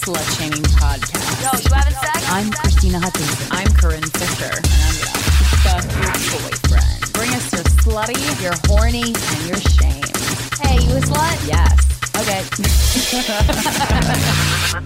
Slut shaming podcast. Yo, you having sex? I'm Krystyna Hutchinson. I'm Corinne Fisher, and I'm gonna fuck your boyfriend. Bring us your slutty, your horny, and your shame. Hey, you a slut? Yes. Okay. Let's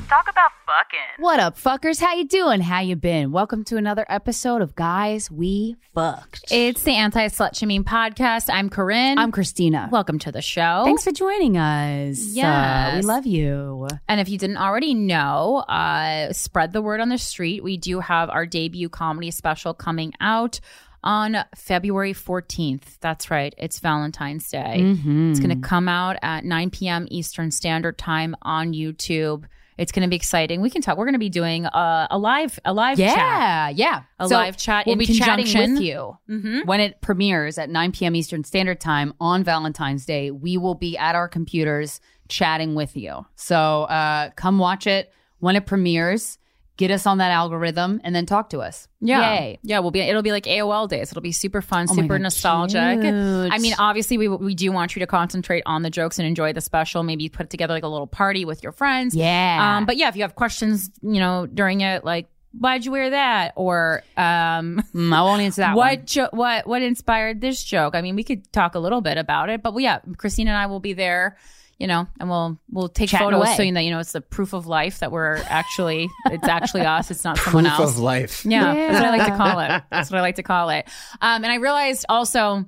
talk about fucking. what up, fuckers? How you doing? How you been? Welcome to another episode of Guys We Fucked. It's the Anti Slut Shaming Podcast. I'm Corinne. I'm Krystyna. Welcome to the show. Thanks for joining us. Uh, Yes. we love you. And if you didn't already know, uh, spread the word on the street. We do have our debut comedy special coming out on February 14th. That's right. It's Valentine's Day. Mm-hmm. It's going to come out at 9 p.m. Eastern Standard Time on YouTube. It's going to be exciting. We can talk. We're going to be doing a, a live a live chat. Yeah, yeah. A So live chat We'll be chatting with you Mm-hmm. when it premieres at 9 p.m. Eastern Standard Time on Valentine's Day. We will be at our computers chatting with you. So uh, come watch it when it premieres. Get us on that algorithm and then talk to us. Yeah. Yay. Yeah, we'll be it'll be like AOL days. It'll be super fun, Oh super God, nostalgic. cute. I mean, obviously we we do want you to concentrate on the jokes and enjoy the special. Maybe put together like a little party with your friends. Yeah. Um, but yeah, if you have questions, you know, during it like why'd you wear that or um Mm, I won't answer that one. what jo- what what inspired this joke? I mean, we could talk a little bit about it, but yeah, christine and I will be there, you know, and we'll we'll take Chatting photos away. so you know, you know, it's the proof of life that we're actually it's actually us. It's not someone Proof else. of life. Yeah, that's what I like to call it. That's what I like to call it. Um, and I realized also.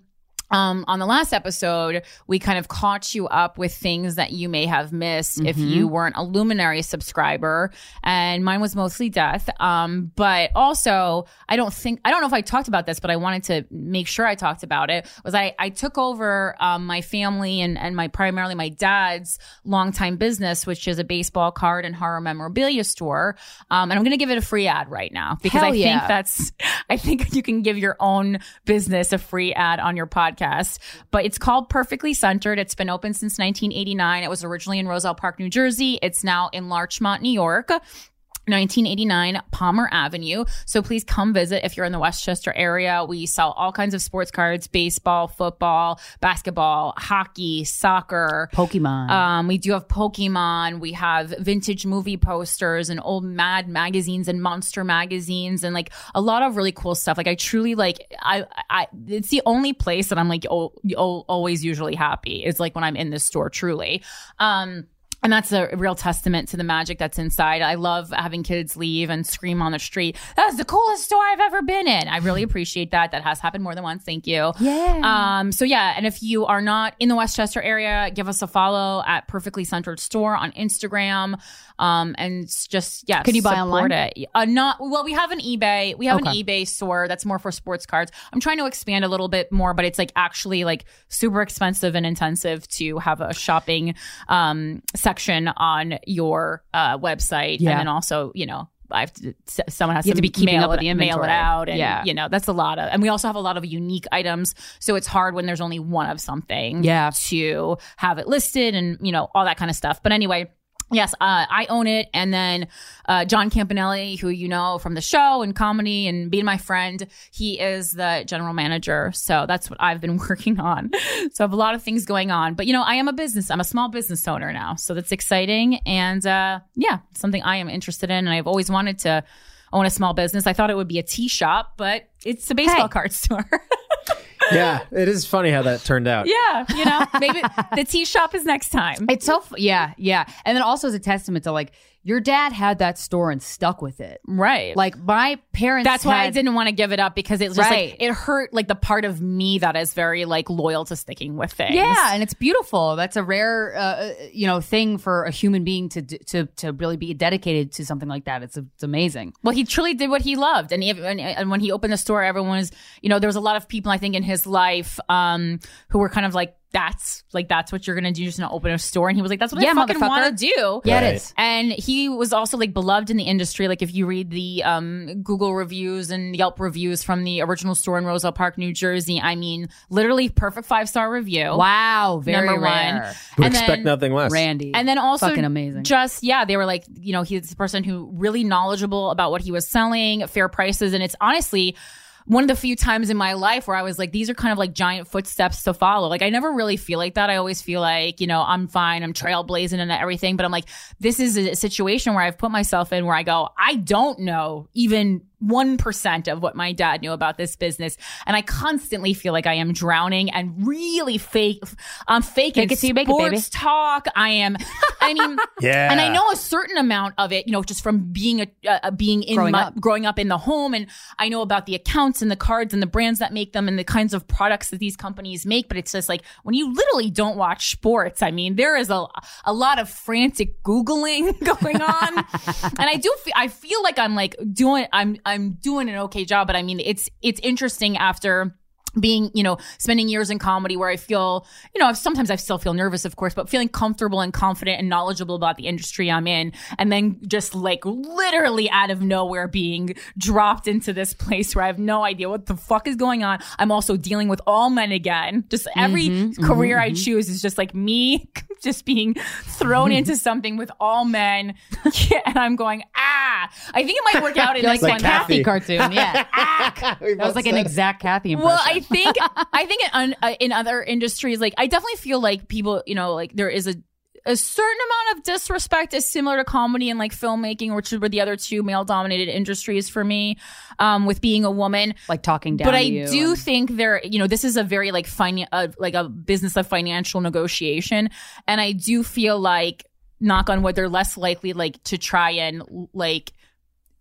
Um, on the last episode, we kind of caught you up with things that you may have missed if Mm-hmm. you weren't a Luminary subscriber, and mine was mostly death. Um, but also, I don't think I don't know if I talked about this, but I wanted to make sure I talked about it. Was I I took over um, my family and and my primarily my dad's longtime business, which is a baseball card and horror memorabilia store, um, and I'm going to give it a free ad right now because Hell I yeah. think that's I think you can give your own business a free ad on your podcast. But it's called Perfectly Centered. It's been open since 1989. It was originally in Roselle Park, New Jersey. It's now in Larchmont, New York. 1989 Palmer Avenue. So please come visit if you're in the Westchester area. We sell all kinds of sports cards, baseball, football, basketball, hockey, soccer, Pokemon. um, we do have Pokemon. We have vintage movie posters and old Mad magazines and Monster magazines and like a lot of really cool stuff. Like I truly like I I it's the only place that I'm like oh, oh, always usually happy is like when I'm in this store. Truly. Um, and that's a real testament to the magic that's inside. I love having kids leave and scream on the street. That's the coolest store I've ever been in. I really appreciate that. That has happened more than once. Thank you. yeah. Um, so yeah, and if you are not in the Westchester area, give us a follow at Perfectly Centered Store on Instagram. Um, and s- just yeah, Can you buy online? It. Uh, not well. We have an eBay. We have an eBay store that's more for sports cards. I'm trying to expand a little bit more, but it's like actually like super expensive and intensive to have a shopping um section on your uh website, Yeah. and then also you know. I have to, someone has have to be keeping mail up with it- the mail it out, and Yeah. you know that's a lot of. And we also have a lot of unique items, so it's hard when there's only one of something. Yeah. to have it listed and you know all that kind of stuff. But anyway. Yes, uh, I own it, and then uh, John Campanelli, who you know from the show and comedy and being my friend, he is the general manager. So that's what I've been working on. So I have a lot of things going on, but you know, I am a business. I'm a small business owner now, so that's exciting, and uh, yeah, something I am interested in, and I've always wanted to own a small business. I thought it would be a tea shop, but it's a baseball Hey. card store. Yeah, it is funny how that turned out. yeah, you know, maybe the tea shop is next time. It's so f- yeah, yeah, and then also as a testament to like your dad had that store and stuck with it. Right. Like my parents. That's why I didn't want to give it up because it was just Right. like it hurt like the part of me that is very like loyal to sticking with things. Yeah, and it's beautiful. That's a rare, uh, you know, thing for a human being to to to really be dedicated to something like that. It's it's amazing. Well, he truly did what he loved, and, he, and and when he opened the store, everyone was, you know, there was a lot of people I think in his life um, who were kind of like that's like that's what you're gonna do, you're just gonna open a store. And he was like, that's what Yeah, I fucking want to do. Yeah, Right. it is. And he was also like beloved in the industry. Like if you read the um, Google reviews and Yelp reviews from the original store in Roselle Park, New Jersey, I mean, literally perfect five star review. Wow, very Number one. rare. Would And expect then- nothing less. Randy. And then also fucking amazing. Just yeah, they were like, you know, he's the person who really knowledgeable about what he was selling, fair prices, and it's honestly one of the few times in my life where I was like, these are kind of like giant footsteps to follow. Like I never really feel like that. I always feel like, you know, I'm fine, I'm trailblazing and everything, but I'm like, this is a situation where I've put myself in where I go, I don't know even 1% of what my dad knew about this business. And I constantly feel like I am drowning and really fake. I'm faking Fake it till you make it, baby. sports talk. I am, I mean, Yeah. and I know a certain amount of it, you know, just from being a uh, being in Growing my, up. growing up in the home, and I know about the accounts and the cards and the brands that make them and the kinds of products that these companies make. But it's just like when you literally don't watch sports. I mean, there is a a lot of frantic googling going on, and I do fe- I feel like I'm like doing I'm I'm doing an okay job. But I mean, it's it's interesting after being, you know, spending years in comedy where I feel, you know, sometimes I still feel nervous, of course, but feeling comfortable and confident and knowledgeable about the industry I'm in. And then just like literally out of nowhere being dropped into this place where I have no idea what the fuck is going on. I'm also dealing with all men again. Just mm-hmm, every mm-hmm, career I mm-hmm. choose is just like me just being thrown into something with all men. and I'm going, ah, I think it might work out in You're like, like, one the Cathy Cathy. cartoon. Yeah. Ah. that was like an exact Cathy impression. well, I think I think in, uh, in other industries, like I definitely feel like people, you know, like there is a a certain amount of disrespect is similar to comedy and like filmmaking, which were the other two male dominated industries for me, um, with being a woman. like talking down But I do and- think there, you know, this is a very like finan- uh, like a business of financial negotiation, and I do feel like, knock on wood, they're less likely like to try and like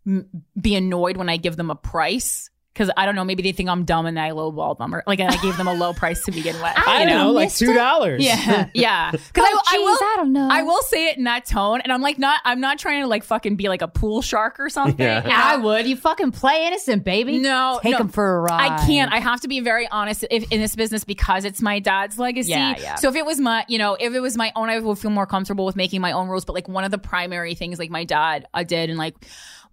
m- be annoyed when I give them a price. Cause I don't know, maybe they think I'm dumb and I lowballed them or like and I gave them a low price to begin with. I you don't know, like two dollars. Yeah, yeah. Because Oh, I, I will, I don't know. I will say it in that tone, and I'm like not. I'm not trying to like fucking be like a pool shark or something. Yeah. I would. You fucking play innocent, baby. No, take no. him for a ride. I can't. I have to be very honest if, in this business because it's my dad's legacy. Yeah, yeah. So if it was my, you know, if it was my own, I would feel more comfortable with making my own rules. But like one of the primary things, like my dad, I did, and like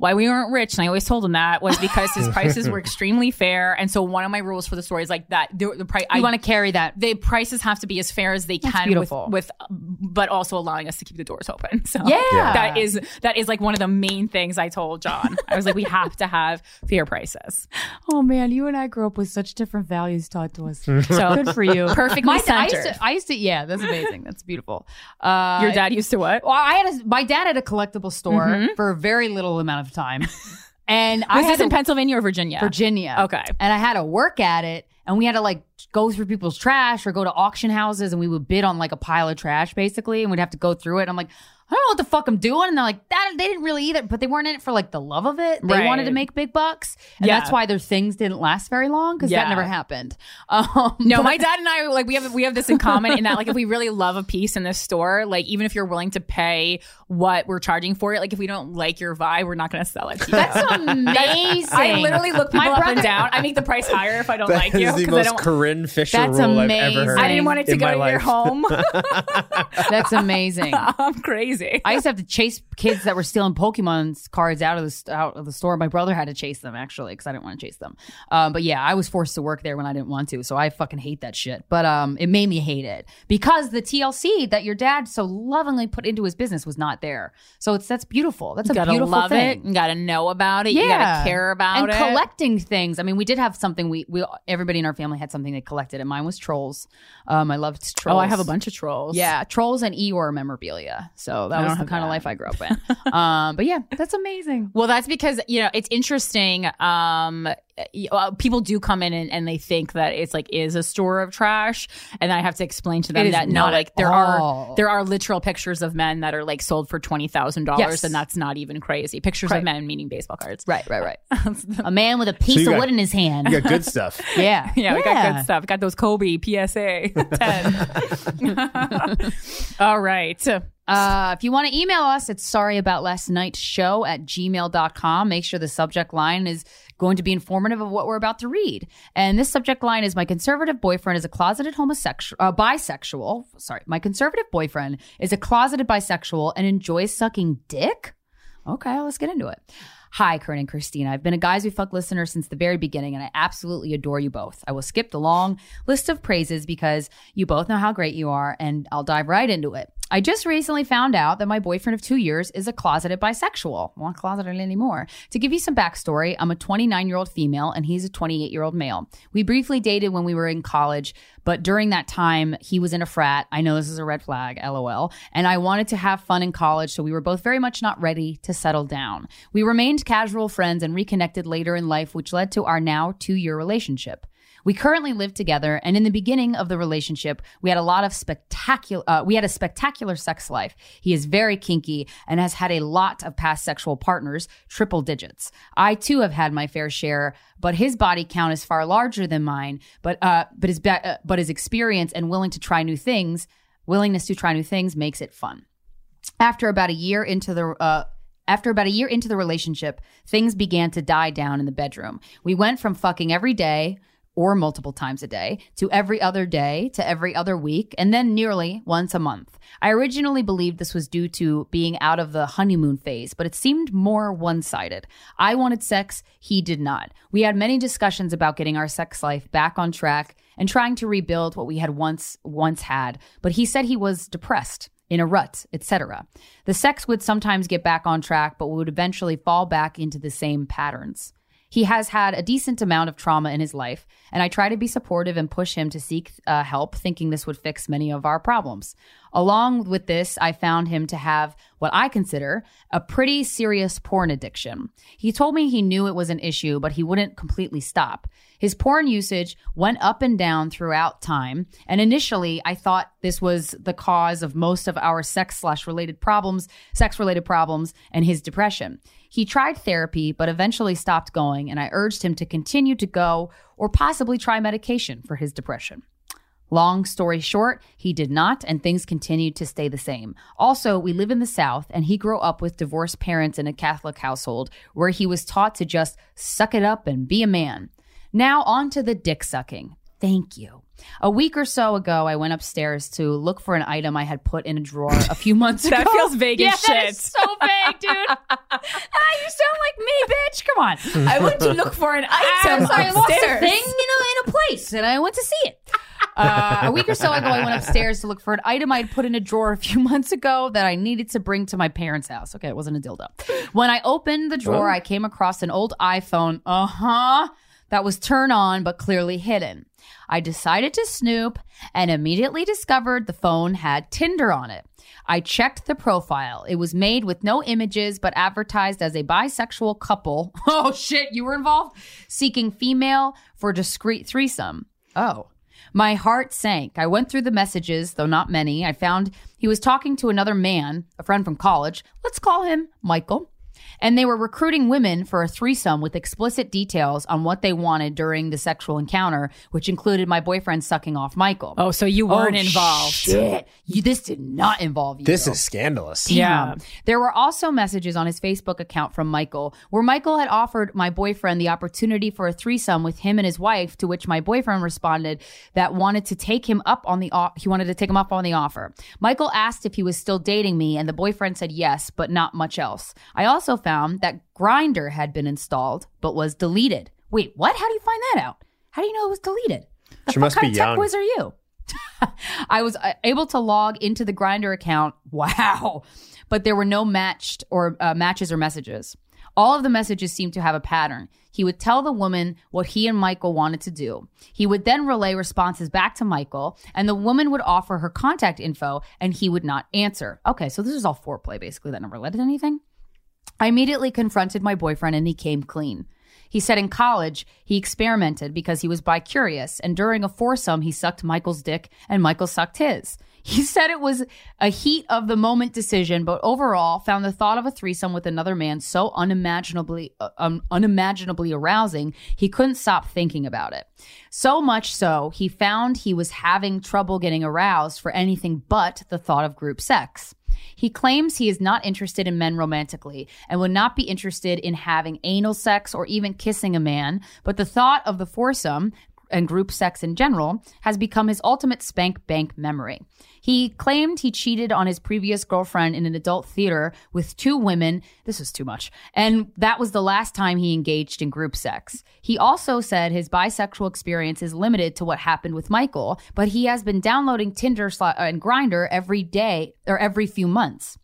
why we weren't rich, and I always told him that was because his prices were extremely fair. And so one of my rules for the store is like that the, the price. You I want to carry that. the prices have to be as fair as they That's can beautiful. with, with but also allowing us to keep the doors open. So Yeah. Yeah. that is that is like one of the main things I told John. I was like, we have to have fair prices. Oh man, you and I grew up with such different values taught to us. So Good for you. Perfectly My dad- I used, to, I used to. Yeah, that's amazing. That's beautiful. Uh, your dad used to what? Well, I had a, my dad had a collectible store for a very little amount of time, and I Was had this in to- Pennsylvania or Virginia? Virginia. Okay. And I had to work at it and we had to like go through people's trash or go to auction houses and we would bid on like a pile of trash basically and we'd have to go through it. And I'm like, I don't know what the fuck I'm doing. And they're like, that they didn't really either, but they weren't in it for like the love of it. They Right. wanted to make big bucks. And Yeah. that's why their things didn't last very long because Yeah. that never happened. Um, No, but- my dad and I like we have we have this in common in that like if we really love a piece in this store, like even if you're willing to pay what we're charging for it, like if we don't like your vibe, we're not going to sell it to you. That's amazing. I literally look people My up and down. I make the price higher if I don't That like is you the because I most don't. Corinne Fisher That's rule I've amazing. ever heard. I didn't want it to in go my to your life. home. That's amazing. I'm crazy. I used to have to chase kids that were stealing Pokemon's cards out of the out of the store. My brother had to chase them actually because I didn't want to chase them. Um, but yeah, I was forced to work there when I didn't want to, so I fucking hate that shit. But um, it made me hate it because the TLC that your dad so lovingly put into his business was not there. So it's that's beautiful. That's you a gotta beautiful love thing. it. You gotta know about it. You gotta care about and it. And collecting things. I mean, we did have something. We we everybody in our family had something they collected, and mine was trolls. Um, I loved trolls. Oh, I have a bunch of trolls. Yeah, trolls and Eeyore memorabilia. So that I was the kind of life I grew up in. um, but yeah, that's amazing. Well, that's because you know it's interesting. Um, people do come in and, and they think that it's like is a store of trash, and I have to explain to them that no, not like there all. are there are literal pictures of men that are like sold for twenty thousand dollars, Yes. and that's not even crazy. Pictures Right. of men meaning baseball cards. Right, right, right. a man with a piece you of got- wood in his hand. You got good stuff. yeah, Yeah, we got good stuff. Got those Kobe PSA 10. All right. Uh, if you want to email us, it's sorry about last night's show at gmail.com. Make sure the subject line is going to be informative of what we're about to read. And this subject line is My conservative boyfriend is a closeted homosexual, uh, bisexual. Sorry, my conservative boyfriend is a closeted bisexual and enjoys sucking dick. Okay, let's get into it. Hi, Corinne and Krystyna. I've been a Guys We Fuck listener since the very beginning, and I absolutely adore you both. I will skip the long list of praises because you both know how great you are, and I'll dive right into it. I just recently found out that my boyfriend of two years is a closeted bisexual. Well, not closeted anymore. To give you some backstory, I'm a 29 year old female and he's a 28 year old male. We briefly dated when we were in college, but during that time, he was in a frat. I know this is a red flag, lol. And I wanted to have fun in college, so we were both very much not ready to settle down. We remained casual friends and reconnected later in life, which led to our now two year relationship. We currently live together, and in the beginning of the relationship, we had a lot of spectacular. Uh, we had a spectacular sex life. He is very kinky and has had a lot of past sexual partners, triple digits. I too have had my fair share, but his body count is far larger than mine. But uh, but his be- uh, but his experience and willing to try new things, willingness to try new things, makes it fun. After about a year into the uh, after about a year into the relationship, things began to die down in the bedroom. We went from fucking every day or multiple times a day to every other day to every other week and then nearly once a month. I originally believed this was due to being out of the honeymoon phase, but it seemed more one sided. I wanted sex, he did not. We had many discussions about getting our sex life back on track and trying to rebuild what we had once once had, but he said he was depressed in a rut, etc. The sex would sometimes get back on track, but we would eventually fall back into the same patterns. He has had a decent amount of trauma in his life, and I try to be supportive and push him to seek uh, help, thinking this would fix many of our problems. Along with this, I found him to have what I consider a pretty serious porn addiction. He told me he knew it was an issue, but he wouldn't completely stop. His porn usage went up and down throughout time, and initially I thought this was the cause of most of our sex slash related problems, sex related problems, and his depression. He tried therapy, but eventually stopped going, and I urged him to continue to go or possibly try medication for his depression. Long story short, he did not, and things continued to stay the same. Also, we live in the South, and he grew up with divorced parents in a Catholic household where he was taught to just suck it up and be a man. Now, on to the dick sucking. Thank you. A week or so ago, I went upstairs to look for an item I had put in a drawer a few months ago. That feels vague yeah, as shit. is so vague, dude. ah, you sound like me, bitch. Come on. I went to look for an item I'm sorry, I lost a thing, you know, in a place, and I went to see it. Uh, a week or so ago, I went upstairs to look for an item I had put in a drawer a few months ago that I needed to bring to my parents' house. Okay, it wasn't a dildo. When I opened the drawer, I came across an old iPhone. Uh huh. That was turned on but clearly hidden. I decided to snoop and immediately discovered the phone had Tinder on it. I checked the profile. It was made with no images but advertised as a bisexual couple. Oh shit, you were involved? Seeking female for discreet threesome. Oh. My heart sank. I went through the messages, though not many. I found he was talking to another man, a friend from college. Let's call him Michael. And they were recruiting women for a threesome with explicit details on what they wanted during the sexual encounter, which included my boyfriend sucking off Michael. Oh, so you weren't Oh, involved. Shit. You, this did not involve you. This is scandalous. Yeah. There were also messages on his Facebook account from Michael where Michael had offered my boyfriend the opportunity for a threesome with him and his wife, to which my boyfriend responded that wanted to take him up on the o- he wanted to take him up on the offer. Michael asked if he was still dating me and the boyfriend said yes, but not much else. I also found that Grindr had been installed but was deleted. Wait, what? How do you find that out? How do you know it was deleted? The She must kind be of tech young. whiz are you? I was uh, able to log into the Grindr account. Wow. But there were no matched or uh, matches or messages. All of the messages seemed to have a pattern. He would tell the woman what he and Michael wanted to do. He would then relay responses back to Michael, and the woman would offer her contact info, and he would not answer. Okay, so this is all foreplay, basically, that never led to anything. I immediately confronted my boyfriend and he came clean. He said in college he experimented because he was bi curious, and during a foursome, he sucked Michael's dick and Michael sucked his. He said it was a heat of the moment decision, but overall found the thought of a threesome with another man so unimaginably uh, um, unimaginably arousing he couldn't stop thinking about it. So much so, he found he was having trouble getting aroused for anything but the thought of group sex. He claims he is not interested in men romantically and would not be interested in having anal sex or even kissing a man, but the thought of the foursome and group sex in general has become his ultimate spank bank memory. He claimed he cheated on his previous girlfriend in an adult theater with two women. This was too much. And that was the last time he engaged in group sex. He also said his bisexual experience is limited to what happened with Michael, but he has been downloading Tinder and Grindr every day or every few months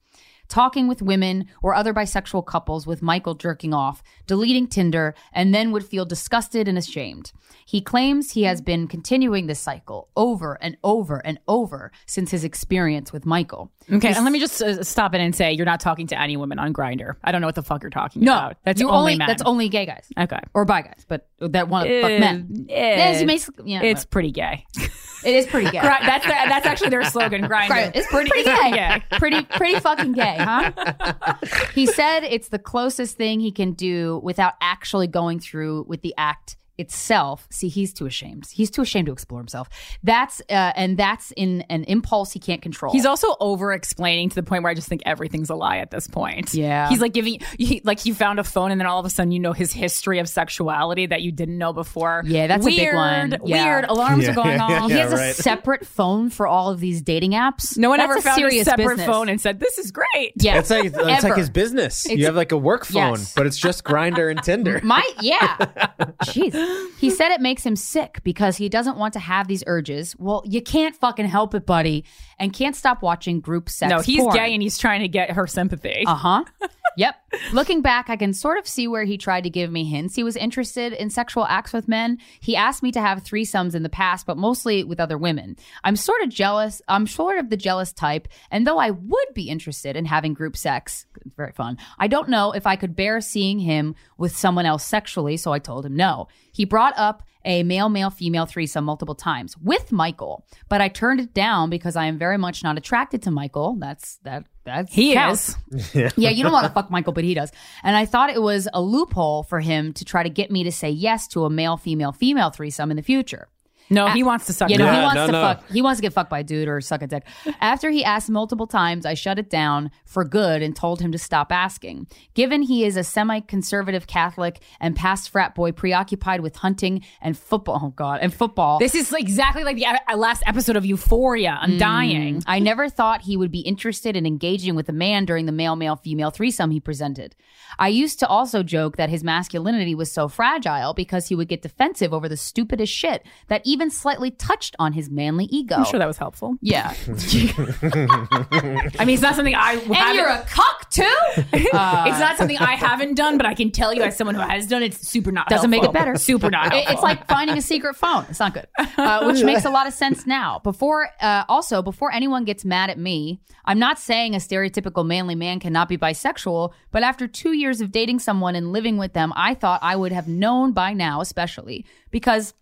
talking with women or other bisexual couples with Michael jerking off, deleting Tinder, and then would feel disgusted and ashamed. He claims he has been continuing this cycle over and over and over since his experience with Michael. Okay, and let me just uh, stop it and say you're not talking to any women on Grindr. I don't know what the fuck you're talking No, about. That's you only, men. That's only gay guys. okay. Or bi guys, but that one to fuck Uh, men. It's basically- yeah, it's pretty gay. It is pretty gay. Gri- that's the, that's actually their slogan. Grindr. Right. It's pretty, Pretty gay. gay. pretty pretty fucking gay, huh? he said it's the closest thing he can do without actually going through with the act itself. See, he's too ashamed. He's too ashamed to explore himself. That's uh, and that's in an impulse he can't control. He's also over explaining to the point where I just think everything's a lie at this point. Yeah. He's like giving, he, like you found a phone and then all of a sudden you know his history of sexuality that you didn't know before. Yeah, that's a weird, big one. Yeah. Weird. Alarms Yeah, are going yeah, off. he has right. a separate phone for all of these dating apps. No one That's ever a found a separate business. phone and said, this is great. Yeah, It's like it's like his business. It's- you have like a work phone, Yes. but it's just Grindr and Tinder. My yeah. Jeez. He said it makes him sick because he doesn't want to have these urges. Well, you can't fucking help it, buddy, and can't stop watching group sex. No, he's porn. gay and he's trying to get her sympathy. Uh huh. yep. Looking back, I can sort of see where he tried to give me hints. He was interested in sexual acts with men. He asked me to have threesomes in the past, but mostly with other women. I'm sort of jealous. I'm sort of the jealous type. And though I would be interested in having group sex, it's very fun, I don't know if I could bear seeing him with someone else sexually, so I told him no. He brought up a male, male, female threesome multiple times with Michael, but I turned it down because I am very much not attracted to Michael. That's that. That's He counts. is. Yeah, you don't want to fuck Michael, but he does. And I thought it was a loophole for him to try to get me to say yes to a male, female, female threesome in the future. No, he wants to suck You dick. know, he Yeah, wants no, to no. fuck. He wants to get fucked by a dude or suck a dick. After he asked multiple times, I shut it down for good and told him to stop asking. Given he is a semi-conservative Catholic and past frat boy, preoccupied with hunting and football. Oh God, and football. This is like exactly like the uh, last episode of Euphoria. Mm. I'm dying. I never thought he would be interested in engaging with a man during the male male female threesome he presented. I used to also joke that his masculinity was so fragile because he would get defensive over the stupidest shit that even slightly touched on his manly ego. I'm sure that was helpful. yeah. I mean, it's not something I and haven't- you're a cock too? it's not something I haven't done, but I can tell you as someone who has done it, it's super not Doesn't make it helpful. better. Super not It- helpful. it's like finding a secret phone. It's not good, uh, which makes a lot of sense now. Before, uh, also before anyone gets mad at me, I'm not saying a stereotypical manly man cannot be bisexual. But after two years of dating someone and living with them, I thought I would have known by now, especially because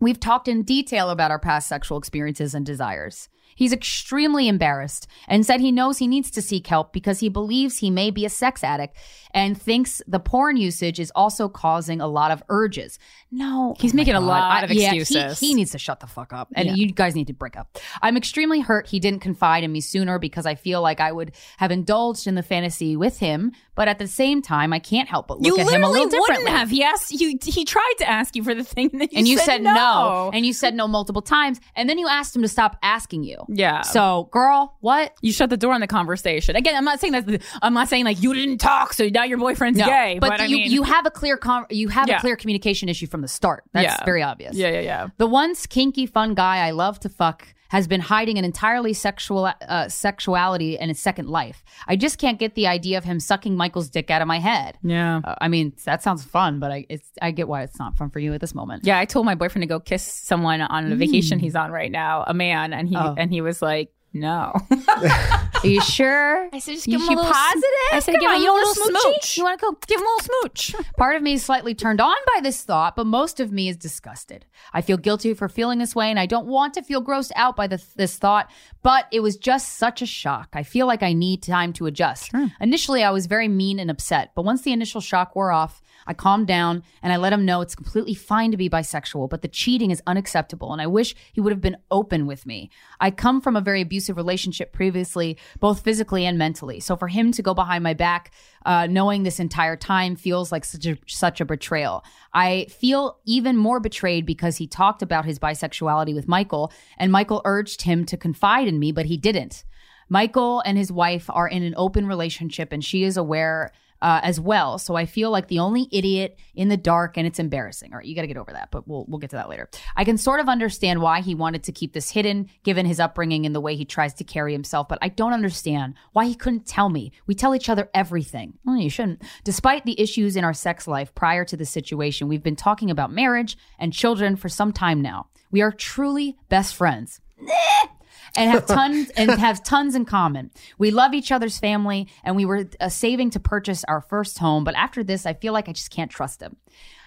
we've talked in detail about our past sexual experiences and desires. He's extremely embarrassed and said he knows he needs to seek help because he believes he may be a sex addict and thinks the porn usage is also causing a lot of urges. No, He's oh making a oh lot of yeah, he- excuses. He, needs to shut the fuck up, and Yeah. you guys need to break up. I'm extremely hurt he didn't confide in me sooner because I feel like I would have indulged in the fantasy with him, but at the same time, I can't help but look you at him a literally little differently. wouldn't have. He asked you. He tried to ask you for the thing, and, you and you said, said, no. and you said no multiple times, and then you asked him to stop asking you. Yeah. So, girl, what? you shut the door on the conversation. Again, I'm not saying that. I'm not saying like you didn't talk, so now your boyfriend's No, gay. but, But, I you mean, you have a clear con- you have Yeah. a clear communication issue from the start. That's Yeah. very obvious. yeah, yeah, yeah. The once kinky fun guy I love to fuck has been hiding an entirely sexual uh, sexuality in his second life. I just can't get the idea of him sucking Michael's dick out of my head. Yeah. Uh, I mean, that sounds fun, but I it's I get why it's not fun for you at this moment. Yeah, I told my boyfriend to go kiss someone on a vacation he's on right now, a man, and he Mm. Oh. and he was like, "No." Are you sure? I said, just You- give him a little positive? I said, Come give on, him you a little a smooch. You want to go? Give him a little smooch. Part of me is slightly turned on by this thought, but most of me is disgusted. I feel guilty for feeling this way, and I don't want to feel grossed out by the, this thought, but it was just such a shock. I feel like I need time to adjust. Initially, I was very mean and upset, but once the initial shock wore off, I calmed down and I let him know it's completely fine to be bisexual, but the cheating is unacceptable. And I wish he would have been open with me. I come from a very abusive relationship previously, both physically and mentally. So for him to go behind my back, uh, knowing this entire time feels like such a, such a betrayal. I feel even more betrayed because he talked about his bisexuality with Michael, and Michael urged him to confide in me, but he didn't. Michael and his wife are in an open relationship, and she is aware uh, as well. So I feel like the only idiot in the dark, and it's embarrassing. All right, you got to get over that, but we'll we'll get to that later. I can sort of understand why he wanted to keep this hidden, given his upbringing and the way he tries to carry himself. But I don't understand why he couldn't tell me. We tell each other everything. Well, you shouldn't. Despite the issues in our sex life prior to the situation, we've been talking about marriage and children for some time now. We are truly best friends and have tons and have tons in common. We love each other's family, and we were uh, saving to purchase our first home. But after this, I feel like I just can't trust him.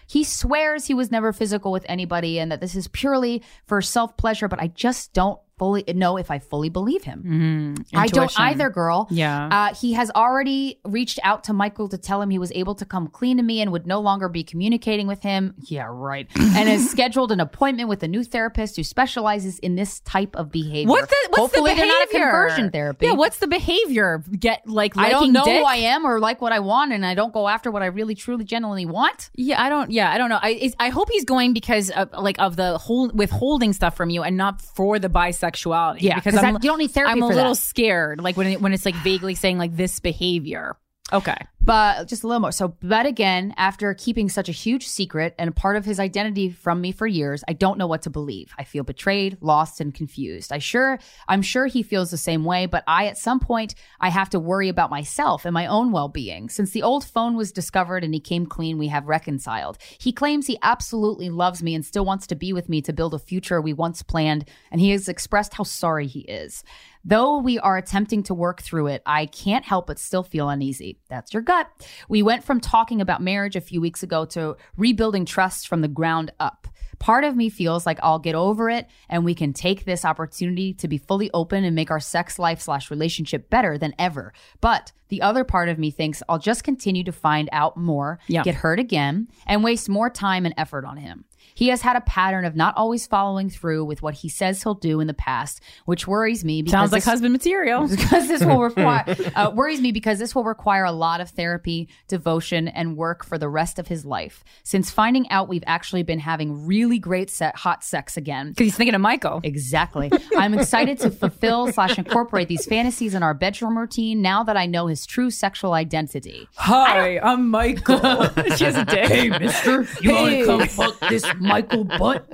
He swears he was never physical with anybody, and that this is purely for self pleasure. But I just don't fully know if I fully believe him. I don't either, girl. Yeah. Uh, he has already reached out to Michael to tell him he was able to come clean to me and would no longer be communicating with him. Yeah, right. and has scheduled an appointment with a new therapist who specializes in this type of behavior. What's the what's Hopefully, the they're behavior? not a conversion therapy. Yeah, what's the behavior? Get like I don't know dick? who I am or like what I want, and I don't go after what I really, truly, genuinely want. Yeah, I don't. Yeah, I don't know. I I hope he's going because of like of the whole withholding stuff from you and not for the bisexuality. Yeah, because that- you don't need therapy I'm a little scared, like when it, when it's like vaguely saying like this behavior. Okay. But just a little more. So, but again, after keeping such a huge secret and a part of his identity from me for years, I don't know what to believe. I feel betrayed, lost, and confused. I sure, I'm sure he feels the same way, but I, at some point, I have to worry about myself and my own well-being. Since the old phone was discovered and he came clean, we have reconciled. He claims he absolutely loves me and still wants to be with me to build a future we once planned, and he has expressed how sorry he is. Though we are attempting to work through it, I can't help but still feel uneasy. That's your gut. We went from talking about marriage a few weeks ago to rebuilding trust from the ground up. Part of me feels like I'll get over it and we can take this opportunity to be fully open and make our sex life slash relationship better than ever. But the other part of me thinks I'll just continue to find out more, Yeah. get hurt again, and waste more time and effort on him. He has had a pattern of not always following through with what he says he'll do in the past, which worries me because Sounds like this- husband material. because this will require uh, worries me because this will require a lot of therapy, devotion, and work for the rest of his life. Since finding out we've actually been having really great set hot sex again. Because he's thinking of Michael. Exactly. I'm excited to fulfill slash incorporate these fantasies in our bedroom routine now that I know his true sexual identity. Hi, I'm Michael. she has a dick. Hey, mister, you want to come fuck this Michael butt?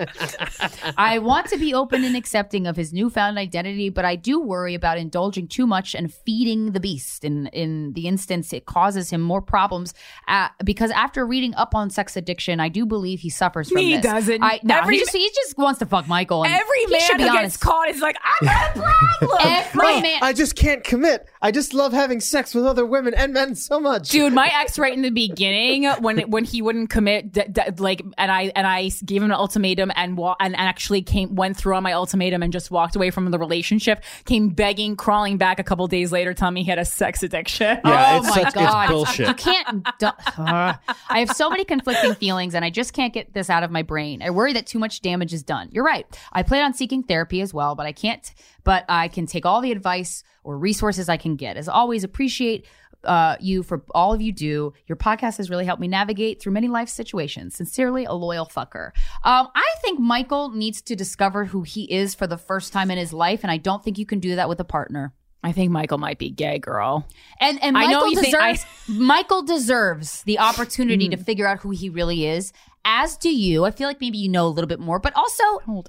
I want to be open and accepting of his newfound identity, but I do worry about indulging too much and feeding the beast. In in the instance, it causes him more problems uh, because after reading up on sex addiction, I do believe he suffers from He this. doesn't. I, no, Every he just he just wants to fuck Michael. And Every he should man be who gets honest. caught is like, I got a problem. Every man. I just can't commit. I just love having sex with other women and men so much. Dude, my ex right in the beginning when when he wouldn't commit, d- d- like, and I and I gave him an ultimatum and wa- and actually came went through on my ultimatum and just walked away from the relationship. Came begging, crawling back a couple days later, telling me he had a sex addiction. Yeah, oh it's my such- it's god! bullshit. You can't. du- Uh, I have so many conflicting feelings, and I just can't get this out of my brain. I worry that too much damage is done. You're right. I plan on seeking therapy as well, but I can't. But I can take all the advice or resources I can get. As always, appreciate. Uh, you for all of you do. Your podcast has really helped me navigate through many life situations. Sincerely, a loyal fucker. Um, I think Michael needs to discover who he is for the first time in his life, and I don't think you can do that with a partner. I think Michael might be gay, girl. And and I Michael know you think- deserves Michael deserves the opportunity Mm. to figure out who he really is. As do you. I feel like maybe you know a little bit more, but also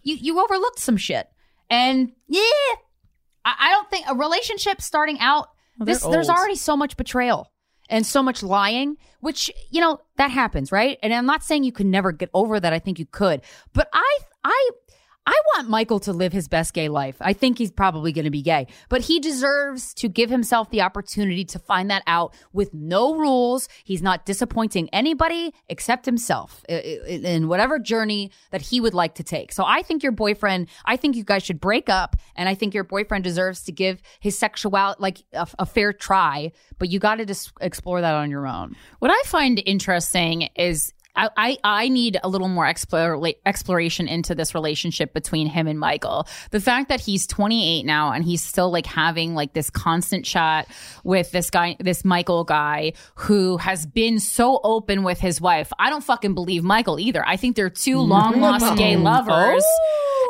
you you overlooked some shit. And yeah, I, I don't think a relationship starting out. This they're there's already so much betrayal and so much lying, which you know that happens, right? And I'm not saying you can never get over that. I think you could, but I I I want Michael to live his best gay life. I think he's probably going to be gay, but he deserves to give himself the opportunity to find that out with no rules. He's not disappointing anybody except himself in whatever journey that he would like to take. So I think your boyfriend, I think you guys should break up, and I think your boyfriend deserves to give his sexuality like a, a fair try, but you got to just explore that on your own. What I find interesting is I, I, I need a little more explore, exploration into this relationship between him and Michael. The fact that he's 28 now and he's still like having like this constant chat with this guy, this Michael guy who has been so open with his wife. I don't fucking believe Michael either. I think they're two long lost gay lovers.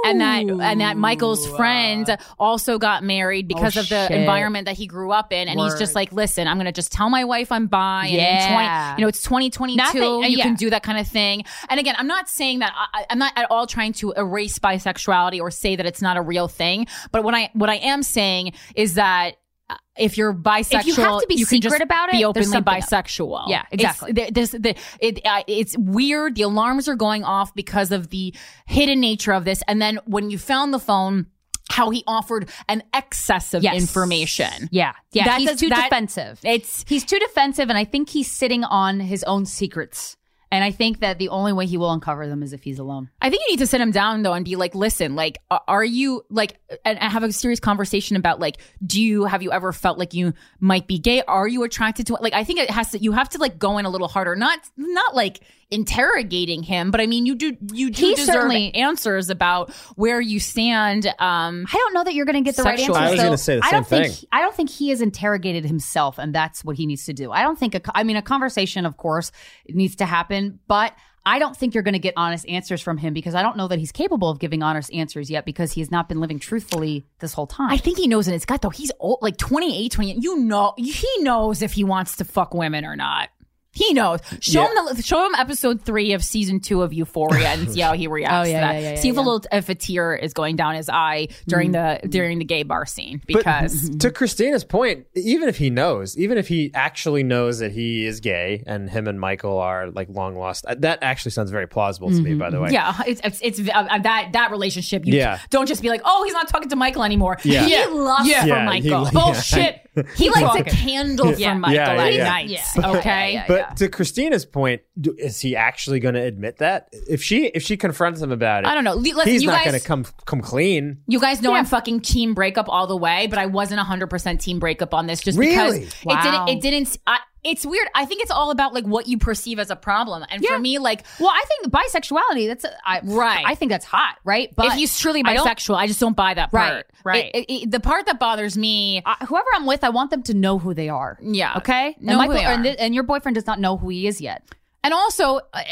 And that and that Michael's friend also got married because Oh, of the shit. environment that he grew up in, and he's just like, "Listen, I'm gonna just tell my wife I'm bi, and Yeah. 20, you know, it's 2022. Not that- uh, you yeah. can do that kind of thing. And again, I'm not saying that I, I'm not at all trying to erase bisexuality or say that it's not a real thing. But what I what I am saying is that. uh, If you're bisexual, If you have to be secret just about it, Be openly something up. bisexual. Yeah, It's- exactly. there- there's the it uh, it's weird. The alarms are going off because of the hidden nature of this. And then when you found the phone, how he offered an excess of Yes. information. Yeah, yeah. That he's does- too that- defensive. It's he's too defensive, and I think he's sitting on his own secrets. And I think that the only way he will uncover them is if he's alone. I think you need to sit him down though and be like, listen, like, are you like, and have a serious conversation about like, do you have you ever felt like you might be gay? Are you attracted to? Like, I think it has to. You have to like go in a little harder, not not like interrogating him, but I mean, you do you do He deserve certainly- answers about where you stand. Um, I don't know that you're going to get the right Sexual. answer. I was though. gonna say the I don't same think thing. I don't think he has interrogated himself, and that's what he needs to do. I don't think. A, co- I mean, a conversation, of course, needs to happen, but. I don't think you're going to get honest answers from him because I don't know that he's capable of giving honest answers yet because he has not been living truthfully this whole time. I think he knows in his gut though. He's old, like 28, 28. You know, he knows if he wants to fuck women or not. He knows. Show him the show him episode three of season two of Euphoria and see how he reacts. Oh, yeah, to that. yeah, yeah, see if yeah. a little if a tear is going down his eye during the during the gay bar scene But because to Krystyna's point, even if he knows, even if he actually knows that he is gay and him and Michael are like long lost, uh, that actually sounds very plausible to me. By the way, yeah, it's it's, it's uh, that that relationship. You Yeah. don't just be like, oh, he's not talking to Michael anymore. Yeah. He Yeah. lusts Yeah. for Yeah, Michael. he- Bullshit. He lights a candle Yeah. for Michael Yeah, yeah, at yeah. night. Yeah. Okay. Yeah, yeah, But to Krystyna's point, do, is he actually going to admit that? If she if she confronts him about it, I don't know. Listen, he's you not going to come come clean. You guys know I'm fucking team breakup all the way, but I wasn't 100% team breakup on this just Really? because Wow. it didn't it didn't I, it's weird. I think it's all about like what you perceive as a problem. And for me like well, I think bisexuality. That's I, Right. I think that's hot, right? But if he's truly bisexual, I, just don't buy that part. Right, right. It- it- the part that bothers me I, whoever I'm with, I want them to know who they are. Yeah. Okay. Know and who they and, are. thi- and your boyfriend does not know who he is yet. And also, uh,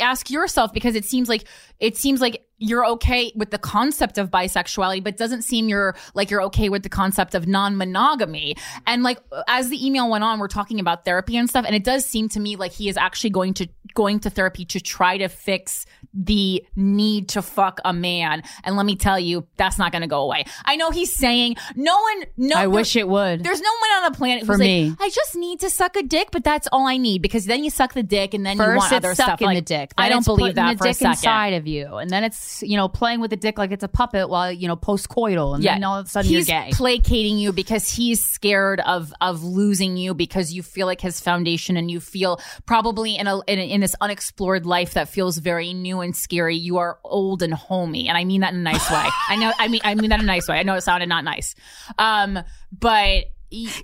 ask yourself because it seems like it seems like you're okay with the concept of bisexuality, but doesn't seem you're like you're okay with the concept of non-monogamy. And like as the email went on, we're talking about therapy and stuff, and it does seem to me like he is actually going to going to therapy to try to fix the need to fuck a man. And let me tell you, that's not going to go away. I know he's saying no one. No, I wish it would. There's no one on the planet For who's me. like, I just need to suck a dick, but that's all I need because then you suck the dick and then you First, want other stuff. sucking Like, the dick. I don't believe that for a second. inside of you, and then it's you know playing with the dick like it's a puppet while you know postcoital, and then all of a sudden he's you're gay. placating you because he's scared of of losing you because you feel like his foundation and you feel probably in a in, a, in this unexplored life that feels very new and scary. You are old and homey, and I mean that in a nice way. I know. I mean I mean that in a nice way. I know it sounded not nice, um, but.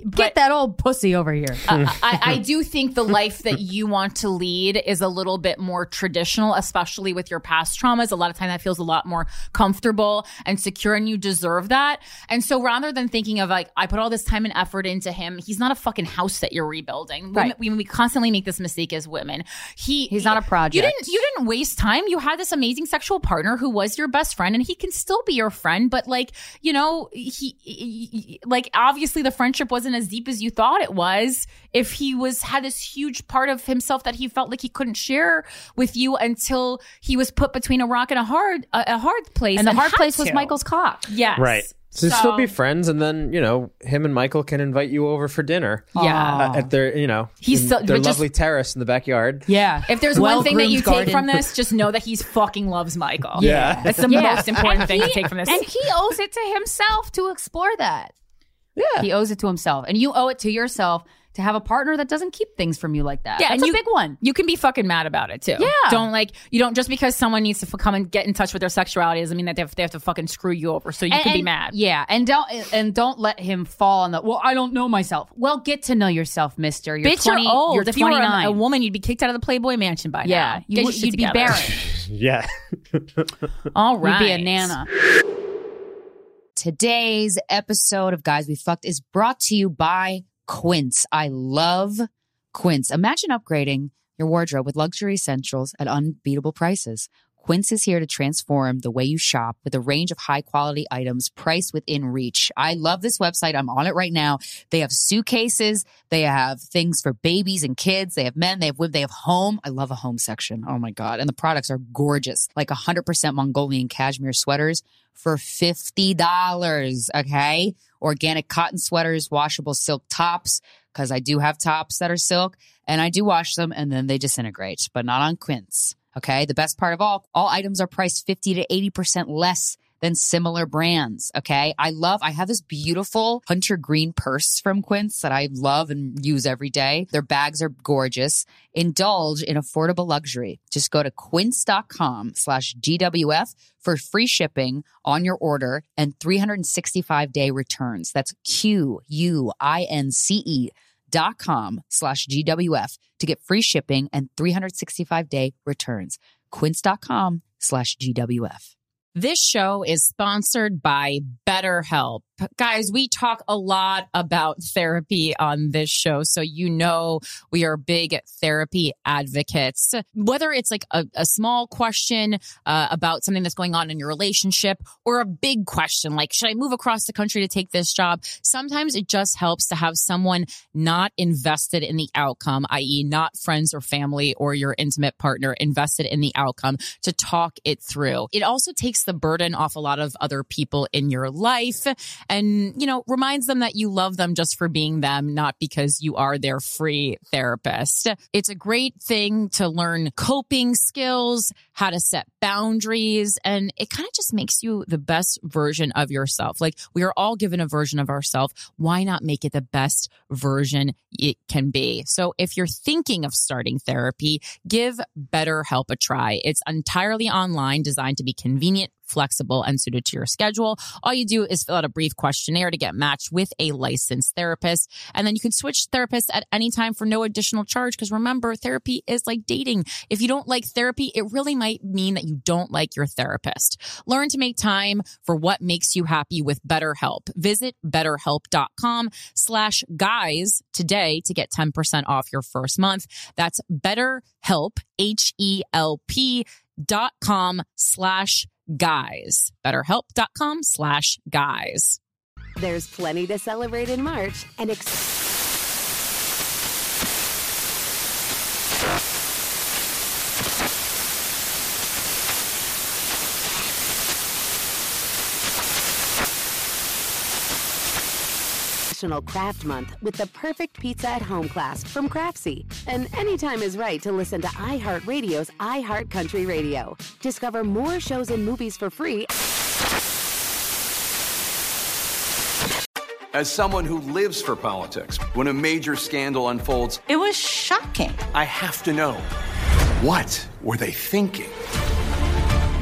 But Get that old pussy over here. I, I do think the life that you want to lead is a little bit more traditional, especially with your past traumas. A lot of time that feels a lot more comfortable and secure, and you deserve that. And so rather than thinking of like, I put all this time and effort into him, he's not a fucking house that you're rebuilding. Women- Right. we, we constantly make this mistake as women. He He's not a project. You didn't you didn't waste time. You had this amazing sexual partner who was your best friend, and he can still be your friend. But like you know, he, he- he- like obviously the friendship friendship wasn't as deep as you thought it was if he was had this huge part of himself that he felt like he couldn't share with you until he was put between a rock and a hard a, a hard place and the hard had place was. Michael's cock. Yes. Right. So, still be friends, and then you know him and Michael can invite you over for dinner. Yeah. uh, at their you know He's in so- their but just- lovely terrace in the backyard. Yeah. If there's one thing that you Well-groomed take from this, just know that he's fucking loves Michael. Yeah. That's the Yeah. most important And thing he- to take from this. And he owes it to himself to explore that. Yeah. He owes it to himself. And you owe it to yourself to have a partner that doesn't keep things from you like that. Yeah, That's and a you- big one. you can be fucking mad about it too. Yeah. Don't like you don't just because someone needs to f- come and get in touch with their sexuality doesn't mean that they have, they have to fucking screw you over. So you And- can be and- mad. Yeah, and don't and don't let him fall on the. Well, I don't know myself. Well, get to know yourself, Mister. You're Bitch, 20, you're old. You're if you were a, a woman, you'd be kicked out of the Playboy Mansion by yeah, now. you, Get would- you'd be barren. Yeah. All right. You'd be a nana. Today's episode of Guys We Fucked is brought to you by Quince. I love Quince. Imagine upgrading your wardrobe with luxury essentials at unbeatable prices. Quince is here to transform the way you shop with a range of high quality items priced within reach. I love this website. I'm on it right now. They have suitcases. They have things for babies and kids. They have men. They have women. They have home. I love a home section. Oh my God. And the products are gorgeous. Like 100% Mongolian cashmere sweaters for $50. Okay. Organic cotton sweaters, washable silk tops, because I do have tops that are silk and I do wash them and then they disintegrate, but not on Quince. Okay. The best part of all, all items are priced 50 to 80% less than similar brands. Okay. I love, I have this beautiful hunter green purse from Quince that I love and use every day. Their bags are gorgeous. Indulge in affordable luxury. Just go to quince.com slash GWF for free shipping on your order and 365 day returns. That's Q U I N C E dot com slash GWF to get free shipping and 365 day returns. Quince.com slash GWF. This show is sponsored by BetterHelp. Guys, we talk a lot about therapy on this show, so you know we are big therapy advocates. Whether it's like a, a small question uh, about something that's going on in your relationship or a big question like, should I move across the country to take this job? Sometimes it just helps to have someone not invested in the outcome, i.e., not friends or family or your intimate partner invested in the outcome to talk it through. It also takes the burden off a lot of other people in your life and, you know, reminds them that you love them just for being them, not because you are their free therapist. It's a great thing to learn coping skills, how to set boundaries, and it kind of just makes you the best version of yourself. Like we are all given a version of ourselves. Why not make it the best version it can be? So if you're thinking of starting therapy, give BetterHelp a try. It's entirely online, designed to be convenient flexible and suited to your schedule. All you do is fill out a brief questionnaire to get matched with a licensed therapist. And then you can switch therapists at any time for no additional charge. Cause remember, therapy is like dating. If you don't like therapy, it really might mean that you don't like your therapist. Learn to make time for what makes you happy with BetterHelp. Visit betterhelp.com slash guys today to get 10% off your first month. That's betterhelp, H-E-L-P dot com slash guys. Betterhelp.com slash guys. There's plenty to celebrate in March and ex- National Craft Month with the perfect pizza at home class from Craftsy. And anytime is right to listen to iHeartRadio's iHeart Country Radio. Discover more shows and movies for free As someone who lives for politics, when a major scandal unfolds, It was shocking. I have to know what were they thinking?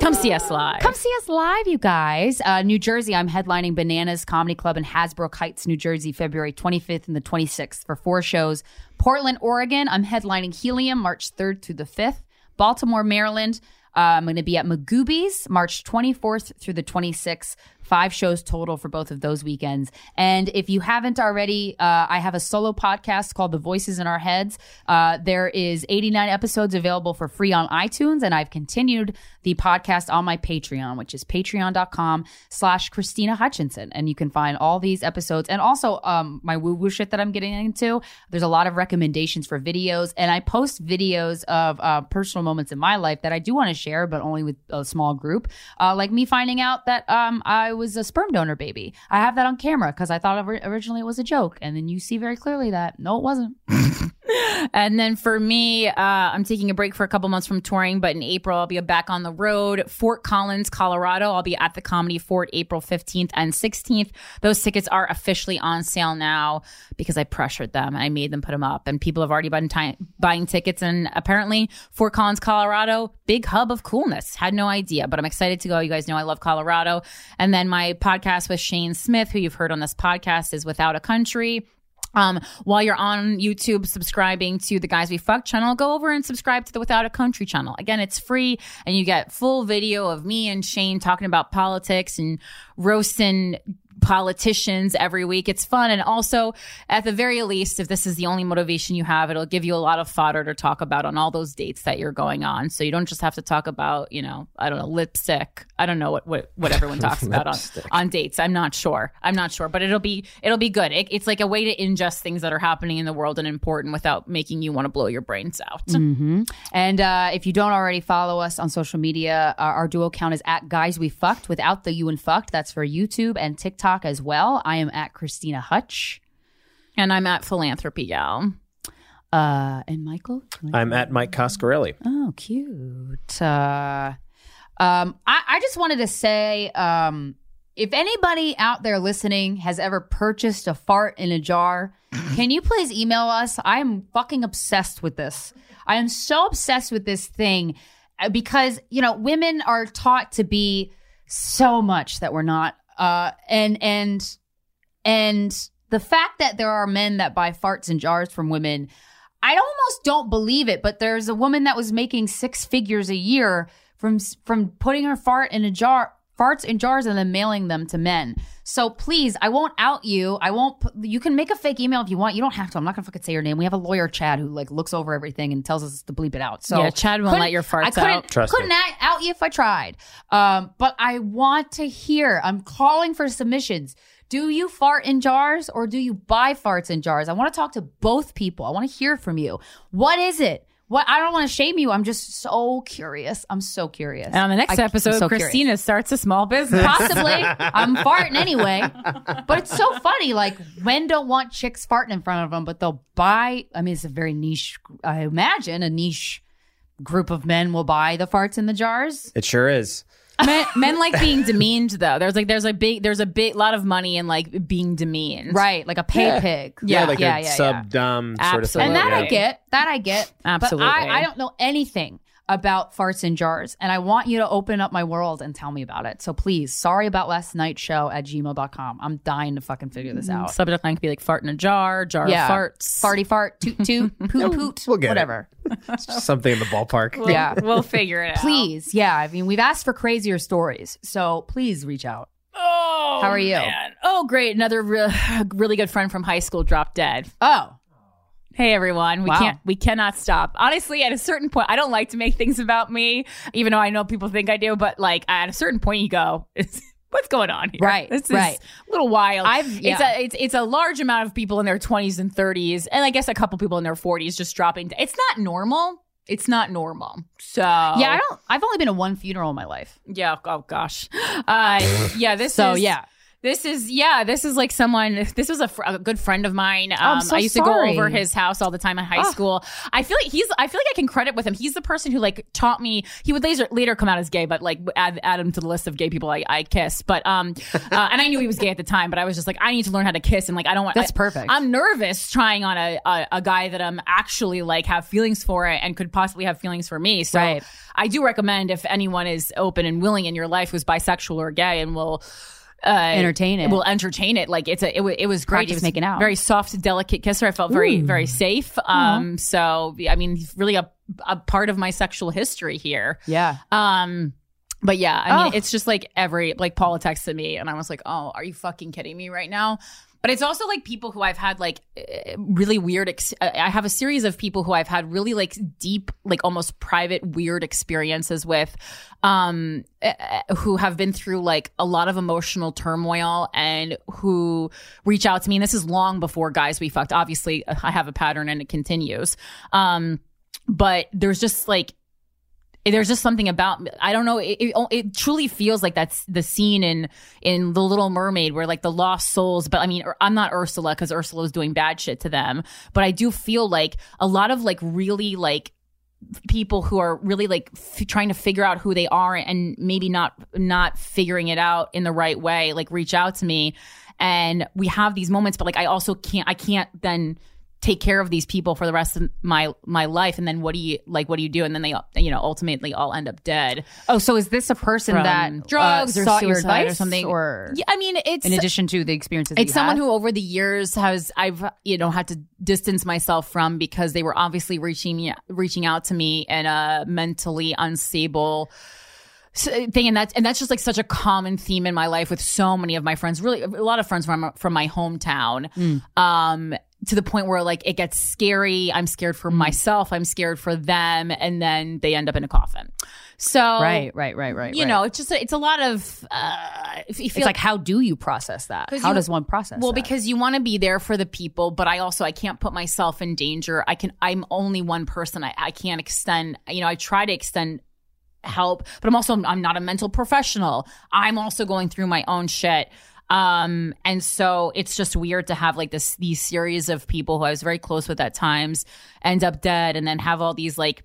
Come see us live. Come see us live, you guys. Uh, New Jersey, I'm headlining Bananas Comedy Club in Hasbrouck Heights, New Jersey, February 25th and the 26th for four shows. Portland, Oregon, I'm headlining Helium March 3rd through the 5th. Baltimore, Maryland, Uh, I'm going to be at Magooby's March 24th through the 26th. Five shows total for both of those weekends. And if you haven't already, uh, I have a solo podcast called The Voices in Our Heads. Uh, there is 89 episodes available for free on iTunes, and I've continued the podcast on my Patreon, which is patreon.com slash Krystyna Hutchinson. And you can find all these episodes and also um, my woo woo shit that I'm getting into. There's a lot of recommendations for videos, and I post videos of uh, personal moments in my life that I do want to share, but only with a small group. Uh, like me finding out that um, I was a sperm donor baby. I have that on camera because I thought originally it was a joke. And then you see very clearly that no, it wasn't. And then for me, uh, I'm taking a break for a couple months from touring, but in April, I'll be back on the road. Fort Collins, Colorado. I'll be at the Comedy Fort April 15th and 16th. Those tickets are officially on sale now because I pressured them. and I made them put them up, and people have already been ti- buying tickets. And apparently, Fort Collins, Colorado, big hub of coolness. Had no idea, but I'm excited to go. You guys know I love Colorado. And then my podcast with Shane Smith, who you've heard on this podcast, is Without a Country. Um, while you're on YouTube subscribing to the Guys We Fuck channel, go over and subscribe to the Without a Country channel. Again, it's free and you get full video of me and Shane talking about politics and roasting politicians every week. It's fun. And also, at the very least, if this is the only motivation you have, it'll give you a lot of fodder to talk about on all those dates that you're going on. So you don't just have to talk about, you know, I don't know, lipstick. I don't know what, what, what everyone talks about on, on dates. I'm not sure. I'm not sure, but it'll be, it'll be good. It, it's like a way to ingest things that are happening in the world and important without making you want to blow your brains out. Mm-hmm. And uh, if you don't already follow us on social media, our, our duo account is at Guys We Fucked without the you and fucked. That's for YouTube and TikTok as well. I am at Krystyna Hutch. And I'm at Philanthropy Gal. Uh, and Michael? I'm at Mike Coscarelli. Oh, cute. Uh, um, I, I just wanted to say um, if anybody out there listening has ever purchased a fart in a jar, can you please email us? I'm fucking obsessed with this. I am so obsessed with this thing uh, because, you know, women are taught to be so much that we're not. Uh, and, and, and the fact that there are men that buy farts and jars from women, I almost don't believe it, but there's a woman that was making six figures a year from from putting her fart in a jar, farts in jars, and then mailing them to men. So please, I won't out you. I won't. Put, you can make a fake email if you want. You don't have to. I'm not gonna fucking say your name. We have a lawyer, Chad, who like looks over everything and tells us to bleep it out. So Yeah, Chad won't let your farts I couldn't, out. Trust couldn't out, out you if I tried. Um, but I want to hear. I'm calling for submissions. Do you fart in jars or do you buy farts in jars? I want to talk to both people. I want to hear from you. What is it? What I don't want to shame you. I'm just so curious. I'm so curious. And on the next I- episode, so Krystyna curious. starts a small business. Possibly. I'm farting anyway. But it's so funny. Like, men don't want chicks farting in front of them, but they'll buy. I mean, it's a very niche, I imagine, a niche group of men will buy the farts in the jars. It sure is. Men, men like being demeaned though. There's like there's a big there's a big lot of money in like being demeaned. Right. Like a pay Yeah. pig. Yeah, like yeah, a yeah, yeah. sub dom sort of thing. And that Absolutely. I get. That I get. Absolutely. But I, I don't know anything about farts in jars. And I want you to open up my world and tell me about it. So please, sorry about last night's show at gmail.com. I'm dying to fucking figure this out. Subject line could be like fart in a jar, jar yeah. of farts. Farty fart, toot toot, poot poot, we'll get it. whatever. Something in the ballpark. yeah. We'll figure it out. Please. Yeah. I mean, we've asked for crazier stories. So please reach out. Oh, How are you? man. Oh, great. Another re- really good friend from high school dropped dead. Oh. Hey everyone, we Wow. can't we cannot stop. Honestly, at a certain point, I don't like to make things about me, even though I know people think I do, but like at a certain point you go, what's going on here? Right, This is right. a little wild. I've- it's a it's it's a large amount of people in their 20s and 30s, and I guess a couple people in their 40s just dropping. It's not normal. It's not normal. So Yeah, I don't I've only been to one funeral in my life. yeah. Oh gosh. Uh, yeah. This So is yeah. This is yeah. This is like someone. This was a, fr- a good friend of mine. Um, I'm so I used sorry. to go over his house all the time in high Oh. school. I feel like he's. I feel like I can credit with him. He's the person who like taught me. He would later later come out as gay, but like add, add him to the list of gay people I, I kiss. But um, uh, and I knew he was gay at the time. But I was just like, I need to learn how to kiss, and like I don't want. That's I- perfect. I'm nervous trying on a, a a guy that I'm actually like have feelings for it and could possibly have feelings for me. So Right. I do recommend if anyone is open and willing in your life who's bisexual or gay and will uh, Entertain it. Will entertain it. Like it's a it, it was great. Practice It was making out. Very soft, delicate kisser. I felt very very safe. Um. So I mean, really a a part of my sexual history here. Yeah. Um, but yeah, I mean, Oh. it's just like every like Paula texted me, and I was like, "Oh, are you fucking kidding me right now?" But it's also like people who I've had like eh, really weird. Ex- I have a series of people who I've had really like deep, like almost private, weird experiences with, um, eh, eh, who have been through like a lot of emotional turmoil and who reach out to me. And this is long before guys we fucked. Obviously, I have a pattern and it continues. Um, but there's just like there's just something about I don't know. It, it, oh, it truly feels like that's the scene in in the Little Mermaid where like the lost souls. But I mean, er, I'm not Ursula because Ursula is doing bad shit to them. But I do feel like a lot of like really like people who are really like f- trying to figure out who they are and maybe not not figuring it out in the right way like reach out to me and we have these moments but like I also can't I can't then take care of these people for the rest of my my life. And then what do you like what do you do? And then they you know ultimately all end up dead. Oh, so is this a person from that drugs uh, or sought your advice or something? or yeah, I mean it's in addition to the experiences it's someone had? who over the years has I've you know had to distance myself from because they were obviously reaching me reaching out to me in a mentally unstable thing and that's and that's just like such a common theme in my life with so many of my friends really a lot of friends from from my hometown um to the point where like it gets scary i'm scared for myself i'm scared for them and then they end up in a coffin so right, right, right, right. you right. know it's just a, it's a lot of uh if you it's feel like how do you process that How you- does one process? well that? because you want to be there for the people but i also i can't put myself in danger i can i'm only one person i, I can't extend you know i try to extend help but i'm also i'm not a mental professional. I'm also going through my own shit. Um and so it's just weird to have like this these series of people who i was very close with at times end up dead and then have all these like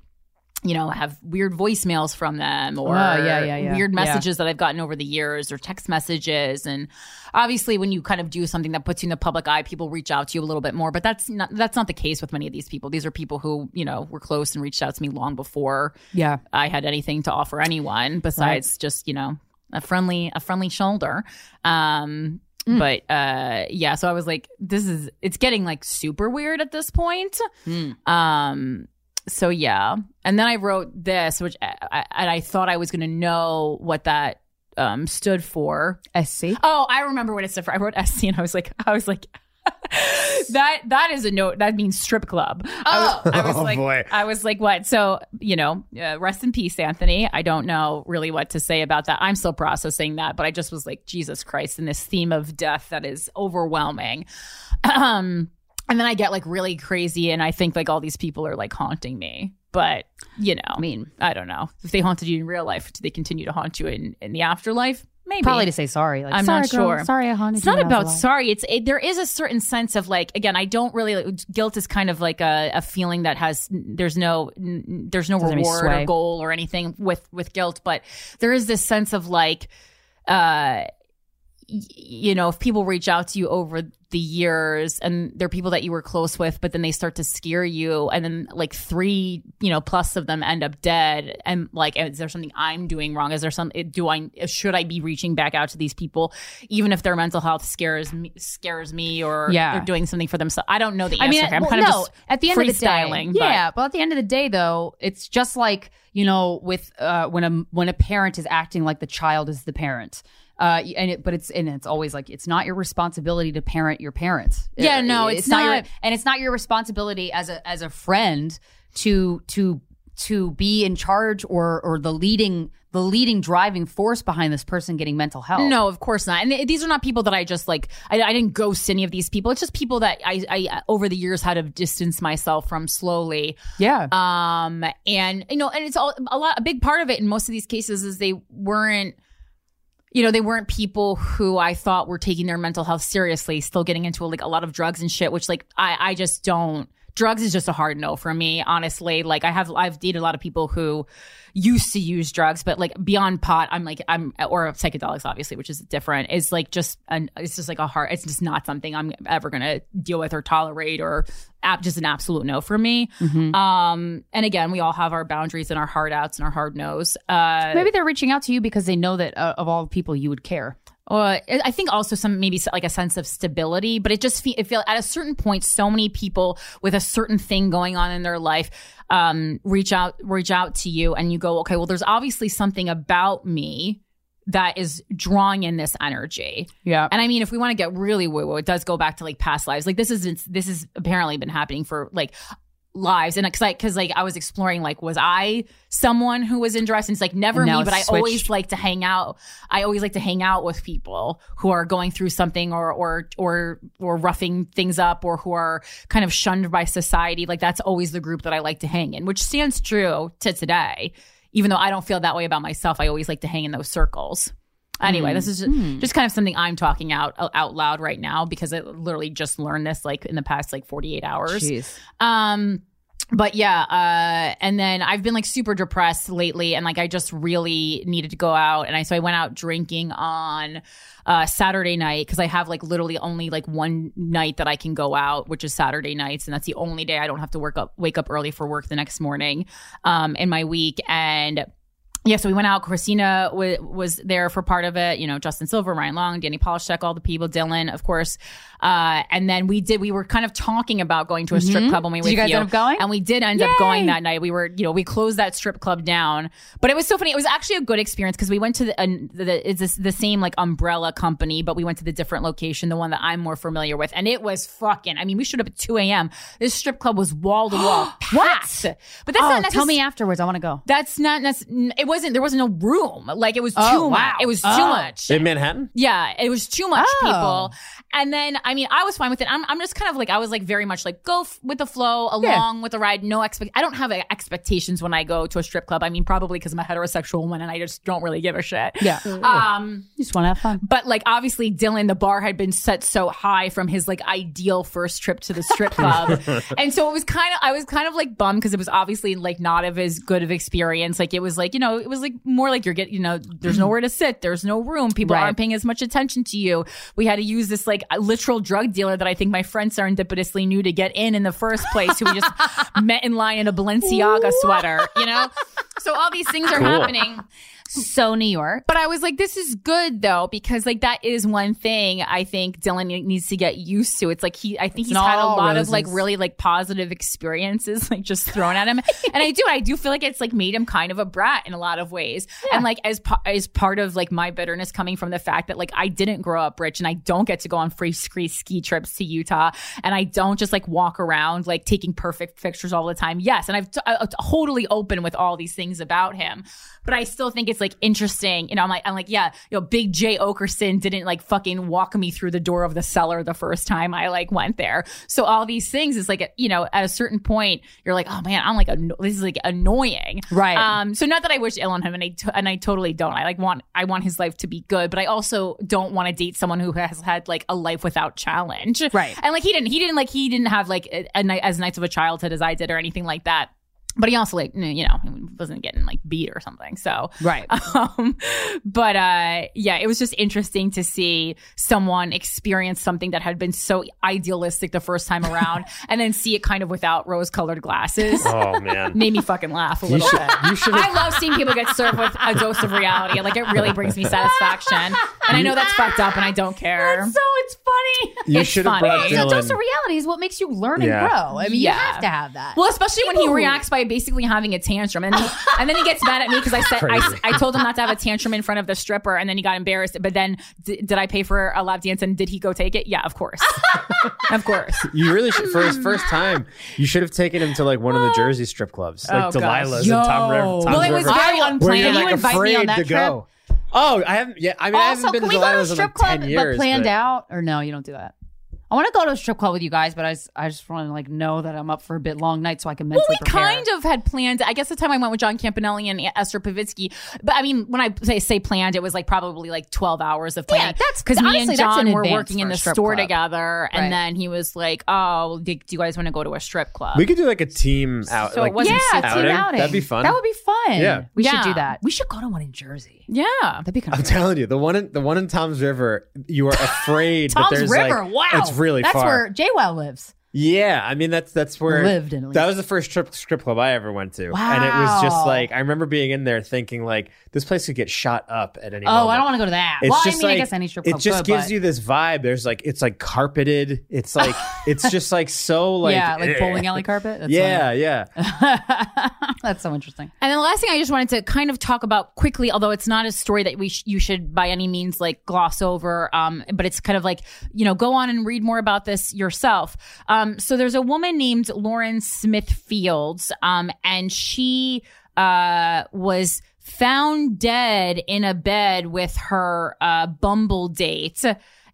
you know have weird voicemails from them or Oh, yeah, yeah, yeah. weird messages that i've gotten over the years or text messages and obviously when you kind of do something that puts you in the public eye people reach out to you a little bit more but that's not that's not the case with many of these people these are people who you know were close and reached out to me long before yeah, I had anything to offer anyone besides just you know a friendly a friendly shoulder. Um, Mm. But uh, yeah, so I was like, this is it's getting like super weird at this point. Mm. Um, so yeah, and then I wrote this, which I, I, and I thought I was going to know what that um stood for. SC. Oh, I remember what it stood for. I wrote SC, and I was like, I was like. that that is a note that means strip club. I was, I was Oh, like, boy. I was like, what? So you know, uh, rest in peace, Anthony. I don't know really what to say about that. I'm still processing that, but I just was like, Jesus Christ, and this theme of death that is overwhelming. Um, and then I get like really crazy, and I think like all these people are like haunting me. But you know, I mean, I don't know if they haunted you in real life. Do they continue to haunt you in in the afterlife? Maybe Probably to say sorry. Like, I'm sorry, not girl. sure. Sorry, I haunted you. It's not when I was about sorry. It's it, there is a certain sense of like again. I don't really like, guilt is kind of like a, a feeling that has there's no n- there's no Doesn't reward or goal or anything with with guilt, but there is this sense of like uh you know if people reach out to you over the years and they're people that you were close with but then they start to scare you and then like three you know plus of them end up dead and like is there something i'm doing wrong is there some do i should i be reaching back out to these people even if their mental health scares me scares me or Yeah. they're doing something for themselves i don't know the I answer mean, i'm well, kind of no, just at the end of the day, freestyling but- yeah. But at the end of the day, though, it's just like you know, with uh, when a when a parent is acting like the child is the parent. Uh, and it, but it's and it's always like it's not your responsibility to parent your parents. Yeah, Uh, no, it's your, not. and it's not your responsibility as a as a friend to to to be in charge or or the leading the leading driving force behind this person getting mental health. No, of course not. And th- these are not people that I just like. I, I didn't ghost any of these people. It's just people that I, I over the years had to distance myself from slowly. Yeah. Um. And you know, and it's all a lot. A big part of it in most of these cases is they weren't. You know, they weren't people who I thought were taking their mental health seriously, still getting into like a lot of drugs and shit, which like I I just don't. Drugs is just a hard no for me, honestly. Like I have I've dated a lot of people who used to use drugs, but like beyond pot, I'm like I'm or psychedelics, obviously, which is different. It's like just an it's just like a hard. It's just not something I'm ever gonna deal with or tolerate or ap- just an absolute no for me. Um, and again, we all have our boundaries and our hard outs and our hard nos. Uh, Maybe they're reaching out to you because they know that uh, of all the people you would care. Uh, I I think also some maybe like a sense of stability, but it just fe- it feel at a certain point, so many people with a certain thing going on in their life um, reach out reach out to you, and you go, okay, well, there's obviously something about me that is drawing in this energy. Yeah. And I mean, if we want to get really woo woo, it does go back to like past lives. Like this is this has apparently been happening for like lives and uh, because I because like I was exploring like was I someone who was interested? It's like never And me, but I always like to hang out. I always like to hang out with people who are going through something or or or or roughing things up or who are kind of shunned by society. Like that's always the group that I like to hang in, which stands true to today. Even though I don't feel that way about myself, I always like to hang in those circles. Anyway, this is just, just kind of something I'm talking out out loud right now because I literally just learned this like in the past like 48 hours. Jeez. Um, but yeah, uh, and then I've been like super depressed lately, and like I just really needed to go out, and I so I went out drinking on uh, Saturday night because I have like literally only like one night that I can go out, which is Saturday nights, and that's the only day I don't have to work up wake up early for work the next morning, um, in my week, and yeah, so we went out. Christina w- was there for part of it. You know, Justin Silver, Ryan Long, Danny Polishchuk, all the people, Dylan, of course. Uh, and then we did. We were kind of talking about going to a strip club when we were you with guys end up going? and we did end up going that night. We were, you know, we closed that strip club down, but it was so funny. It was actually a good experience because we went to the, uh, the it's this, the same like umbrella company, but we went to the different location, the one that I'm more familiar with, and it was fucking. I mean, we showed up at 2 a.m. This strip club was wall to wall packed. But that's oh, not tell me afterwards. I want to go. that's not necessarily. It wasn't. There wasn't no room. Like it was too Oh, much. It was too Oh. much. In Manhattan? Yeah, it was too much Oh. people. And then, I mean, I was fine with it. I'm, I'm just kind of like, I was like very much like, go f- with the flow, along with the ride. No expect. I don't have uh, expectations when I go to a strip club. I mean, probably because I'm a heterosexual woman and I just don't really give a shit. Yeah. Um, You just want to have fun. but like obviously Dylan, the bar had been set so high from his like ideal first trip to the strip club. and so it was kind of I was kind of like bummed because it was obviously like not of as good of experience. Like it was like, you know, it was like more like you're getting, you know, there's nowhere to sit, there's no room, people Right. aren't paying as much attention to you. We had to use this like literal drug dealer that I think my friend serendipitously knew to get in in the first place, who we just met in line in a Balenciaga sweater, you know? So all these things are happening. So New York. But I was like, this is good though, because like that is one thing I think Dylan needs to get used to. It's like he, I think he's had a lot of like really like positive experiences like just thrown at him. and I do, I do feel like it's like made him kind of a brat in a lot of ways. And like as, as part of like my bitterness coming from the fact that like I didn't grow up rich and I don't get to go on free ski, ski trips to Utah and I don't just like walk around like taking perfect pictures all the time. Yes. And I've t- I'm totally open with all these things about him but I still think it's like interesting. You know, I'm like, I'm like, yeah, you know, Big Jay Oakerson didn't like fucking walk me through the door of the cellar the first time I like went there. So all these things is like, you know, at a certain point, you're like, oh man, I'm like, anno- this is like annoying, Right. Um, so not that I wish ill on him, and I t- and I totally don't. I like want I want his life to be good, but I also don't want to date someone who has had like a life without challenge, Right. And like he didn't, he didn't like he didn't have like a, a night as nice of a childhood as I did or anything like that. But he also like you know wasn't getting like beat or something. So Right. um, but uh, yeah, it was just interesting to see someone experience something that had been so idealistic the first time around, and then see it kind of without rose-colored glasses. Oh man. Made me fucking laugh a You little should, bit. you should I love seeing people get served with a dose of reality. Like it really brings me satisfaction, and I know that's fucked up, and I don't care. So it's funny. you it's should have funny. brought So So dose of reality is what makes you learn and Yeah. grow. I mean, Yeah. you have to have that. Well, especially when he reacts by basically having a tantrum, and then he, and then he gets mad at me because I said I, I told him not to have a tantrum in front of the stripper, and then he got embarrassed. But then, d- did I pay for a lap dance, and did he go take it? Yeah, of course, of course. You really should for his first time. You should have taken him to like one of the Jersey strip clubs, like Oh, gosh. Delilah's and Tom River. Tom's Well, it was River, very where unplanned. you're Can you like invite me on that to go. Oh, I haven't. Yeah, I mean, I haven't been to to a Delilah's in strip like club ten years. but planned but- out? Or no, you don't do that. I want to go to a strip club with you guys, but I just, I just want to like know that I'm up for a bit long night so I can mentally Well, we prepare. kind of had planned. I guess the time I went with John Campanelli and Esther Povitsky, but I mean, when I say, say planned, it was like probably like twelve hours of planning. Yeah, that's- because me and honestly, that's John were working in the store club. together, and Right. then he was like, "Oh, do do you guys want to go to a strip club?" We could do like a team out. So it wasn't yeah, super- team outing. outing. That'd be fun. That would be fun. Yeah. we Yeah. should do that. We should go to one in Jersey. yeah. That'd be kind I'm of. Fun. telling you, the one in the one in Toms River, you are afraid that Tom's there's River. like wow, it's really That's far. where JWoww lives. Yeah, I mean that's that's where Lived in, that was the first trip strip club I ever went to, and it was just like I remember being in there thinking like this place could get shot up at any. Oh, moment. I don't want to go to that. It's well, just I mean, like I guess any strip club. it just could, gives but- you this vibe. There's like it's like carpeted. It's like it's just like so like yeah, like eh. bowling alley carpet. That's yeah, yeah. that's so interesting. And then the last thing I just wanted to kind of talk about quickly, although it's not a story that we sh- you should by any means like gloss over, um, but it's kind of like you know go on and read more about this yourself. Um, so there's a woman named Lauren Smith Fields, um, and she uh, was found dead in a bed with her uh, Bumble date.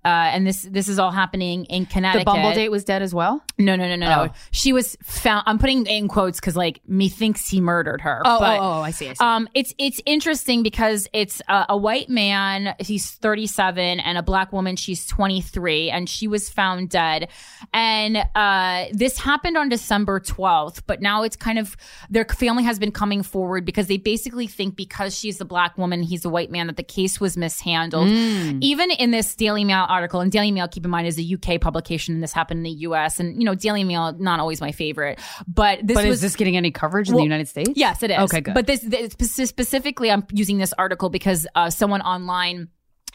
Uh, and this this is all happening in Connecticut. The Bumble date was dead as well. No, no, no, no, Oh. no. She was found. I'm putting in quotes because like methinks he murdered her. Oh, but, oh, oh, I see, I see. Um, it's it's interesting because it's uh, a white man. He's 37, and a black woman. She's 23, and she was found dead. And uh, this happened on December 12th, but now it's kind of their family has been coming forward because they basically think because she's a black woman, he's a white man, that the case was mishandled. Mm. Even in this Daily Mail article, and Daily Mail, keep in mind, is a UK publication, and this happened in the US. And you know, Daily Mail not always my favorite, but this but was is this getting any coverage in Well, the United States? Yes, it is. Okay, good. But this, this specifically, I'm using this article because uh, someone online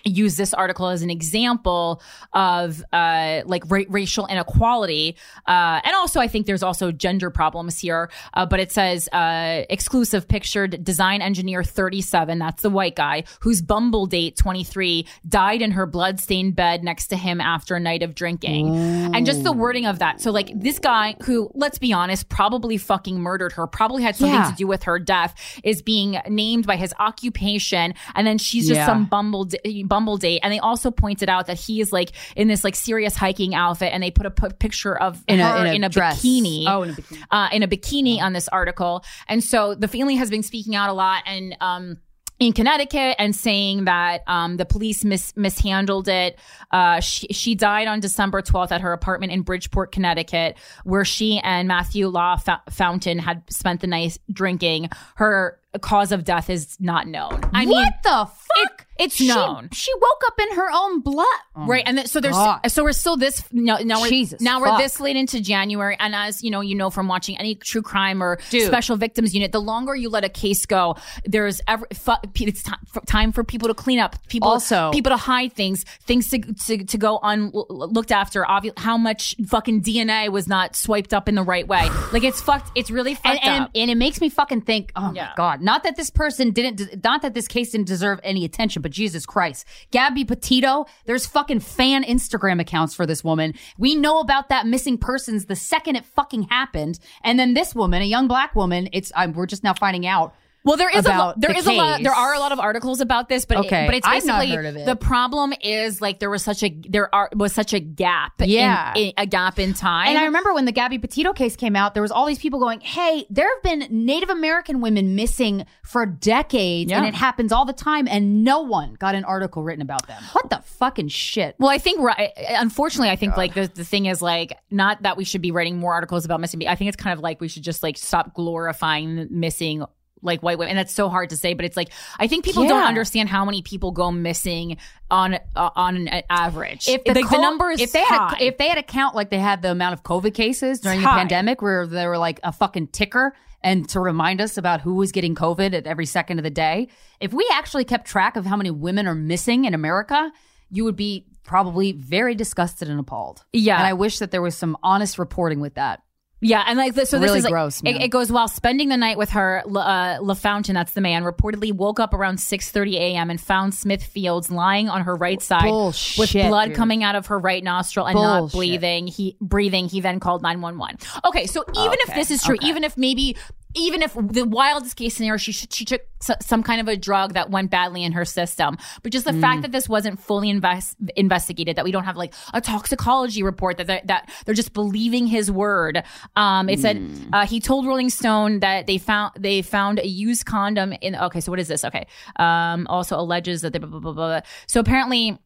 used this article as an example of uh, like ra- racial inequality, uh, and also I think there's also gender problems here. Uh, but it says uh, exclusive pictured design engineer 37, that's the white guy whose Bumble date 23 died in her bloodstained bed next to him after a night of drinking, and just the wording of that. So like this guy who, let's be honest, probably fucking murdered her, probably had something Yeah. to do with her death, is being named by his occupation, and then she's just Yeah. some bumble d- bumble date. And they also pointed out that he is like in this like serious hiking outfit, and they put a p- picture of In a- her in a dress. bikini. Oh, in a bikini. Uh, in a bikini on this article, and so the family has been speaking out a lot, and um. In Connecticut, and saying that um, the police mis- mishandled it. Uh, she, she died on December 12th at her apartment in Bridgeport, Connecticut, where she and Matthew Law Fa- Fountain had spent the night drinking. Her cause of death is not known. I mean, what the fuck? It's She- known. She, woke up in her own blood. Oh right and my then, so there's God. so we're still this now, now we're Jesus now we're this late into january and as you know you know from watching any true crime or Dude. special victims unit the longer you let a case go there's every fu- it's time for, time for people to clean up people Also- people to hide things things to to, to go unlooked after Obvi- how much fucking dna was not swiped up in the right way like it's fucked it's really fucked and, and, up and it makes me fucking think, oh Yeah. my god, not that this person didn't, not that this case didn't deserve any attention, but Jesus Christ, Gabby Petito, there's fucking fan Instagram accounts for this woman. We know about that missing persons the second it fucking happened, and then this woman, a young black woman, it's I'm, we're just now finding out. Well, there is a about lot. There the is a lot. There are a lot of articles about this, but Okay, it, but it's I've not basically heard of it. the problem is like there was such a there are was such a gap. Yeah. in, in- a gap in time. And I remember when the Gabby Petito case came out, there was all these people going, "Hey, there have been Native American women missing for decades, and it happens all the time, and no one got an article written about them. What the fucking shit?" Well, I think right. Unfortunately, I think like the the thing is like not that we should be writing more articles about missing. I think it's kind of like we should just like stop glorifying missing like white women. And that's so hard to say, but it's like I think people don't understand how many people go missing on uh, on an average. if the, like, co- the number is if they had a, if they had a count like they had the amount of COVID cases during the high. pandemic, where they were like a fucking ticker and to remind us about who was getting COVID at every second of the day. If we actually kept track of how many women are missing in America, you would be probably very disgusted and appalled. Yeah. and I wish that there was some honest reporting with that. Yeah, and like this, so this Really is like, gross, It, it goes while spending the night with her. La- Uh, LaFountain, that's the man, reportedly woke up around six thirty a.m. and found Smith Fields lying on her right side Bullshit, with blood dude. coming out of her right nostril and not breathing. He breathing. He then called nine one one. Okay, so even if this is true, okay. even if maybe. Even if the wildest case scenario, she she took some kind of a drug that went badly in her system, but just the Mm. fact that this wasn't fully invest, investigated, that we don't have like a toxicology report, that they're, that they're just believing his word. Um, it said Mm. uh, he told Rolling Stone that they found they found a used condom in. Okay, so what is this? Okay, um, also alleges that they blah blah blah. blah. So apparently.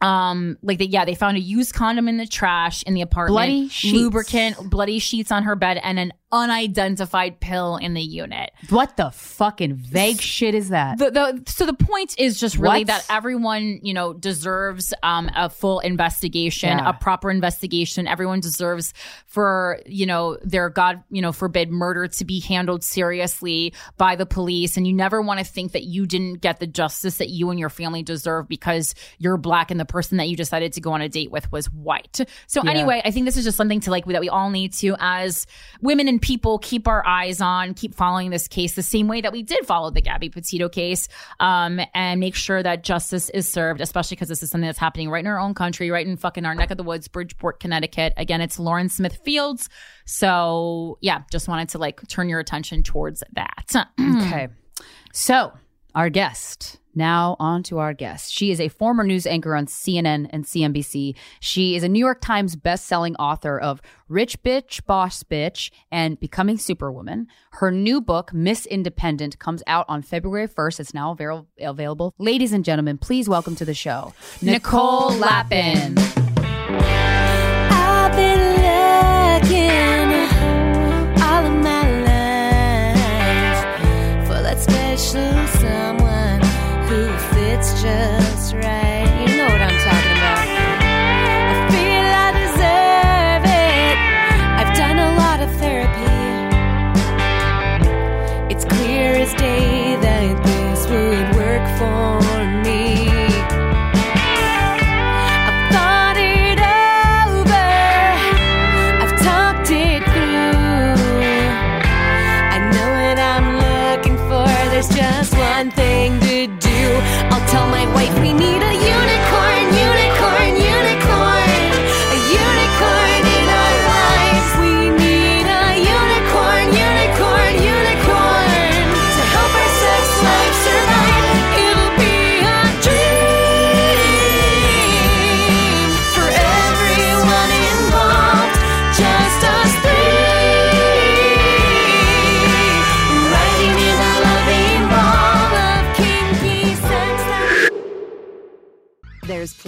Um like they yeah they found a used condom in the trash in the apartment Bloody sheets. lubricant bloody sheets on her bed and an unidentified pill in the unit What the fucking vague shit is that? the, the so the point is just really What? that everyone you know deserves um a full investigation Yeah. a proper investigation everyone deserves for you know their god you know forbid murder to be handled seriously by the police and you never want to think that you didn't get the justice that you and your family deserve because you're black and the person that you decided to go on a date with was white so Yeah. anyway i think this is just something to like that we all need to as women and people keep our eyes on keep following this case the same way that we did follow the gabby petito case um, and make sure that justice is served especially because this is something that's happening right in our own country right in fucking our neck of the woods bridgeport connecticut again it's lauren smith fields so yeah just wanted to like turn your attention towards that Okay. So, our guest. Now, on to our guest. She is a former news anchor on CNN and CNBC. She is a New York Times best-selling author of Rich Bitch, Boss Bitch, and Becoming Superwoman. Her new book, Miss Independent, comes out on February 1st. It's now avail- available. Ladies and gentlemen, please welcome to the show, Nicole Lapin. I've been fits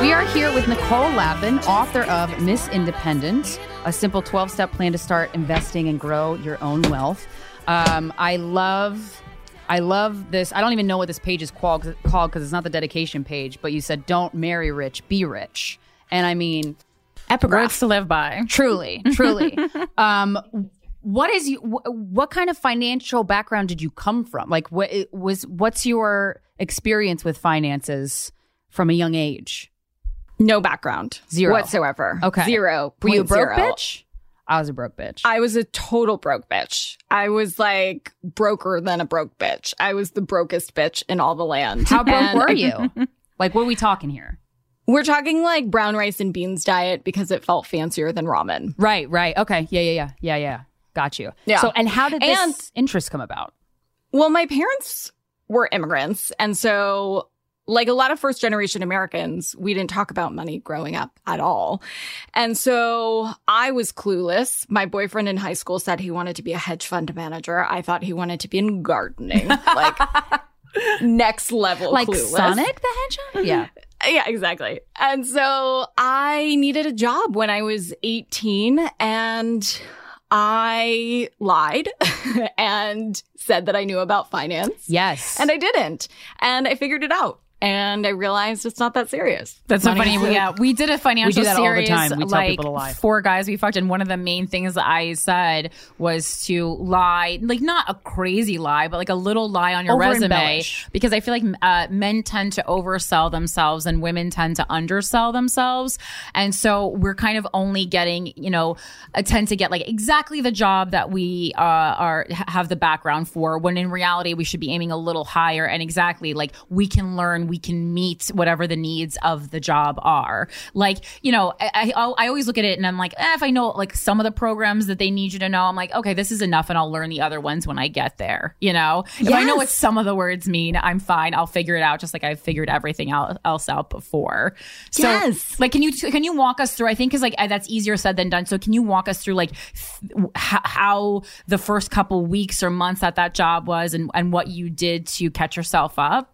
We are here with Nicole Lapin, author of Miss Independent, a simple 12 step plan to start investing and grow your own wealth. Um, I love. I love this. I don't even know what this page is called called because it's not the dedication page. But you said, "Don't marry rich, be rich," and I mean, Words to live by. Truly, truly. um, what is you? wh- What kind of financial background did you come from? Like, what was? What's your experience with finances from a young age? No background. Zero. Whatsoever. Okay. Zero. Were you a broke zero. bitch? I was a broke bitch. I was a total broke bitch. I was like broker than a broke bitch. I was the brokest bitch in all the land. How broke were you? like, what are we talking here? We're talking like brown rice and beans diet because it felt fancier than ramen. Right, right. Okay. Yeah, yeah, yeah. Yeah, yeah. Got you. Yeah. So, and how did this And- interest come about? Well, my parents were immigrants. And so, like a lot of first generation Americans, we didn't talk about money growing up at all. And so I was clueless. My boyfriend in high school said he wanted to be a hedge fund manager. I thought he wanted to be in gardening. Like, next level Like clueless. Sonic the Hedgehog? Mm-hmm. Yeah. Yeah, exactly. And so I needed a job when I was 18 and I lied and said that I knew about finance. Yes. And I didn't. And I figured it out. And I realized it's not that serious. That's so funny. is- Yeah, we did a financial we do that all the series. time. We tell like people to lie. four guys we fucked, and one of the main things that I said was to lie, like not a crazy lie, but like a little lie on your resume, Over-embellish. because I feel like uh, men tend to oversell themselves and women tend to undersell themselves, and so we're kind of only getting, you know, uh, tend to get like exactly the job that we uh, are have the background for. When in reality, we should be aiming a little higher, and exactly like we can learn, we can meet whatever the needs of the job are. Like, you know, I, I, I always look at it and I'm like, eh, if I know like some of the programs that they need you to know, I'm like, okay, this is enough and I'll learn the other ones when I get there. You know, if I know what some of the words mean, I'm fine. I'll figure it out just like I've figured everything else out before. So, Yes. like, can you, can you walk us through? I think cause like I- that's easier said than done. So can you walk us through like how the first couple weeks or months at that job was and, and what you did to catch yourself up?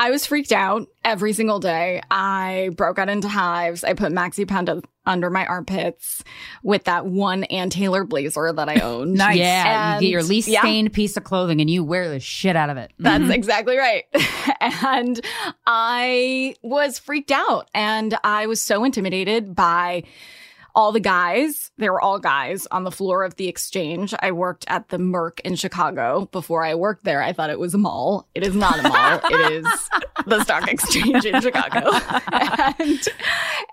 I was freaked out every single day. I broke out into hives. I put Maxi Panda under my armpits with that one Ann Taylor blazer that I owned. Nice. Yeah. you get your least yeah. stained piece of clothing and you wear the shit out of it. That's Mhm. exactly right. and I was freaked out and I was so intimidated by all the guys. They were all guys on the floor of the exchange. I worked at the Merc in Chicago. Before I worked there, I thought it was a mall. It is not a mall. it is the stock exchange in Chicago. and,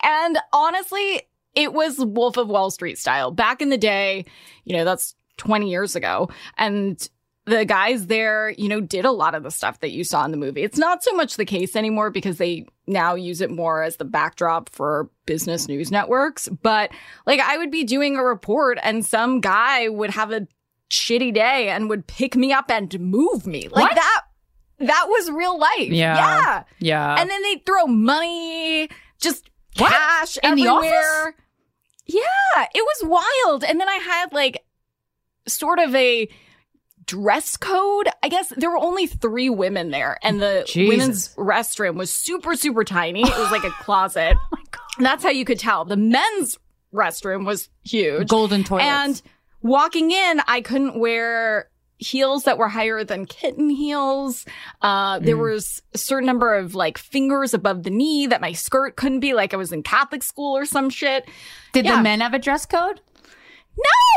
and honestly, it was Wolf of Wall Street style. Back in the day, you know, that's 20 years ago. And the guys there, you know, did a lot of the stuff that you saw in the movie. It's not so much the case anymore because they now use it more as the backdrop for business news networks. But like, I would be doing a report and some guy would have a shitty day and would pick me up and move me. Like What? that, that was real life. Yeah. Yeah. Yeah. And then they throw money, just cash In the everywhere. office? Yeah, it was wild. And then I had like sort of a dress code. I guess there were only three women there, and the Jesus. women's restroom was super, super tiny. It was like a closet. oh my god! And that's how you could tell. The men's restroom was huge, Golden toilets. and walking in, I couldn't wear heels that were higher than kitten heels. Uh, there Mm. was a certain number of like fingers above the knee that my skirt couldn't be like I was in Catholic school or some shit. Did Yeah. the men have a dress code?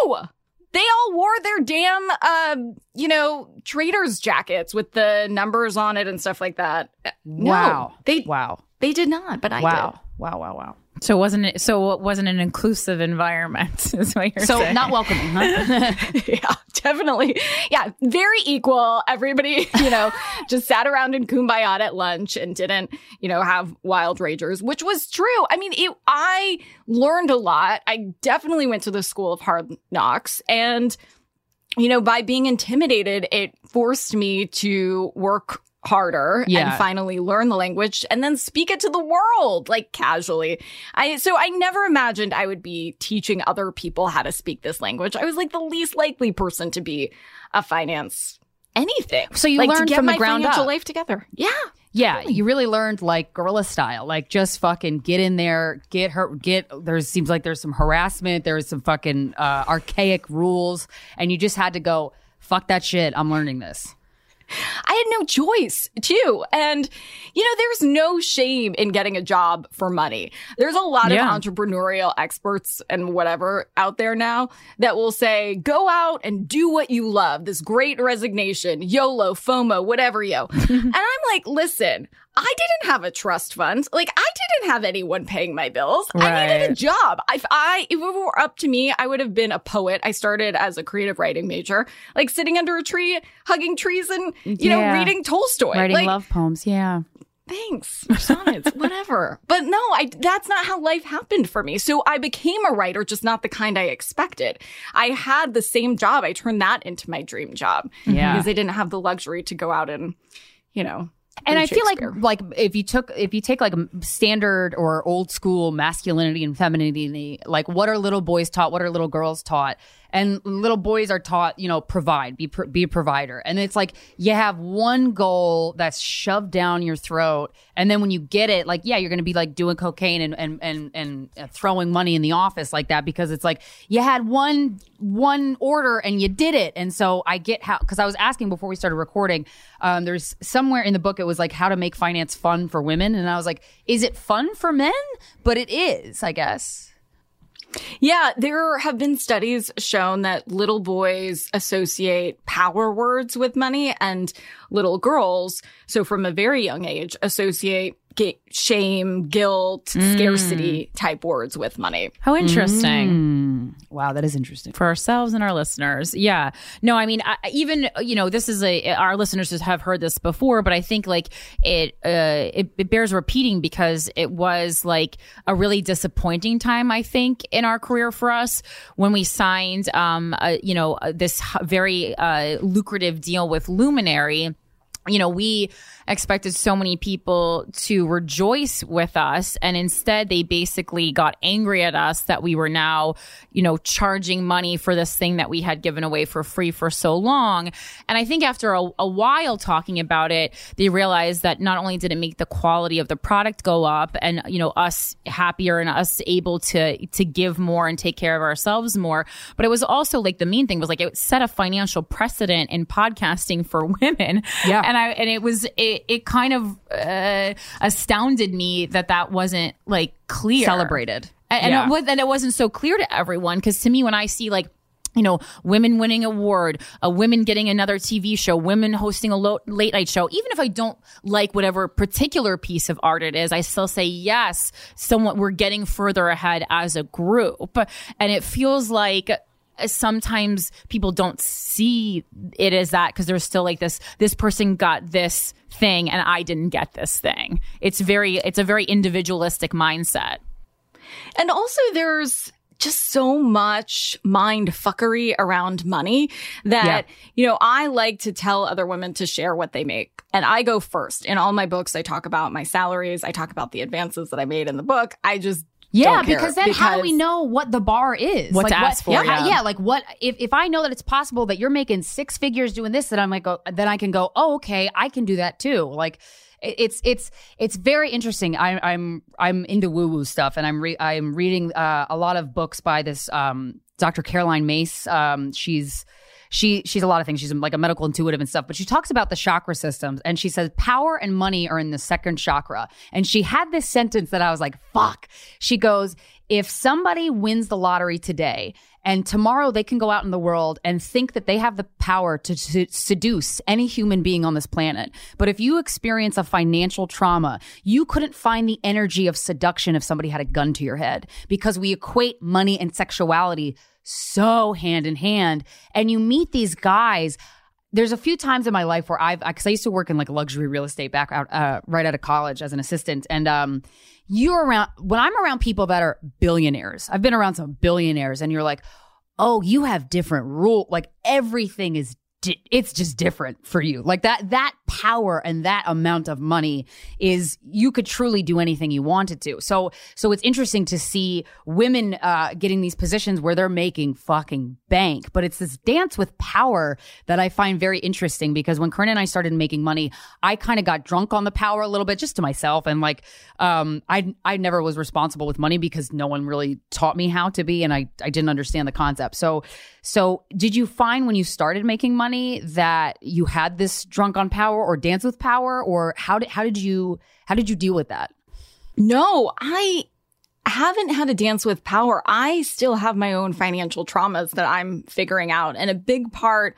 No! They all wore their damn, uh, you know, traders jackets with the numbers on it and stuff like that. Uh, No, Wow. they wow. they did not, but I Wow. Wow. Wow. Wow. So wasn't it, so it wasn't an inclusive environment is what you're So saying. not welcoming, huh? yeah, definitely. Yeah, very equal. Everybody, you know, just sat around in kumbaya at lunch and didn't, you know, have wild ragers, which was true. I mean, it, I learned a lot. I definitely went to the school of hard knocks and you know, by being intimidated, it forced me to work harder Yeah. and finally learn the language and then speak it to the world like casually. I so I never imagined I would be teaching other people how to speak this language. I was like the least likely person to be a finance anything. So you like, learned from the ground up. life together. Yeah. Yeah, you really learned like guerrilla style, like just fucking get in there, get her, get. There seems like there's some harassment, there's some fucking uh, archaic rules, and you just had to go fuck that shit. I'm learning this. I had no choice too. And, you know, there's no shame in getting a job for money. There's a lot Yeah. of entrepreneurial experts and whatever out there now that will say, go out and do what you love. This great resignation, YOLO, FOMO, whatever, yo. and I'm like, listen, I didn't have a trust fund. Like I didn't have anyone paying my bills. I needed a job. If I, if it were up to me, I would have been a poet. I started as a creative writing major, like sitting under a tree, hugging trees and, you know, reading Tolstoy. Writing like, love poems. Yeah. thanks sonnets whatever but no i that's not how life happened for me so i became a writer just not the kind i expected i had the same job i turned that into my dream job Yeah. because i didn't have the luxury to go out and you know and I feel like like if you took if you take like standard or old school masculinity and femininity, like what are little boys taught, what are little girls taught, and little boys are taught, you know, provide, be be a provider, and it's like you have one goal that's shoved down your throat, and then when you get it, like yeah, you're gonna be like doing cocaine and and and and uh, throwing money in the office like that because it's like you had one one order and you did it, and so I get how because I was asking before we started recording, um, there's somewhere in the book it was like how to make finance fun for women, and I was like, is it fun for men? But it is, I guess. Yeah, there have been studies shown that little boys associate power words with money and little girls, so from a very young age, associate ga- shame, guilt, scarcity type words with money. How interesting. Mm. Wow, that is interesting. for ourselves and our listeners. Yeah. No, I mean, I, even you know, this is a our listeners have heard this before, but I think like it uh it, it bears repeating because it was like a really disappointing time. I think in our career for us when we signed um uh, you know uh, this very uh lucrative deal with Luminary you know, we expected so many people to rejoice with us. And instead, they basically got angry at us that we were now, you know, charging money for this thing that we had given away for free for so long. And I think after a, a while talking about it, they realized that not only did it make the quality of the product go up and, you know, us happier and us able to, to give more and take care of ourselves more, but it was also like the main thing was like it set a financial precedent in podcasting for women. Yeah. And I, and it was, it, it kind of uh, astounded me that that wasn't like clear. Celebrated. And, and, Yeah. it, was, and it wasn't so clear to everyone. Cause to me, when I see like, you know, women winning award, a women getting another TV show, women hosting a lo- late night show. Even if I don't like whatever particular piece of art it is, I still say yes. Somewhat, we're getting further ahead as a group, and it feels like sometimes people don't see it as that because there's still like this this person got this thing and I didn't get this thing. It's very it's a very individualistic mindset. And also there's just so much mind fuckery around money that, you know, I like to tell other women to share what they make. And I go first. In all my books, I talk about my salaries. I talk about the advances that I made in the book. I just Yeah, because then how do we know what the bar is? What like to ask for, Yeah, yeah. yeah, like what if if I know that it's possible that you're making six figures doing this, then I'm like, oh, then I can go, oh, okay, I can do that too. Like it's it's it's very interesting. I'm I'm I'm into woo woo stuff, and I'm re- I'm reading uh, a lot of books by this um, Dr. Caroline Myss. Um, she's she she's a lot of things. She's like a medical intuitive and stuff, but she talks about the chakra systems and she says power and money are in the second chakra. And she had this sentence that I was like, fuck. She goes, if somebody wins the lottery today and tomorrow they can go out in the world and think that they have the power to se- seduce any human being on this planet. But if you experience a financial trauma, you couldn't find the energy of seduction if somebody had a gun to your head because we equate money and sexuality so hand in hand. And you meet these guys. There's a few times in my life where I've, because I used to work in like luxury real estate back out, uh, right out of college as an assistant. And, um, you're around, when I'm around people that are billionaires, I've been around some billionaires and you're like, oh, you have different rule. Like everything is, it's just different for you. Like that, that power and that amount of money is, you could truly do anything you wanted to. So, so it's interesting to see women, uh, getting these positions where they're making fucking bank. But it's this dance with power that I find very interesting because when Corinne and I started making money, I kind of got drunk on the power a little bit just to myself. And like, um, I, I never was responsible with money because no one really taught me how to be and I, I didn't understand the concept. So, so did you find when you started making money money that you had this drunk on power or dance with power or how did how did you how did you deal with that? No, I haven't had a dance with power. I still have my own financial traumas that I'm figuring out. And a big part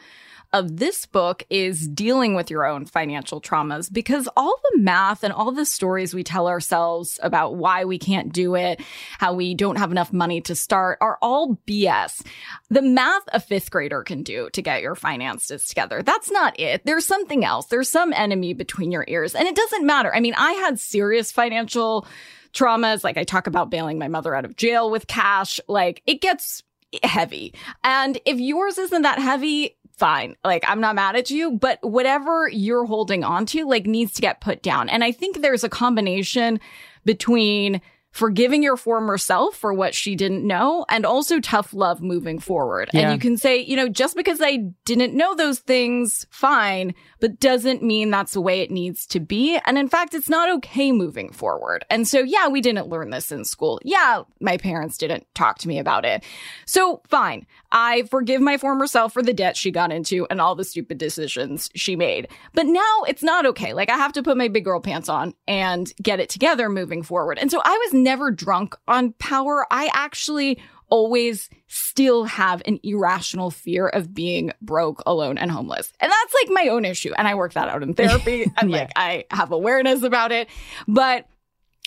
of this book is dealing with your own financial traumas because all the math and all the stories we tell ourselves about why we can't do it, how we don't have enough money to start are all BS. The math a fifth grader can do to get your finances together. That's not it. There's something else. There's some enemy between your ears and it doesn't matter. I mean, I had serious financial traumas. Like I talk about bailing my mother out of jail with cash. Like it gets heavy. And if yours isn't that heavy, fine. Like I'm not mad at you, but whatever you're holding on to, like needs to get put down. And I think there's a combination between forgiving your former self for what she didn't know and also tough love moving forward. Yeah. And you can say, you know, just because I didn't know those things, fine, but doesn't mean that's the way it needs to be. And in fact, it's not okay moving forward. And so, yeah, we didn't learn this in school. Yeah, my parents didn't talk to me about it. So fine. I forgive my former self for the debt she got into and all the stupid decisions she made. But now it's not okay. Like I have to put my big girl pants on and get it together moving forward. And so I was never drunk on power. I actually always still have an irrational fear of being broke, alone, and homeless. And that's like my own issue. And I work that out in therapy and like I have awareness about it. But,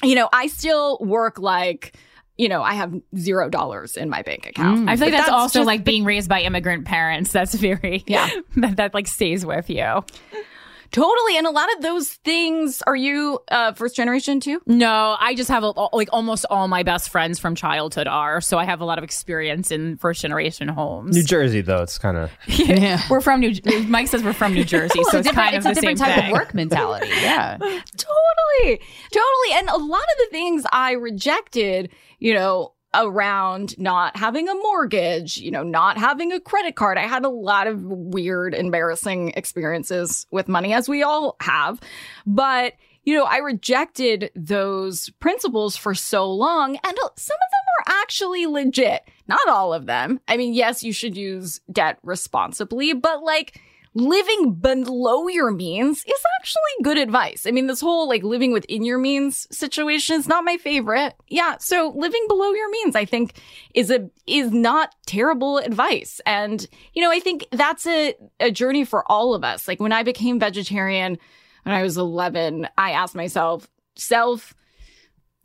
you know, I still work like, you know, I have zero dollars in my bank account. Mm. I feel like But that's, also just- like being raised by immigrant parents. That's very Yeah. that, that like stays with you. Totally. And a lot of those things, are you uh, first generation too? No, I just have a, like almost all my best friends from childhood are, so I have a lot of experience in first generation homes. New Jersey, though, it's kind of yeah. We're from New. Mike says we're from New Jersey, so it's, kind it's of a different same type thing. of work mentality. Yeah. totally totally and a lot of the things i rejected you know around not having a mortgage you know not having a credit card. I had a lot of weird embarrassing experiences with money as we all have. But you know i rejected those principles for so long and some of them are actually legit. Not all of them. I mean yes you should use debt responsibly but like living below your means is actually good advice. I mean, this whole like living within your means situation is not my favorite. Yeah. So living below your means, I think is a, is not terrible advice. And, you know, I think that's a, a journey for all of us. Like when I became vegetarian when I was 11, I asked myself, self,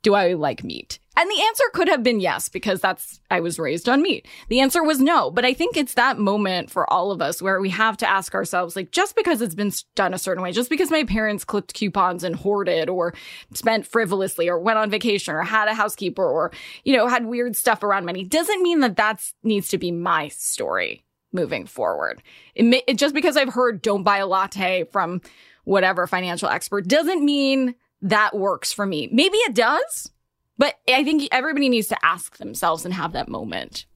do I like meat? And the answer could have been yes, because that's, I was raised on meat. The answer was no. But I think it's that moment for all of us where we have to ask ourselves, like, just because it's been done a certain way, just because my parents clipped coupons and hoarded or spent frivolously or went on vacation or had a housekeeper or, you know, had weird stuff around money doesn't mean that that needs to be my story moving forward. It, may, it just because I've heard don't buy a latte from whatever financial expert doesn't mean that works for me. Maybe it does, but I think everybody needs to ask themselves and have that moment.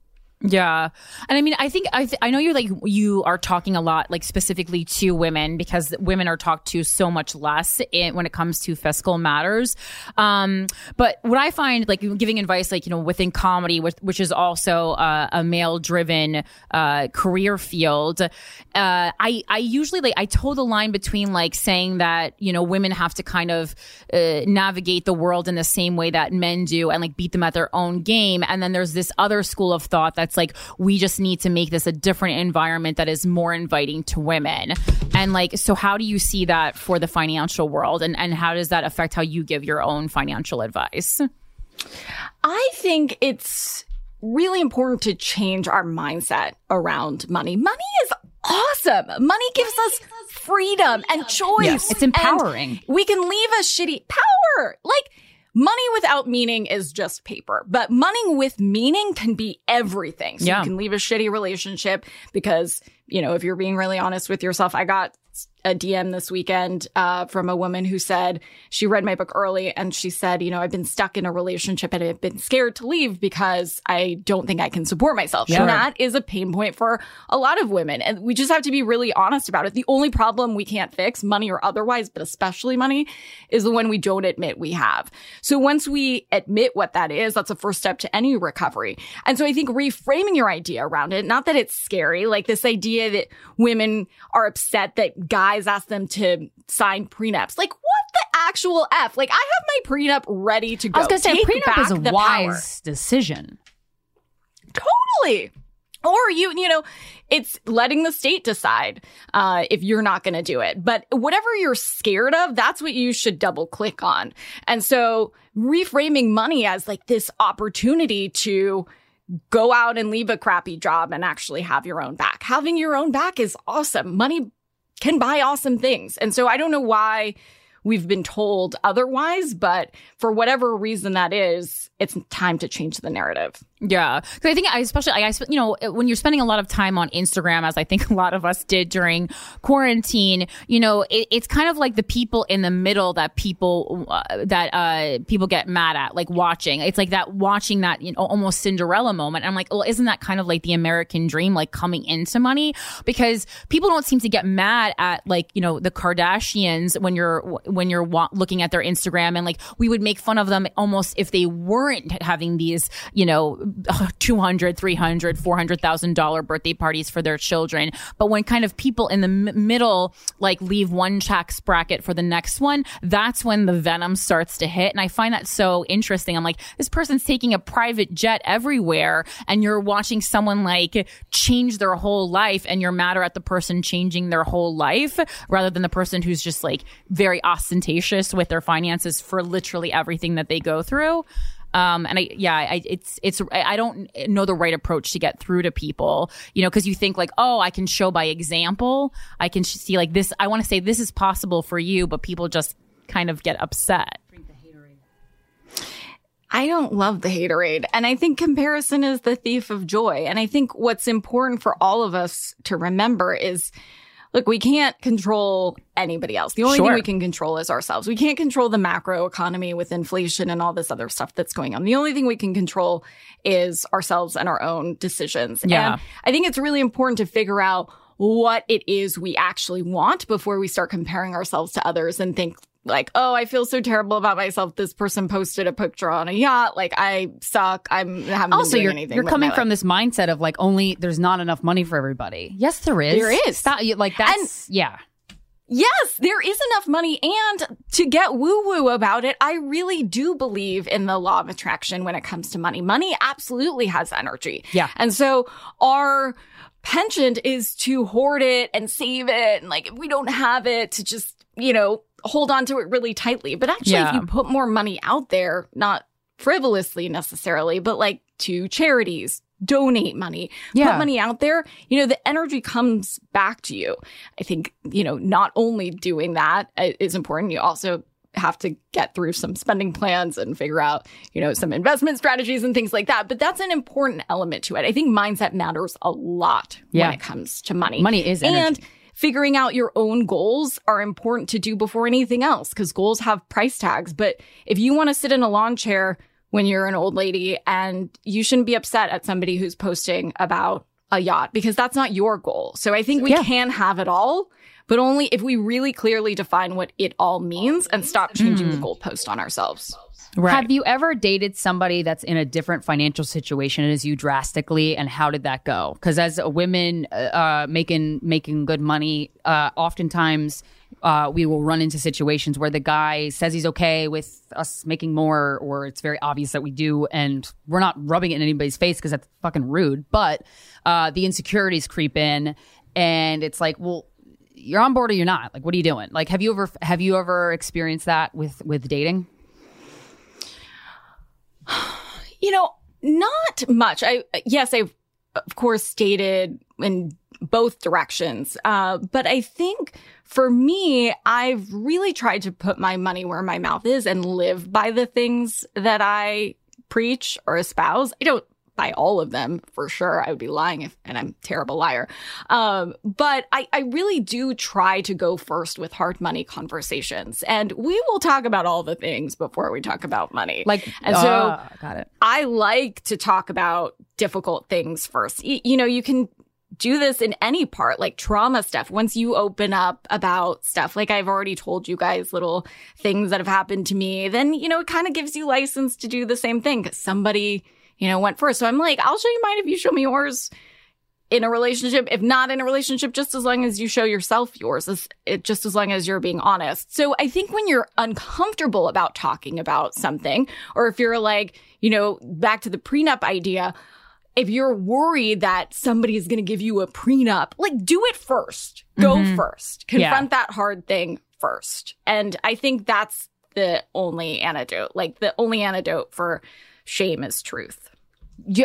Yeah. And I mean, I think, I, th- I know you're like, you are talking a lot, like specifically to women because women are talked to so much less in, when it comes to fiscal matters. Um, but what I find, like giving advice, like, you know, within comedy, which, which is also uh, a male driven uh, career field, uh, I, I usually like, I toe the line between like saying that, you know, women have to kind of uh, navigate the world in the same way that men do and like beat them at their own game. And then there's this other school of thought that's like we just need to make this a different environment that is more inviting to women and like so how do you see that for the financial world and and how does that affect how you give your own financial advice I think it's really important to change our mindset around money. Money is awesome. Money gives us freedom and choice. Yes. It's and empowering. we can leave a shitty power. Like money without meaning is just paper, but money with meaning can be everything. So Yeah. you can leave a shitty relationship because, you know, if you're being really honest with yourself, I got a DM this weekend uh, from a woman who said she read my book early and she said, you know, I've been stuck in a relationship and I've been scared to leave because I don't think I can support myself. Sure. And that is a pain point for a lot of women. And we just have to be really honest about it. The only problem we can't fix, money or otherwise, but especially money, is the one we don't admit we have. So once we admit what that is, that's a first step to any recovery. And so I think reframing your idea around it, not that it's scary, like this idea idea that women are upset that guys ask them to sign prenups. Like, what the actual F? Like, I have my prenup ready to go. I was gonna say Take prenup is a wise power. decision. Totally. Or you, you know, it's letting the state decide uh, if you're not going to do it. But whatever you're scared of, that's what you should double click on. And so reframing money as like this opportunity to go out and leave a crappy job and actually have your own back. Having your own back is awesome. Money can buy awesome things. And so I don't know why we've been told otherwise, but for whatever reason that is, it's time to change the narrative. Yeah, because I think I especially I, you know when you're spending a lot of time on Instagram, as I think a lot of us did during quarantine, you know it, it's kind of like the people in the middle that people uh, that uh people get mad at, like watching. It's like that watching that you know almost Cinderella moment. I'm like, well, isn't that kind of like the American dream, like coming into money? Because people don't seem to get mad at like you know the Kardashians when you're when you're wa- looking at their Instagram and like we would make fun of them almost if they weren't having these you know 200 300 400000 dollar birthday parties for their children. But when kind of people in the m- middle like leave one tax bracket for the next one that's when the venom starts to hit. And i find that so interesting. I'm like this person's taking a private jet everywhere and you're watching someone like change their whole life and you're madder at the person changing their whole life rather than the person who's just like very ostentatious with their finances for literally everything that they go through um, and I, yeah, I, it's, it's, I don't know the right approach to get through to people, you know, cause you think like, oh, I can show by example. I can see like this. I want to say this is possible for you, but people just kind of get upset. I don't love the haterade. And I think comparison is the thief of joy. And I think what's important for all of us to remember is look, we can't control anybody else. The only Sure. thing we can control is ourselves. We can't control the macro economy with inflation and all this other stuff that's going on. The only thing we can control is ourselves and our own decisions. Yeah. And I think it's really important to figure out what it is we actually want before we start comparing ourselves to others and think like, oh, I feel so terrible about myself. This person posted a picture on a yacht. Like, I suck. I'm haven't Also, you're, you're coming from life. this mindset of like only there's not enough money for everybody. Yes, there is. There is. Stop, like that's yeah. Yes, there is enough money. And to get woo woo about it, I really do believe in the law of attraction when it comes to money. Money absolutely has energy. Yeah. And so our penchant is to hoard it and save it. And like, if we don't have it, to just, you know, hold on to it really tightly. But actually, Yeah. if you put more money out there, not frivolously necessarily, but like to charities, donate money, Yeah. put money out there, you know, the energy comes back to you. I think, you know, not only doing that uh, important, you also have to get through some spending plans and figure out, you know, some investment strategies and things like that. But that's an important element to it. I think mindset matters a lot Yeah. when it comes to money. Money is energy. And figuring out your own goals are important to do before anything else because goals have price tags. But if you want to sit in a lawn chair when you're an old lady and you shouldn't be upset at somebody who's posting about a yacht because that's not your goal. So I think we Yeah. can have it all, but only if we really clearly define what it all means and stop changing the mm. goalpost on ourselves. Have you ever dated somebody that's in a different financial situation as you drastically, and how did that go? Because as women uh, uh, making making good money, uh, oftentimes uh, we will run into situations where the guy says he's okay with us making more, or it's very obvious that we do, and we're not rubbing it in anybody's face because that's fucking rude. But uh, the insecurities creep in, and it's like, well. You're on board or you're not. Like, what are you doing? Like, have you ever have you ever experienced that with with dating? You know, not much. I yes, I've of course stated in both directions. Uh, but I think for me, I've really tried to put my money where my mouth is and live by the things that I preach or espouse. I don't buy all of them for sure. I would be lying if, and I'm a terrible liar. Um, but I, I really do try to go first with hard money conversations. And we will talk about all the things before we talk about money. Like, and so uh, got it. I like to talk about difficult things first. Y- you know, you can do this in any part, like trauma stuff. Once you open up about stuff, like I've already told you guys little things that have happened to me, then, you know, it kind of gives you license to do the same thing because somebody, you know, went first. So I'm like, I'll show you mine if you show me yours. in a relationship. If not in a relationship, just as long as you show yourself yours, is it just as long as you're being honest. So I think when you're uncomfortable about talking about something, or if you're like, you know, back to the prenup idea, if you're worried that somebody is going to give you a prenup, like do it first. Go Mhm. first. Yeah. Confront that hard thing first. And I think that's the only antidote. Like the only antidote for shame is truth.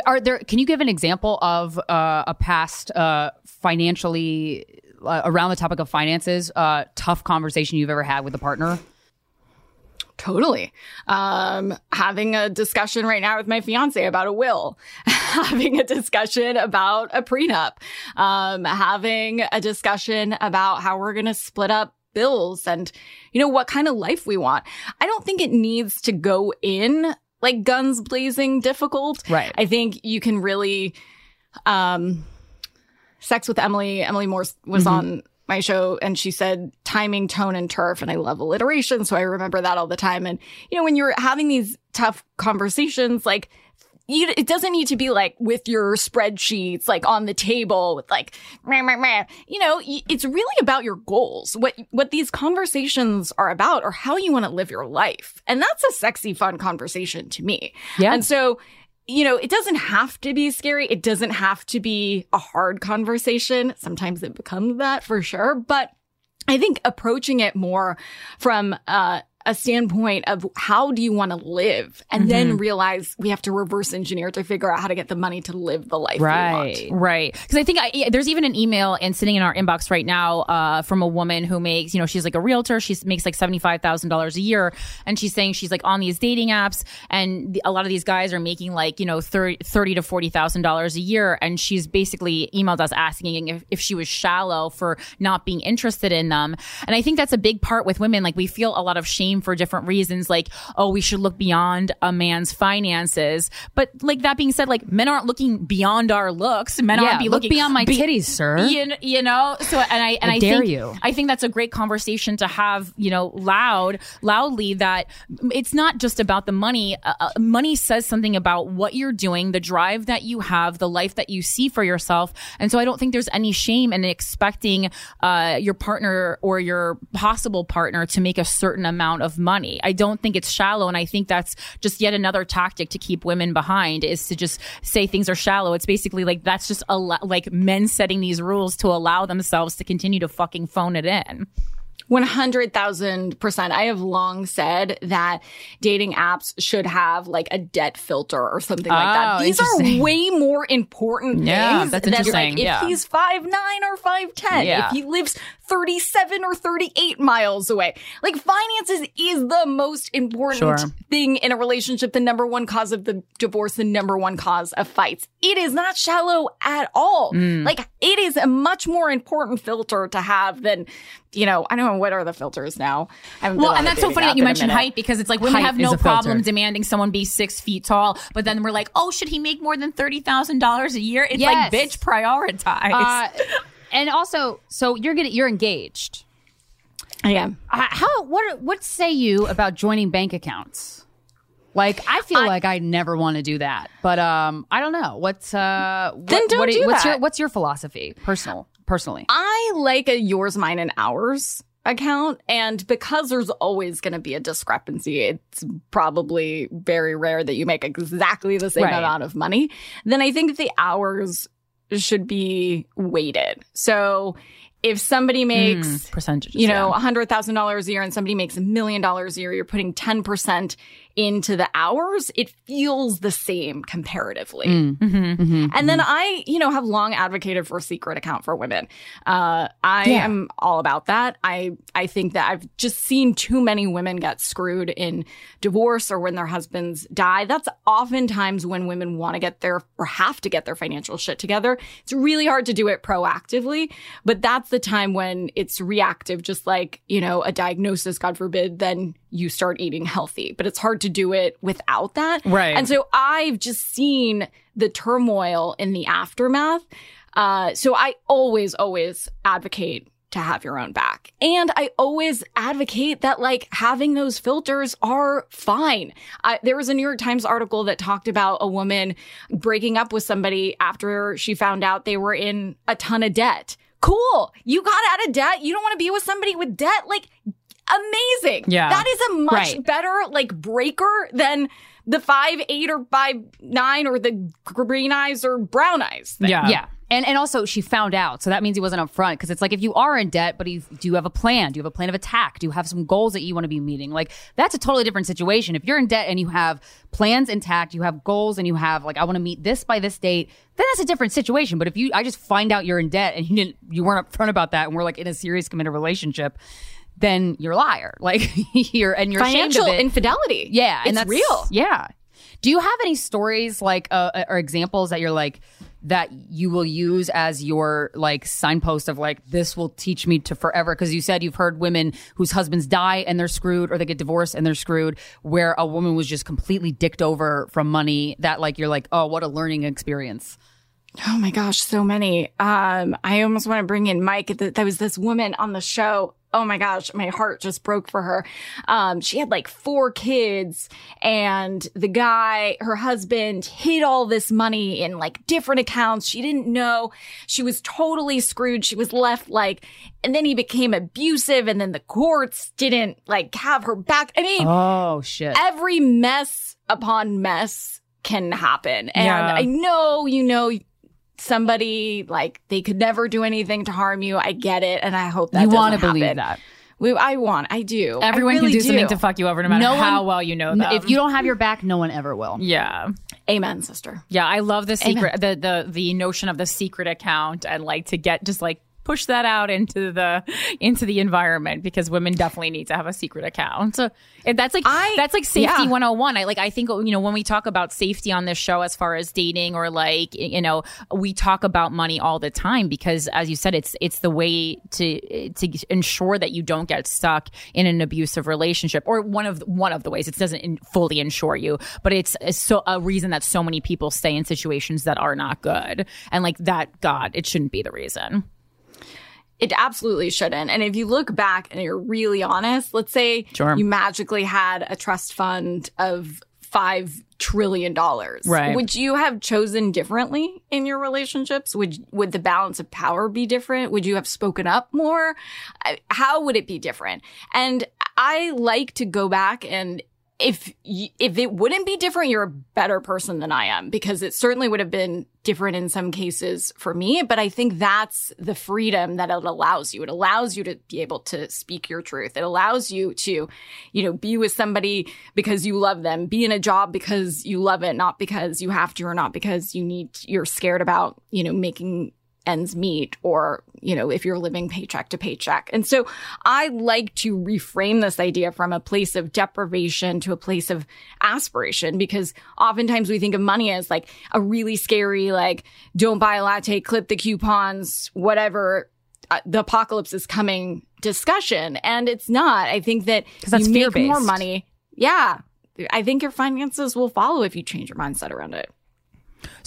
Are there? Can you give an example of uh, a past uh, financially uh, around the topic of finances uh, tough conversation you've ever had with a partner? Totally. Um, having a discussion right now with my fiance about a will, having a discussion about a prenup, um, having a discussion about how we're going to split up bills and, you know, what kind of life we want. I don't think it needs to go in like guns blazing difficult. Right. I think you can really, um, Sex with Emily, Emily Morse was Mhm. on my show and she said timing, tone, and turf. And I love alliteration. So I remember that all the time. And, you know, when you're having these tough conversations, like, you, it doesn't need to be like with your spreadsheets, like on the table with like, meh, meh, meh. you know, it's really about your goals. What, what these conversations are about or how you want to live your life. And that's a sexy, fun conversation to me. Yeah. And so, you know, it doesn't have to be scary. It doesn't have to be a hard conversation. Sometimes it becomes that for sure. But I think approaching it more from uh, a standpoint of how do you want to live and then Mhm. realize we have to reverse engineer to figure out how to get the money to live the life we want. Right. Because I think I, yeah, there's even an email and sitting in our inbox right now uh, from a woman who makes, you know, she's like a realtor. She makes like $75,000 a year. And she's saying she's like on these dating apps. And the, a lot of these guys are making like, you know, 30, 30 to $40,000 a year. And she's basically emailed us asking if, if she was shallow for not being interested in them. And I think that's a big part with women. Like we feel a lot of shame for different reasons. Like, oh, we should look beyond a man's finances. But like that being said, like men aren't looking beyond our looks. Men Yeah, aren't be look looking beyond my titties, sir. You, you know, so and I and I I, dare think you. I think that's a great conversation to have. You know, loud, loudly. That it's not just about the money. Uh, uh, money says something about what you're doing, the drive that you have, the life that you see for yourself. And so I don't think there's any shame in expecting uh, your partner or your possible partner to make a certain amount of money. I don't think it's shallow, and I think that's just yet another tactic to keep women behind is to just say things are shallow. It's basically like that's just a like men setting these rules to allow themselves to continue to fucking phone it in. 100,000%. I have long said that dating apps should have like a debt filter or something like that. Oh, These are way more important Yeah, things that's than interesting. like if Yeah. he's five nine or 5'10, Yeah. if he lives 37 or 38 miles away. Like finances is the most important Sure. thing in a relationship, the number one cause of the divorce, the number one cause of fights. It is not shallow at all. Mm. Like it is a much more important filter to have than, you know, I don't know what are the filters now. I Well, and that's so funny that you mentioned height because it's like women Height have no problem demanding someone be six feet tall, but then we're like, oh, should he make more than thirty thousand dollars a year? It's Yes. like, bitch, prioritize. Uh, and also, so you're getting you're engaged. I am. Uh, how what what say you about joining bank accounts? Like I feel like I never want to do that, but um, I don't know. What's uh, what, Then don't what do what's that. your what's your philosophy, personal, personally? I like a yours, mine, and ours account. And because there's always going to be a discrepancy, it's probably very rare that you make exactly the same Right. amount of money. Then I think the ours should be weighted. So if somebody makes Mm, percentages, you know, yeah. $100,000 a year and somebody makes a million dollars a year, you're putting 10% into the ours, it feels the same comparatively. Mm. Mm-hmm. And then I, you know, have long advocated for a secret account for women. Uh, I Yeah. am all about that. I, I think that I've just seen too many women get screwed in divorce or when their husbands die. That's oftentimes when women want to get their or have to get their financial shit together. It's really hard to do it proactively, but that's the time when it's reactive, just like, you know, a diagnosis, God forbid, then you start eating healthy. But it's hard to do it without that. Right. And so I've just seen the turmoil in the aftermath. Uh, so I always, always advocate to have your own back. And I always advocate that like having those filters are fine. I, there was a New York Times article that talked about a woman breaking up with somebody after she found out they were in a ton of debt. Cool. You got out of debt. You don't want to be with somebody with debt. Like amazing. Yeah. That is a much Right. better like breaker than the five eight or five nine or the green eyes or brown eyes. thing. Yeah. And and also she found out. So that means he wasn't upfront because it's like if you are in debt, but you, do you have a plan? Do you have a plan of attack? Do you have some goals that you want to be meeting? Like that's a totally different situation. If you're in debt and you have plans intact, you have goals and you have like I want to meet this by this date, then that's a different situation. But if you I just find out you're in debt and you didn't you weren't upfront about that and we're like in a serious committed relationship, then you're a liar. Like you're and you're Financial infidelity. Yeah, and It's that's real. Yeah. Do you have any stories like uh, or examples that you're like that you will use as your like signpost of like this will teach me to forever? Because you said you've heard women whose husbands die and they're screwed, or they get divorced and they're screwed, where a woman was just completely dicked over from money. That like you're like, oh, what a learning experience. Oh my gosh, so many. Um, I almost want to bring in Mike. Th- There was this woman on the show. Oh my gosh, my heart just broke for her. Um, she had like four kids and the guy, her husband hid all this money in like different accounts. She didn't know. She was totally screwed. She was left like, and then he became abusive and then the courts didn't like have her back. I mean, Oh shit. every mess upon mess can happen. And Yeah. I know, you know, somebody like they could never do anything to harm you. I get it. And I hope that You want wanna believe that. We, I want, I do. I Everyone really can do, something to fuck you over no matter No how one- well you know them. If you don't have your back, no one ever will. Yeah. Amen, sister. Yeah, I love the secret the the the notion of the secret account and like to get just like push that out into the into the environment because women definitely need to have a secret account. So eh, that's like that's like safety yeah. 101. I like I think you know when we talk about safety on this show as far as dating or like you know we talk about money all the time because as you said it's it's the way to to ensure that you don't get stuck in an abusive relationship or one of one of the ways it doesn't in, fully ensure you but it's, it's so a reason that so many people stay in situations that are not good and like that god it shouldn't be the reason It absolutely shouldn't. And if you look back and you're really honest, let's say Sure. you magically had a trust fund of five trillion dollars. Right. Would you have chosen differently in your relationships? Would would the balance of power be different? Would you have spoken up more? How would it be different? And I like to go back and if y- if it wouldn't be different, you're a better person than I am because it certainly would have been different in some cases for me. But I think that's the freedom that it allows you. It allows you to be able to speak your truth. It allows you to, you know, be with somebody because you love them, be in a job because you love it, not because you have to or not because you need, you're scared about, you know, making ends meet or you know if you're living paycheck to paycheck. And so i like to reframe this idea from a place of deprivation to a place of aspiration because oftentimes we think of money as like a really scary like don't buy a latte clip the coupons whatever uh, the apocalypse is coming discussion. And it's not. I think that that's you make more fear-based. money. Yeah. I think your finances will follow if you change your mindset around it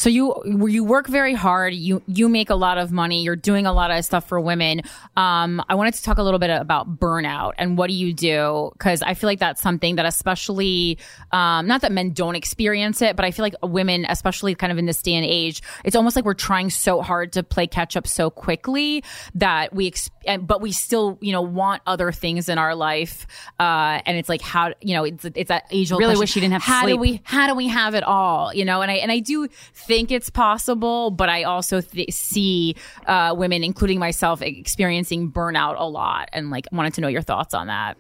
So you you work very hard. You you make a lot of money. You're doing a lot of stuff for women. Um, I wanted to talk a little bit about burnout and what do you do? Because I feel like that's something that especially um, not that men don't experience it, but I feel like women, especially kind of in this day and age, it's almost like we're trying so hard to play catch up so quickly that we ex- but we still you know want other things in our life. Uh, and it's like how you know it's it's that age old Really question, wish you didn't have how do we how do we have it all you know and i and i do think it's possible but i also th- see uh, women including myself experiencing burnout a lot and like wanted to know your thoughts on that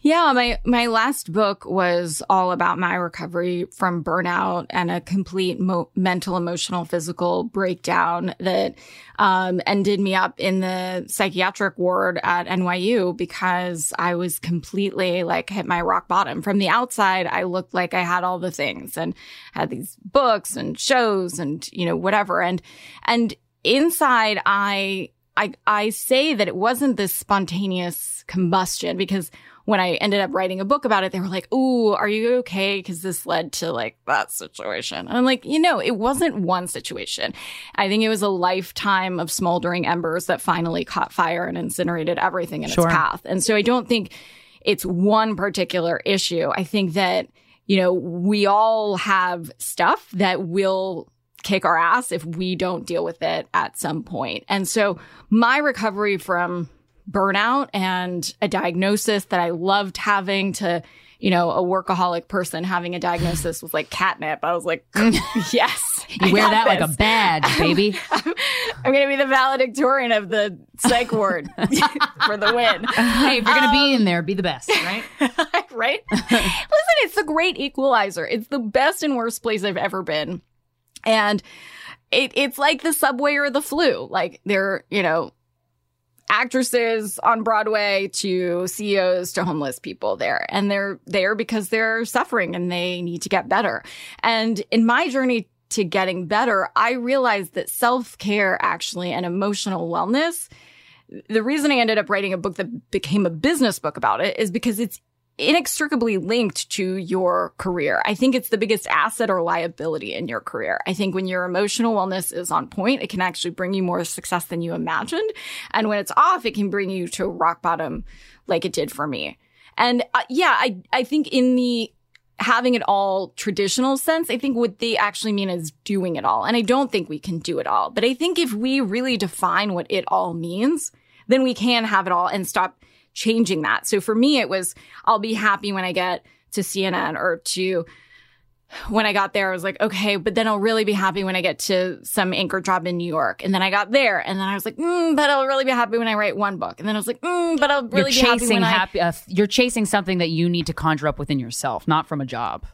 Yeah, my my last book was all about my recovery from burnout and a complete mo- mental, emotional, physical breakdown that um, ended me up in the psychiatric ward at NYU because I was completely like hit my rock bottom. From the outside, I looked like I had all the things and had these books and shows and you know whatever and and inside I I I say that it wasn't this spontaneous combustion because when I ended up writing a book about it, they were like, Ooh, are you okay? Cause this led to like that situation. And I'm like, you know, it wasn't one situation. I think it was a lifetime of smoldering embers that finally caught fire and incinerated everything in Sure. its path. And so I don't think it's one particular issue. I think that, you know, we all have stuff that will kick our ass if we don't deal with it at some point. And so my recovery from burnout and a diagnosis that I loved having to, you know, a workaholic person having a diagnosis was like catnip. I was like, yes. You I wear that like a badge, baby. I'm going to be the valedictorian of the psych ward for the win. hey, if you're gonna be in um, there, be the best, right? right? Listen, it's the great equalizer. It's the best and worst place I've ever been. And it, it's like the subway or the flu. Like they're, you know, actresses on Broadway to CEOs to homeless people there. And they're there because they're suffering and they need to get better. And in my journey to getting better, I realized that self care actually and emotional wellness the reason I ended up writing a book that became a business book about it is because it's inextricably linked to your career. I think it's the biggest asset or liability in your career. I think when your emotional wellness is on point, it can actually bring you more success than you imagined. And when it's off, it can bring you to rock bottom like it did for me. And uh, yeah, I, I think in the having it all traditional sense, I think what they actually mean is doing it all. And I don't think we can do it all. But I think if we really define what it all means, then we can have it all and stop changing that. So for me, it was I'll be happy when I get to CNN or to when I got there, I was like, okay, but then I'll really be happy when I get to some anchor job in New York. And then I got there and then I was like, mm, but I'll really be happy when I write one book. And then I was like, mm, but I'll really you're be happy when I. Uh, you're chasing something that you need to conjure up within yourself, not from a job.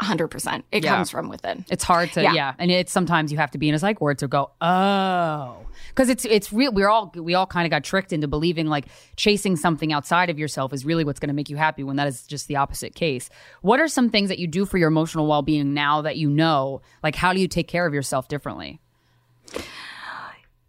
100%. It Yeah. comes from within. It's hard to Yeah. yeah. and it's sometimes you have to be in a psych ward to go oh because it's it's real. We're all we all kind of got tricked into believing like chasing something outside of yourself is really what's going to make you happy when that is just the opposite case. What are some things that you do for your emotional well being now that you know? Like how do you take care of yourself differently?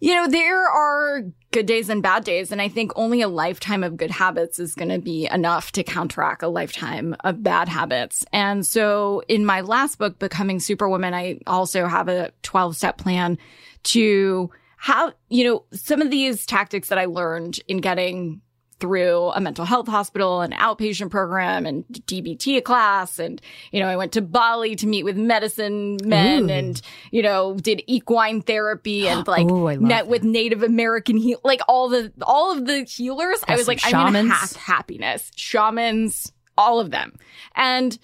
You know, there are good days and bad days. And I think only a lifetime of good habits is going to be enough to counteract a lifetime of bad habits. And so in my last book, Becoming Superwoman, I also have a 12 step plan to how, you know, some of these tactics that I learned in getting through a mental health hospital, an outpatient program, and DBT class. And, you know, I went to Bali to meet with medicine men Ooh. and, you know, did equine therapy and like Ooh, met with Native American heal, like all the, all of the healers. I was like, I'm going to shamans. hack happiness, shamans, all of them. And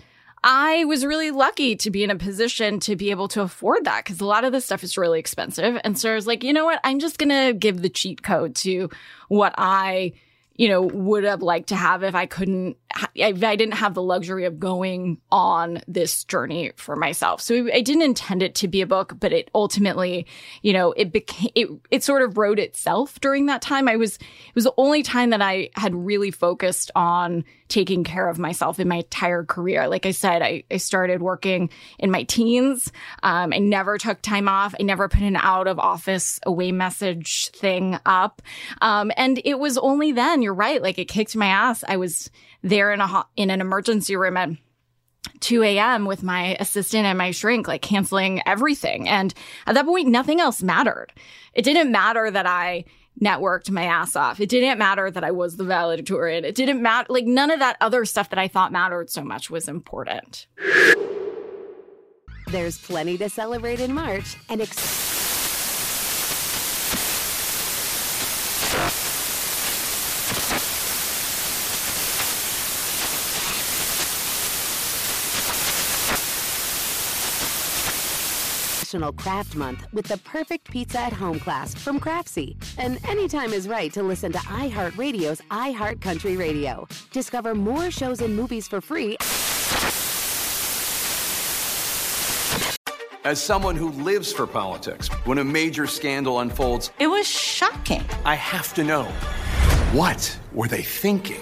I was really lucky to be in a position to be able to afford that because a lot of this stuff is really expensive. And so I was like, you know what? I'm just going to give the cheat code to what I, you know, would have liked to have if I couldn't, if I didn't have the luxury of going on this journey for myself. So I didn't intend it to be a book, but it ultimately, you know, it became, it, it sort of wrote itself during that time. I was, it was the only time that I had really focused on taking care of myself in my entire career. Like I said, I, I started working in my teens. Um, I never took time off. I never put an out of office away message thing up. Um, and it was only then, you're right, like it kicked my ass. I was there in a, in an emergency room at 2 a.m. with my assistant and my shrink, like canceling everything. And at that point, nothing else mattered. It didn't matter that I networked my ass off. It didn't matter that I was the valedictorian. It didn't matter. Like none of that other stuff that I thought mattered so much was important. There's plenty to celebrate in March and ex- National Craft Month with the perfect pizza at home class from Craftsy. And anytime is right to listen to iHeartRadio's iHeartCountry Radio. Discover more shows and movies for free As someone who lives for politics, when a major scandal unfolds, It was shocking. I have to know what were they thinking?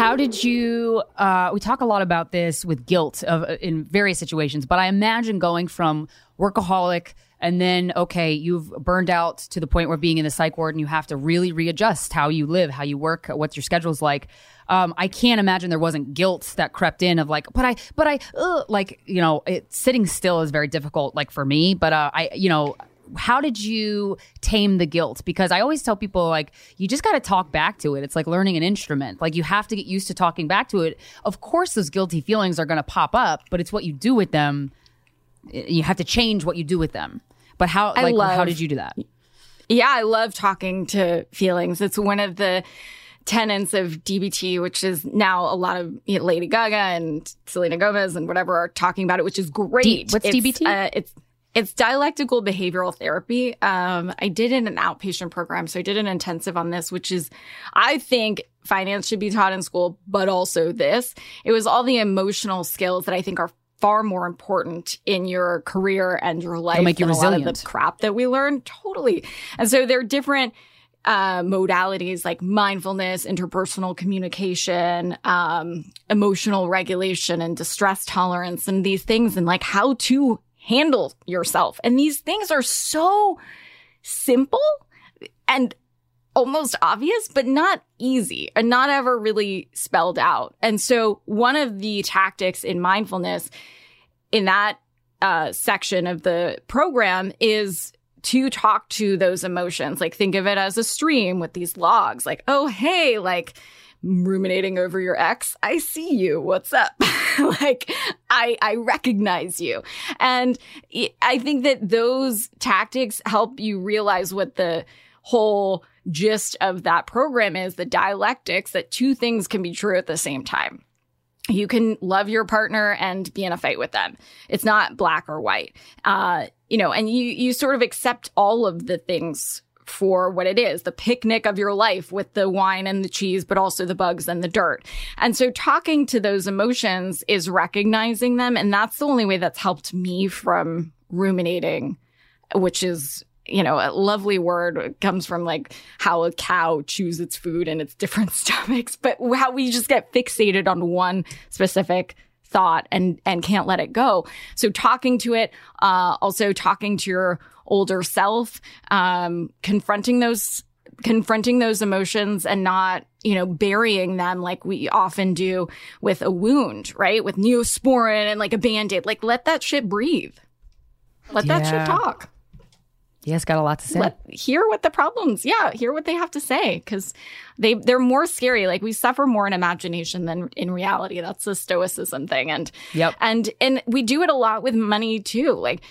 How did you? Uh, we talk a lot about this with guilt of in various situations, but I imagine going from workaholic and then okay, you've burned out to the point where being in the psych ward and you have to really readjust how you live, how you work, what your schedule's like. Um, I can't imagine there wasn't guilt that crept in of like, but I, but I, uh, like you know, it, sitting still is very difficult, like for me. But uh, I, you know, how did you tame the guilt? Because I always tell people like you just got to talk back to it. It's like learning an instrument. Like you have to get used to talking back to it. Of course, those guilty feelings are going to pop up, but it's what you do with them. You have to change what you do with them. But how? Like, love- how did you do that? Yeah, I love talking to feelings. It's one of the tenets of DBT, which is now a lot of you know, Lady Gaga and Selena Gomez and whatever are talking about it, which is great. D- what's It's, DBT? Uh, it's it's dialectical behavioral therapy. Um, I did it in an outpatient program, so I did an intensive on this, which is, I think finance should be taught in school, but also this. It was all the emotional skills that I think are far more important in your career and your life make you than a lot of resilient. the crap that we learn. Totally. And so there are different uh, modalities like mindfulness, interpersonal communication, um, emotional regulation, and distress tolerance, and these things, and like how to handle yourself. And these things are so simple and almost obvious, but not easy and not ever really spelled out. And so one of the tactics in mindfulness in that uh, section of the program is to talk to those emotions. Like think of it as a stream with these logs. Like, oh, hey, like ruminating over your ex. I see you. What's up? like I I recognize you. And I- think that those tactics help you realize what the whole gist of that program is the dialectics that two things can be true at the same time you can love your partner and be in a fight with them. It's not black or white. Uh, you know, and you you sort of accept all of the things for what it is, the picnic of your life with the wine and the cheese, but also the bugs and the dirt. And so talking to those emotions is recognizing them. And that's the only way that's helped me from ruminating, which is you know, a lovely word It comes from like how a cow chews its food in its different stomachs, but how we just get fixated on one specific thought and and can't let it go. So talking to it, uh, also talking to your older self, um, confronting those confronting those emotions and not you know burying them like we often do with a wound, right? With neosporin and like a band-aid. Like let that shit breathe. Let that shit talk Yeah, it's got a lot to say. let hear what the problems yeah hear what they have to say because they they're more scary like we suffer more in imagination than in reality that's the stoicism thing and Yep. and and we do it a lot with money too like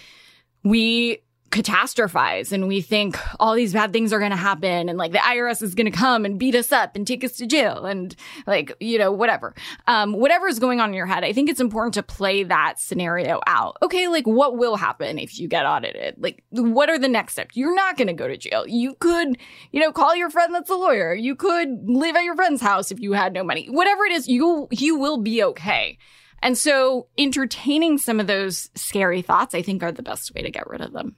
we catastrophize and we think all these bad things are going to happen and like the IRS is going to come and beat us up and take us to jail and like you know whatever. Um whatever is going on in your head I think it's important to play that scenario out. Okay like what will happen if you get audited? Like what are the next steps? You're not going to go to jail. You could you know call your friend that's a lawyer. You could live at your friend's house if you had no money. Whatever it is you you will be okay. And so entertaining some of those scary thoughts I think are the best way to get rid of them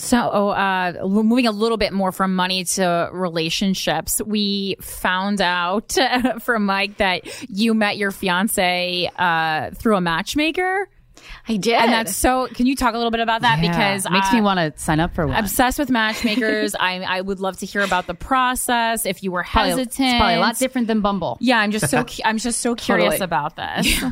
So, uh, we're moving a little bit more from money to relationships. We found out from Mike that you met your fiance uh, through a matchmaker. I did. And that's so. Can you talk a little bit about that? Yeah, Because it makes I- me want to sign up for one. Obsessed with matchmakers. I I would love to hear about the process. If you were Probably- hesitant, it's probably a lot different than Bumble. Yeah, I'm just so I'm just so curious Totally. about this.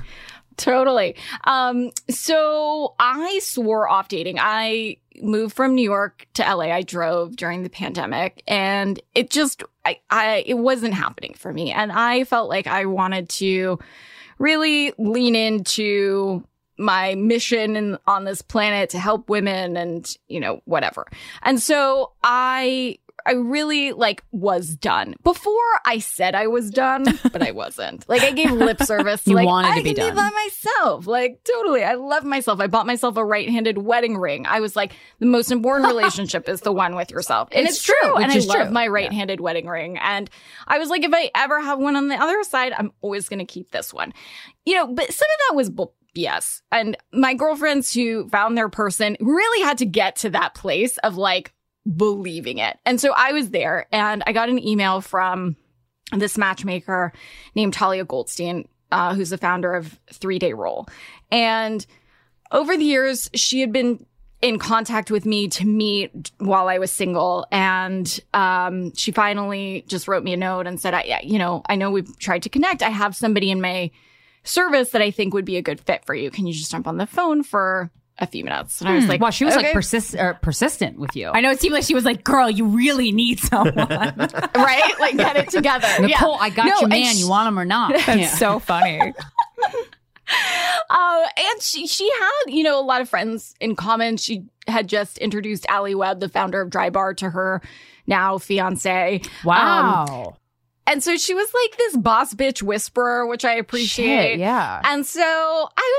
Totally. Um, so I swore off dating. I moved from New York to LA. I drove during the pandemic and it just, I, I, it wasn't happening for me. And I felt like I wanted to really lean into my mission in, on this planet to help women and, you know, whatever. And so I, I really like was done before I said I was done, but I wasn't. Like I gave lip service. To, You like, wanted to be done. I be by myself. Like totally. I love myself. I bought myself a right-handed wedding ring. I was like, the most important relationship is the one with yourself. And It's it's, true, true. And I love true. my right-handed wedding ring. And I was like, if I ever have one on the other side, I'm always going to keep this one. You know, but some of that was bull- BS. And my girlfriends who found their person really had to get to that place of like believing it. And so I was there and I got an email from this matchmaker named Talia Goldstein, uh, who's the founder of Three Day Rule. And over the years, she had been in contact with me to meet while I was single. And um, she finally just wrote me a note and said, I, you know, I know we've tried to connect. I have somebody in my service that I think would be a good fit for you. Can you just jump on the phone for a few minutes? And I was Hmm. like, wow, she was like "Okay." persist or persistent with you. I know it seemed like she was like, "Girl, you really need someone." right? Like get it together. Nicole, Yeah. I got No, you, man. she- you want him or not? That's Yeah. so funny. Uh, and she she had you know a lot of friends in common. She had just introduced Alli Webb, the founder of Drybar, to her now fiance. Wow. Um, and so she was like this boss bitch whisperer, which I appreciate. Shit, yeah. And so I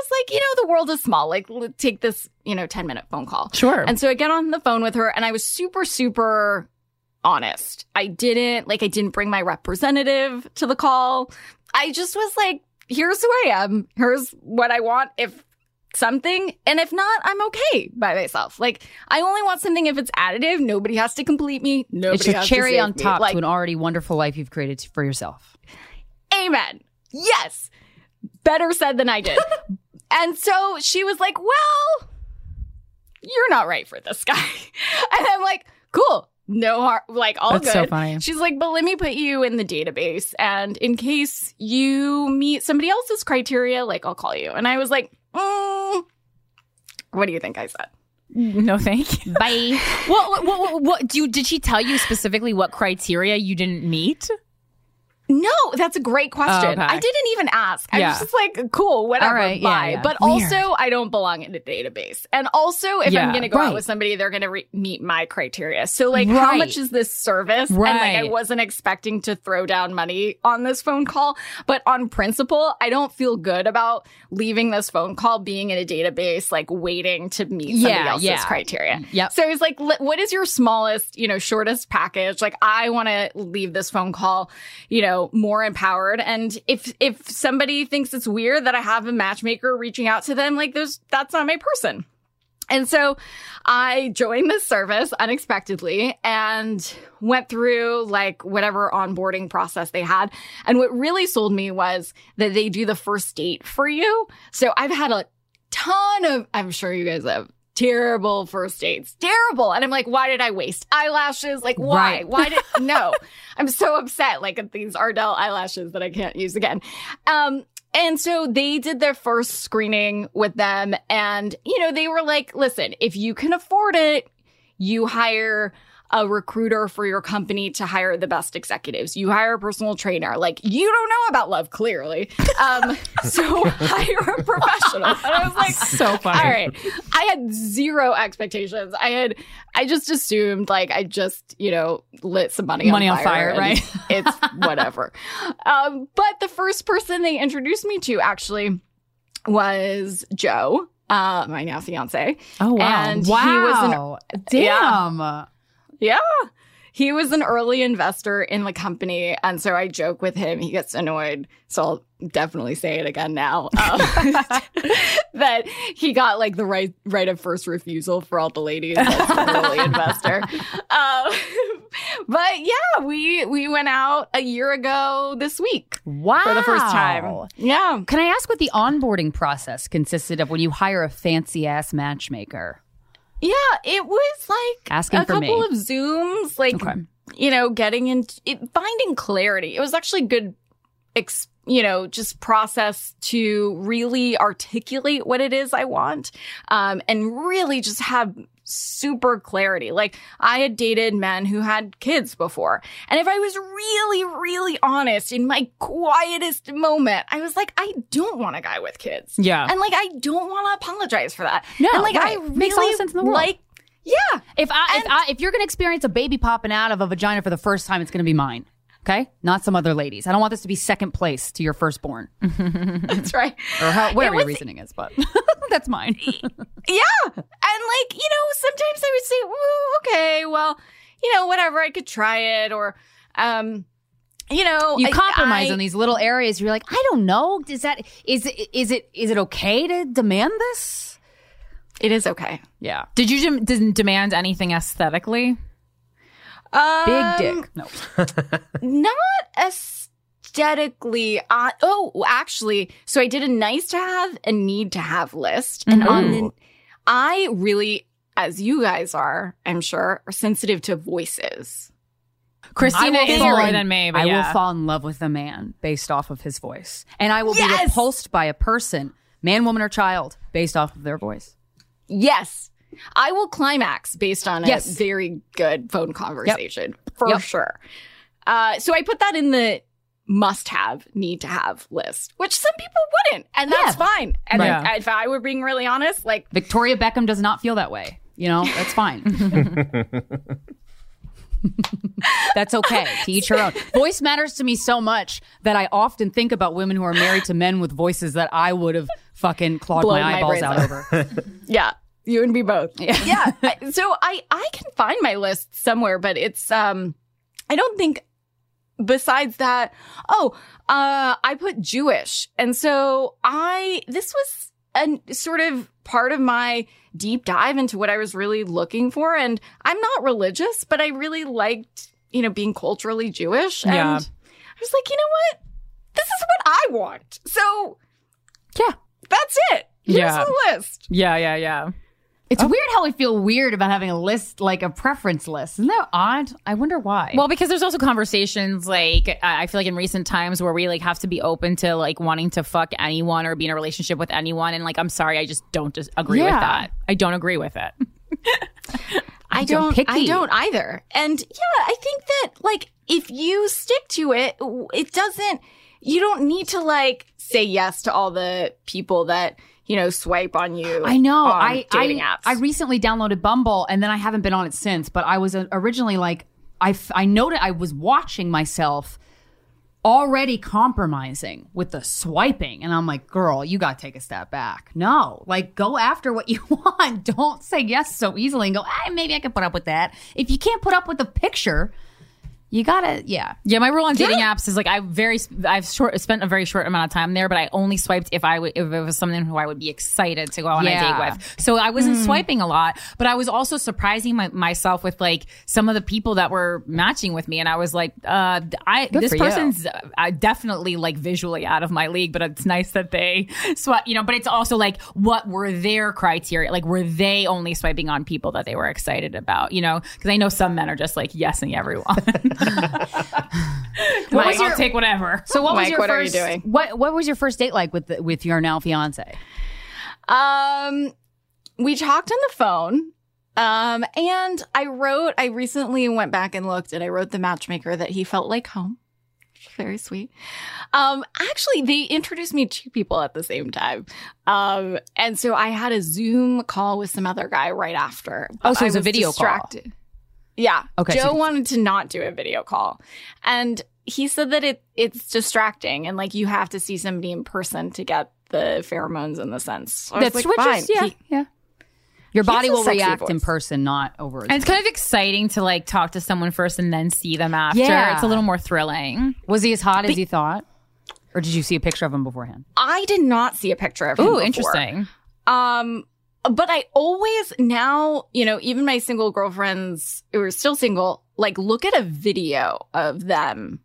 was like, you know, the world is small. Like, take this, you know, 10 minute phone call. Sure. And so I get on the phone with her and I was super, super honest. I didn't, like, I didn't bring my representative to the call. I just was like, here's who I am. Here's what I want. If something, and if not, I'm okay by myself. Like, I only want something if it's additive. Nobody has to complete me. Nobody it's a has to cherry save on top Like, to an already wonderful life you've created for yourself. Amen. Yes. Better said than I did. and so she was like, Well, you're not right for this guy. And I'm like, Cool. No harm. Like, all That's good. so funny. She's like, But let me put you in the database. And in case you meet somebody else's criteria, like, I'll call you. And I was like, mm, What do you think I said? No, thank you. Bye. What, what, what, what do you, did she tell you specifically what criteria you didn't meet? No, that's a great question. Okay. I didn't even ask. I Yeah. was just like, cool, whatever, right, yeah, bye. yeah. But Weird. also, I don't belong in a database. And also, if I'm going to go right. out with somebody, they're going to re- meet my criteria. So, like, how much is this service? And like, I wasn't expecting to throw down money on this phone call. But on principle, I don't feel good about leaving this phone call being in a database, like waiting to meet somebody else's criteria. Yep. So was like, what is your smallest, you know, shortest package? Like, I want to leave this phone call, you know, more empowered. And if, if somebody thinks it's weird that I have a matchmaker reaching out to them, like, there's, that's not my person. And so I joined this service unexpectedly and went through like whatever onboarding process they had. And what really sold me was that they do the first date for you. So I've had a ton of, I'm sure you guys have terrible first dates, terrible. And I'm like, why did I waste eyelashes? Like, why? Right. Why did, no, I'm so upset. Like at these Ardell eyelashes that I can't use again. Um, and so they did their first screening with them. And, you know, they were like, listen, if you can afford it, you hire a recruiter for your company to hire the best executives. You hire a personal trainer. Like, you don't know about love, clearly. Um, so hire a professional. And I was like, So funny. All right. I had zero expectations. I had, I just assumed like I just, you know, lit some money, Money on on fire. fire, right? It's whatever. um, but the first person they introduced me to actually was Joe, uh, my now fiance. Oh wow! And wow! he was an Damn. yeah. He was an early investor in the company. And so I joke with him. He gets annoyed. So I'll definitely say it again now. Um, that he got like the right, right of first refusal for all the ladies as an early investor. Um, but yeah, we we went out a year ago this week. Wow. For the first time. Yeah. Can I ask what the onboarding process consisted of when you hire a fancy ass matchmaker? Yeah, it was like Asking a for couple me. of zooms, like you know, getting in, it, finding clarity. It was actually good, ex, you know, just process to really articulate what it is I want, um, and really just have super clarity. Like I had dated men who had kids before, and if I was really, really honest in my quietest moment, I was like, I don't want a guy with kids. Yeah. and like I don't want to apologize for that. No, and like I right. really Makes all the sense in the world. like. Yeah. If I if I if you're gonna experience a baby popping out of a vagina for the first time, it's gonna be mine. Okay, not some other ladies. I don't want this to be second place to your firstborn, That's right. or how, whatever It your reasoning is. But that's mine. Yeah. And like, you know, sometimes I would say, okay, well, you know, whatever, I could try it or um you know, you compromise I- on these little areas. You're like, I don't know. Is that is it is it is it okay to demand this? It is okay. Yeah. Did you dem- didn't demand anything aesthetically? Um, Big dick. No. Not aesthetically. Uh, oh, actually, so I did a nice to have and need to have list. And on the, I really, as you guys are, I'm sure, are sensitive to voices. Krystyna I will is fall more in- than me, but I yeah. will fall in love with a man based off of his voice, and I will be repulsed by a person, man, woman, or child, based off of their voice. Yes. I will climax based on a very good phone conversation for Yep. sure. Uh, so I put that in the must have, need to have list, which some people wouldn't. And that's fine. And Right. if I were being really honest, like, Victoria Beckham does not feel that way. You know, that's fine. That's okay. To each her own. Voice matters to me so much that I often think about women who are married to men with voices that I would have fucking clawed Blown my my eyeballs brains out out. over. yeah, you and me both. Yeah. I- so I, I can find my list somewhere, but it's, um, I don't think besides that, oh, uh, I put Jewish. And so I, this was a sort of part of my deep dive into what I was really looking for. And I'm not religious, but I really liked, you know, being culturally Jewish. And Yeah. I was like, you know what? This is what I want. So yeah, that's it. Here's Yeah. the list. Yeah, yeah, yeah. It's oh. weird how we feel weird about having a list, like a preference list. Isn't that odd? I wonder why. Well, because there's also conversations like I I feel like in recent times where we like have to be open to like wanting to fuck anyone or be in a relationship with anyone, and like I'm sorry, I just don't dis- agree with that. I don't agree with it. I don't. I don't either. And yeah, I think that like if you stick to it, it doesn't. You don't need to like say yes to all the people that you know swipe on you. I know. I dating I, apps. I recently downloaded Bumble, and then I haven't been on it since. But I was uh, originally like, I I noted I was watching myself already compromising with the swiping, and I'm like, girl, you got to take a step back. No, like go after what you want. Don't say yes so easily and go, ah, maybe I can put up with that. If you can't put up with the picture, you gotta, yeah. Yeah, my rule on dating apps is like I very I've short spent a very short amount of time there, but I only swiped if I would if it was someone who I would be excited to go on a date with. So I wasn't Hmm. swiping a lot, but I was also surprising my, myself with like some of the people that were matching with me, and I was like, uh, I Good this person's uh, definitely like visually out of my league, but it's nice that they swipe, you know. But it's also like what were their criteria? Like were they only swiping on people that they were excited about? You know, because I know some men are just like yesing everyone. What Mike, was your- I'll take whatever. So what was your what are you first, doing? What What was your first date like with the, with your now fiance? Um, we talked on the phone. Um, and I wrote, I recently went back and looked and I wrote the matchmaker that he felt like home. Very sweet. Um, actually, they introduced me to people at the same time. Um, and so I had a Zoom call with some other guy right after. Oh, so it was a video call. Distracted. Yeah. Okay, Joe so- wanted to not do a video call. And he said that it it's distracting and like you have to see somebody in person to get the pheromones in the sense. So I was That's like, which fine. is yeah, He- yeah. Your body will sexy react in person, not over. And it's kind of exciting to like talk to someone first and then see them after. Yeah. It's a little more thrilling. Was he as hot as you thought, or did you see a picture of him beforehand? I did not see a picture of him. Ooh, before. interesting. Um, but I always now, you know, even my single girlfriends who are still single, like look at a video of them,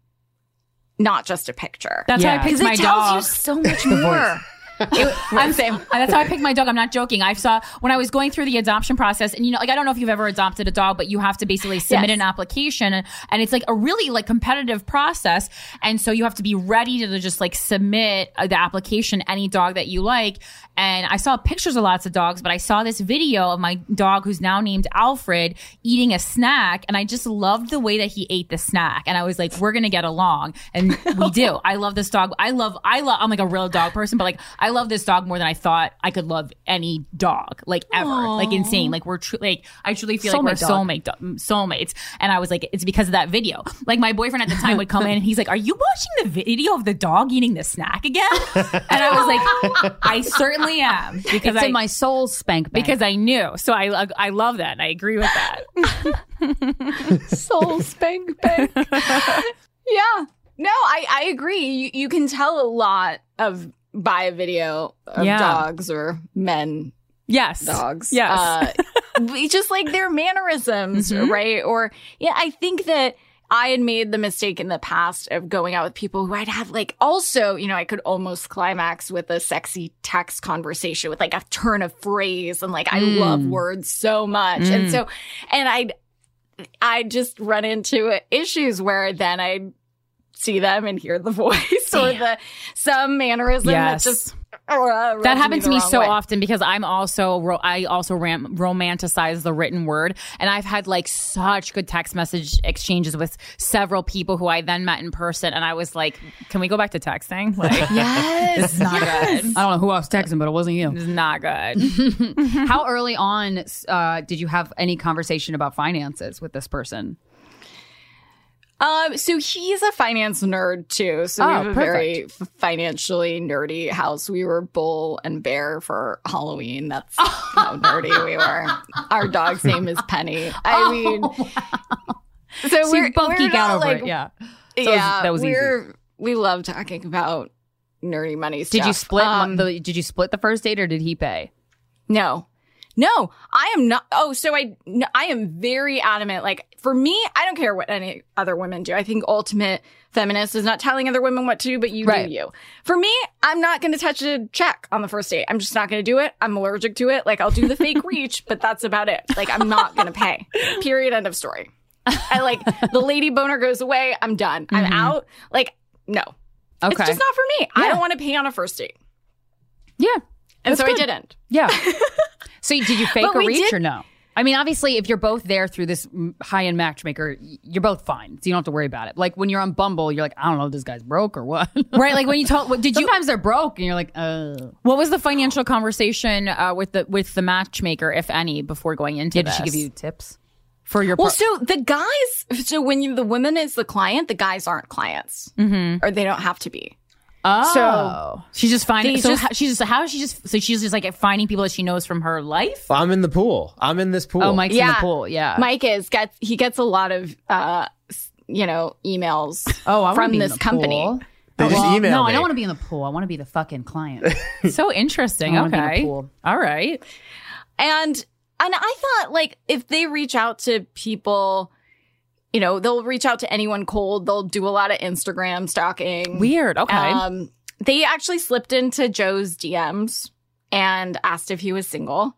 not just a picture. That's how I Because picked it tells dog. you so much more. It- I'm saying that's how I picked my dog. I'm not joking. I saw when I was going through the adoption process, and you know, like I don't know if you've ever adopted a dog, but you have to basically submit Yes. an application, and, and it's like a really like competitive process, and so you have to be ready to just like submit uh, the application any dog that you like. And I saw pictures of lots of dogs, but I saw this video of my dog who's now named Alfred eating a snack, and I just loved the way that he ate the snack, and I was like, we're gonna get along, and we do. I love this dog. I love. I love. I'm like a real dog person, but like I love this dog more than I thought I could love any dog, like ever, like insane. Like we're tru- like I truly feel like we're Soulmate dog. soulmate do- mm, soulmates, and I was like, it's because of that video. Like my boyfriend at the time would come in and he's like, "Are you watching the video of the dog eating the snack again?" And I was like, "I certainly am because It's I, in my soul spank bank. because I knew." So I uh, I love that. And I agree with that. Soul spank bank. yeah. No, I, I agree. You, you can tell a lot of by a video of Yeah. dogs or men Yes, dogs. Yes. Uh, just like their mannerisms, Mhm. right? Or yeah, I think that I had made the mistake in the past of going out with people who I'd have like also, you know, I could almost climax with a sexy text conversation with like a turn of phrase and like I Mm. love words so much. Mm. And so and I'd I just run into issues where then I see them and hear the voice or the some mannerism Yes. that just uh, that happened to me so way. often because I'm also ro- I also ram- romanticize the written word, and I've had like such good text message exchanges with several people who I then met in person, and I was like, "Can we go back to texting?" Like, Yes, this is not yes. good. I don't know who I was texting, but it wasn't you. It's not good. How early on uh, did you have any conversation about finances with this person? Um, so he's a finance nerd too. So we Oh, have a very financially nerdy house. We were bull and bear for Halloween. That's how nerdy we were. Our dog's name is Penny. I mean, so, So we're you both we're geek out over like, it, yeah. So it was- yeah, that was easy. we're we love talking about nerdy money stuff. Did you split? Um, the, did you split the first date or did he pay? No. No, I am not. Oh, so I, I am very adamant. Like for me, I don't care what any other women do. I think ultimate feminist is not telling other women what to do, but you Right. do you. For me, I'm not going to touch a check on the first date. I'm just not going to do it. I'm allergic to it. Like I'll do the fake reach, but that's about it. Like I'm not going to pay. Period. End of story. I like the lady boner goes away. I'm done. I'm Mhm. out. Like no, Okay. it's just not for me. I don't want to pay on a first date, Yeah. and so good. I didn't. Yeah. so did you fake a reach did- or no? I mean, obviously, if you're both there through this high end matchmaker, you're both fine. So you don't have to worry about it. Like when you're on Bumble, you're like, I don't know if this guy's broke or what. right? Like when you talk, what- did you? Sometimes they're broke and you're like, uh. What was the financial conversation uh, with the with the matchmaker, if any, before going into Yeah, did this? she give you tips for your Well, pro- so the guys, so when you, the woman is the client, the guys aren't clients, Mm-hmm. or they don't have to be. Oh, So- she's just finding. So just- how, she's just how is she just so she's just like finding people that she knows from her life. I'm in the pool. I'm in this pool. Oh, Mike's in the pool. Yeah. Mike is gets he gets a lot of uh, you know, emails. Oh, I wanna from be in this the company. pool. They just Well, email no, me. I don't want to be in the pool. I want to be the fucking client. so interesting. I wanna be in the Okay, pool. all right. And and I thought like if they reach out to people, you know, they'll reach out to anyone cold. They'll do a lot of Instagram stalking. Weird. Okay. Um, they actually slipped into Joe's DMs and asked if he was single.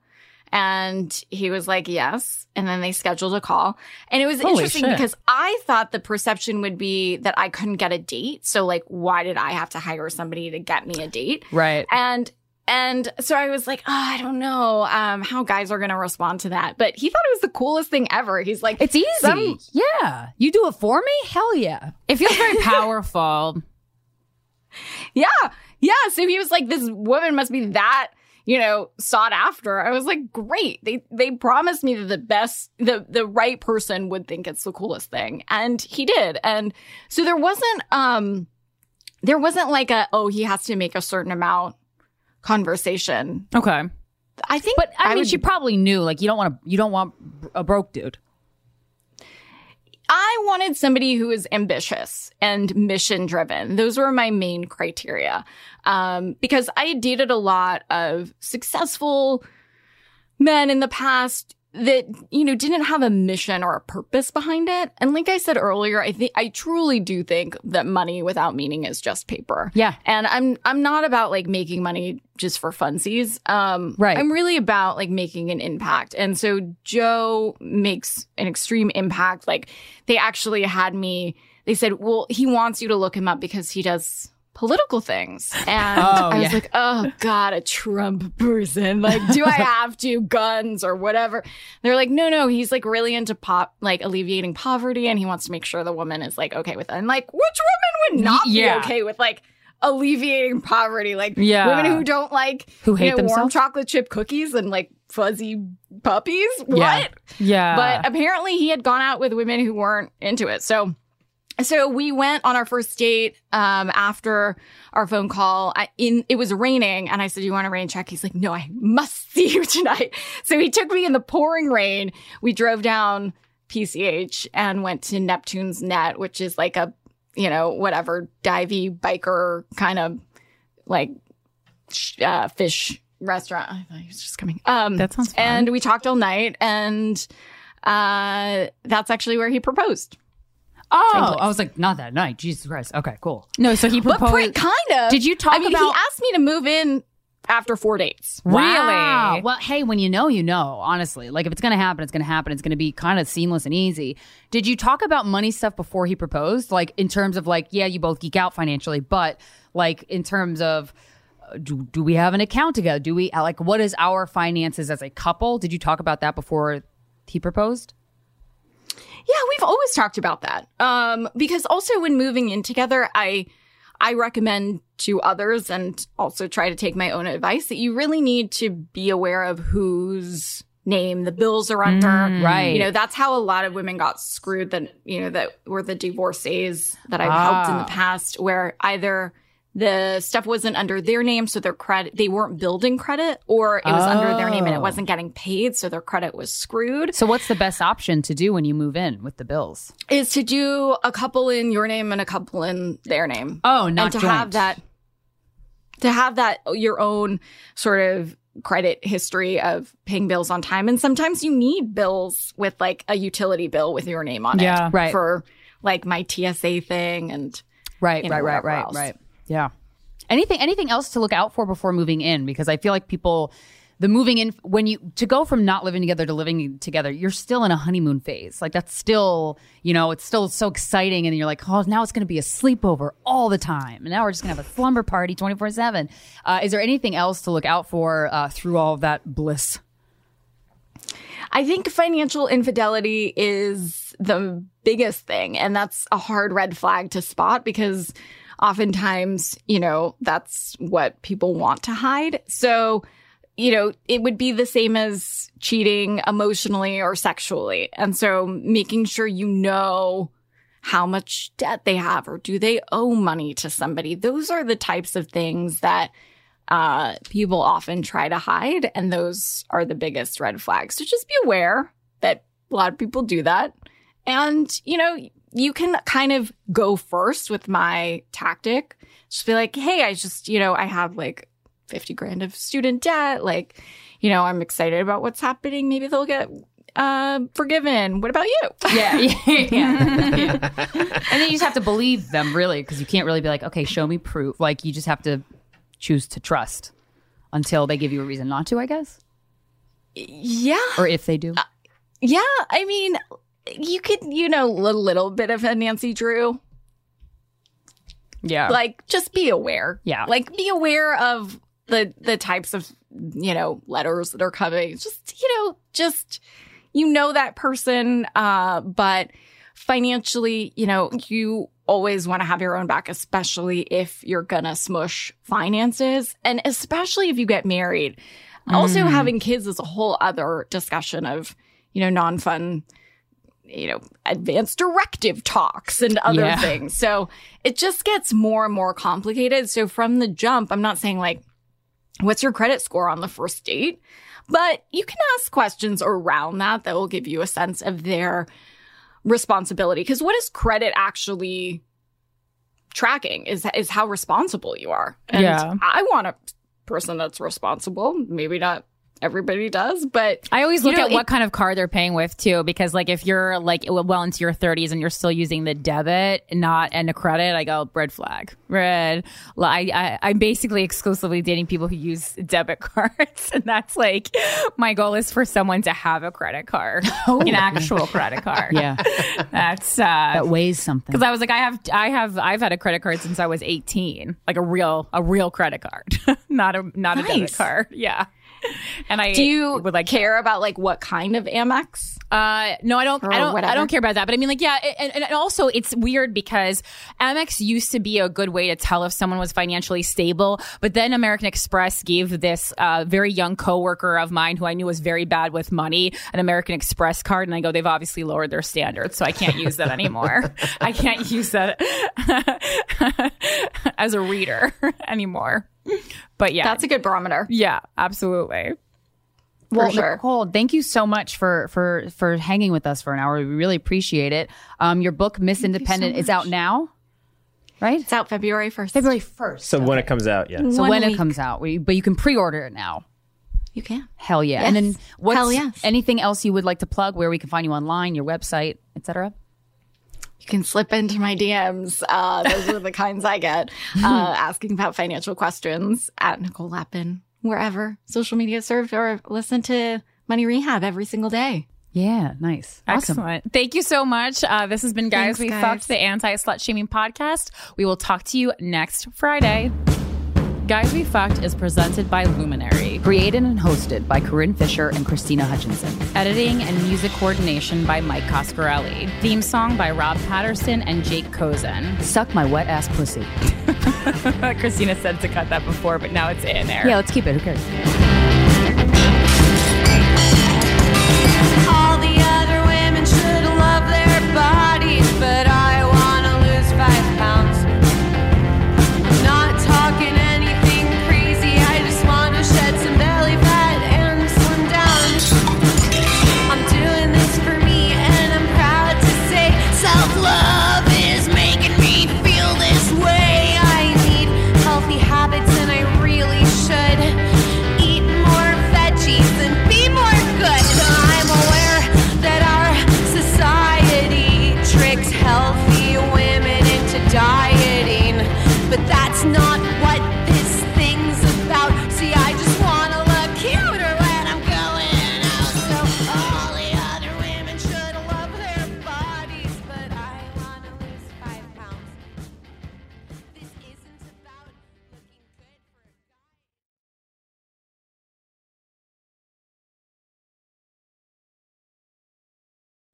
And he was like, yes. And then they scheduled a call. And it was Holy interesting shit. because I thought the perception would be that I couldn't get a date. So, like, why did I have to hire somebody to get me a date? Right. And and so I was like, oh, I don't know um, how guys are going to respond to that. But he thought it was the coolest thing ever. He's like, it's easy. some- yeah. You do it for me? Hell yeah. It feels very powerful. Yeah. Yeah. So he was like, this woman must be that, you know, sought after. I was like, great. They they promised me that the best the the right person would think it's the coolest thing. And he did. And so there wasn't um there wasn't like a oh, he has to make a certain amount conversation. Okay. I think But I, mean, would- she probably knew. Like, you don't want to. You don't want a broke dude. I wanted somebody who is ambitious and mission driven. Those were my main criteria. Um, because I had dated a lot of successful men in the past that you know didn't have a mission or a purpose behind it. And like i said earlier i think i truly do think that money without meaning is just paper. Yeah. and i'm i'm not about like making money just for funsies. Um Right. i'm really about like making an impact. And so joe makes an extreme impact. Like they actually had me they said well he wants you to look him up because he does political things and Oh, i was yeah. like oh god a trump person like do i have to guns or whatever they're like no no he's like really into pop like alleviating poverty and he wants to make sure the woman is like okay with it and like which woman would not Yeah. be okay with like alleviating poverty like Yeah. women who don't like Who you hate know, warm chocolate chip cookies and like fuzzy puppies what Yeah. Yeah. but apparently he had gone out with women who weren't into it so so we went on our first date um, after our phone call. I, in it was raining, and I said, "You want a rain check?" He's like, "No, I must see you tonight." So he took me in the pouring rain. We drove down PCH and went to Neptune's Net, which is like a you know whatever divey biker kind of like uh, fish restaurant. I thought he was just coming. Um, That sounds fun. And we talked all night, and uh, that's actually where he proposed. Oh, I was like, not that night. Jesus Christ. Okay, cool. no, so he But proposed. pre- kind of. Did you talk I mean, about- He asked me to move in after four dates. Wow. Really? Well, hey, when you know, you know, honestly. Like, if it's going to happen, it's going to happen. It's going to be kind of seamless and easy. Did you talk about money stuff before he proposed? Like, in terms of, like, yeah, you both geek out financially, but, like, in terms of, uh, do, do we have an account together? Do we, like, what is our finances as a couple? Did you talk about that before he proposed? Yeah, we've always talked about that. Um, because also when moving in together, I I recommend to others and also try to take my own advice that you really need to be aware of whose name the bills are under. Mm, right. You know, that's how a lot of women got screwed that, you know, that were the divorcees that I've helped in Ah. the past where either the stuff wasn't under their name, so their credit, they weren't building credit, or it was under their name and it Oh. wasn't getting paid, so their credit was screwed. So, what's the best option to do when you move in with the bills? is to do a couple in your name and a couple in their name. Oh, not and to joint. have that to have that uh, your own sort of credit history of paying bills on time and sometimes you need bills with like a utility bill with your name on Yeah. it Right. for like my TSA thing and Right, you know, right, right, right, right. Yeah. Anything anything else to look out for before moving in? Because I feel like people the moving in when you to go from not living together to living together, you're still in a honeymoon phase. Like that's still, you know, it's still so exciting and you're like, oh, now it's gonna be a sleepover all the time. And now we're just gonna have a slumber party 24 7. Uh, is there anything else to look out for uh, through all of that bliss? I think financial infidelity is the biggest thing. And that's a hard red flag to spot because oftentimes, you know, that's what people want to hide. So, you know, it would be the same as cheating emotionally or sexually. And so making sure you know how much debt they have or do they owe money to somebody. Those are the types of things that uh, people often try to hide, and those are the biggest red flags. So just be aware that a lot of people do that. And, you know, you can kind of go first with my tactic. Just be like, hey, I just, you know, I have like 50 grand of student debt. Like, you know, I'm excited about what's happening. Maybe they'll get uh, forgiven. What about you? Yeah, yeah, yeah. yeah. And then you just have to believe them, really, because you can't really be like, okay, show me proof. Like you just have to choose to trust until they give you a reason not to, I guess, Yeah. or if they do. Yeah. I mean, you could, you know, a little bit of a Nancy Drew. Yeah. Like, just be aware. Yeah. Like, be aware of the the types of you know letters that are coming. Just you know, just you know that person, uh, but financially, you know, you always want to have your own back, especially if you're gonna smush finances, and especially if you get married. Also, Mm. having kids is a whole other discussion of you know non fun you know, advanced directive talks and other Yeah. things. So it just gets more and more complicated. So from the jump, I'm not saying like, what's your credit score on the first date? But you can ask questions around that that will give you a sense of their responsibility. Because what is credit actually tracking is is how responsible you are. And Yeah. I want a person that's responsible, maybe not everybody does. But I always look know, at it- what kind of card they're paying with too, because like if you're like well into your 30s and you're still using the debit, not and a credit, I go red flag, red. Like, I, I I'm basically exclusively dating people who use debit cards, and that's like my goal is for someone to have a credit card, an actual credit card. Yeah. that's uh, that weighs something. because I was like, I have, I have, I've had a credit card since I was 18, like a real, a real credit card, not a, not a debit card. Yeah. And I do you would like care about like what kind of Amex? Uh, no, I don't. I don't. I don't care about that. But I mean, like, yeah, and, and also it's weird because Amex used to be a good way to tell if someone was financially stable, but then American Express gave this uh, very young coworker of mine who I knew was very bad with money an American Express card, and I go, they've obviously lowered their standards, so I can't use that anymore. I can't use that as a reader anymore. But yeah, That's a good barometer. yeah, absolutely. Well, sure. Nicole, thank you so much for for for hanging with us for an hour. We really appreciate it. Um, your book Miss Independent is out now, right? It's out February first. February first. So when it comes out, yeah. So One when it comes out, we, but you can pre-order it now. You can. Hell yeah! And then Yes. what's Hell yes. anything else you would like to plug? Where we can find you online, your website, etc. You can slip into my DMs. Uh, those are the kinds I get. Uh, asking about financial questions at Nicole Lapin, wherever social media is served, or listen to Money Rehab every single day. Yeah, nice, awesome. Excellent. Thank you so much. Uh, this has been Guys Thanks, We guys. Fucked, the anti slut shaming podcast. We will talk to you next Friday. Guys We Fucked is presented by Luminary. Created and hosted by Corinne Fisher and Krystyna Hutchinson. Editing and music coordination by Mike Coscarelli. Theme song by Rob Patterson and Jake Cozen. Suck my wet ass pussy. Christina said to cut that before, but now it's in there. Yeah, let's keep it. Who cares? All the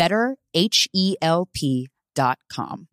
better,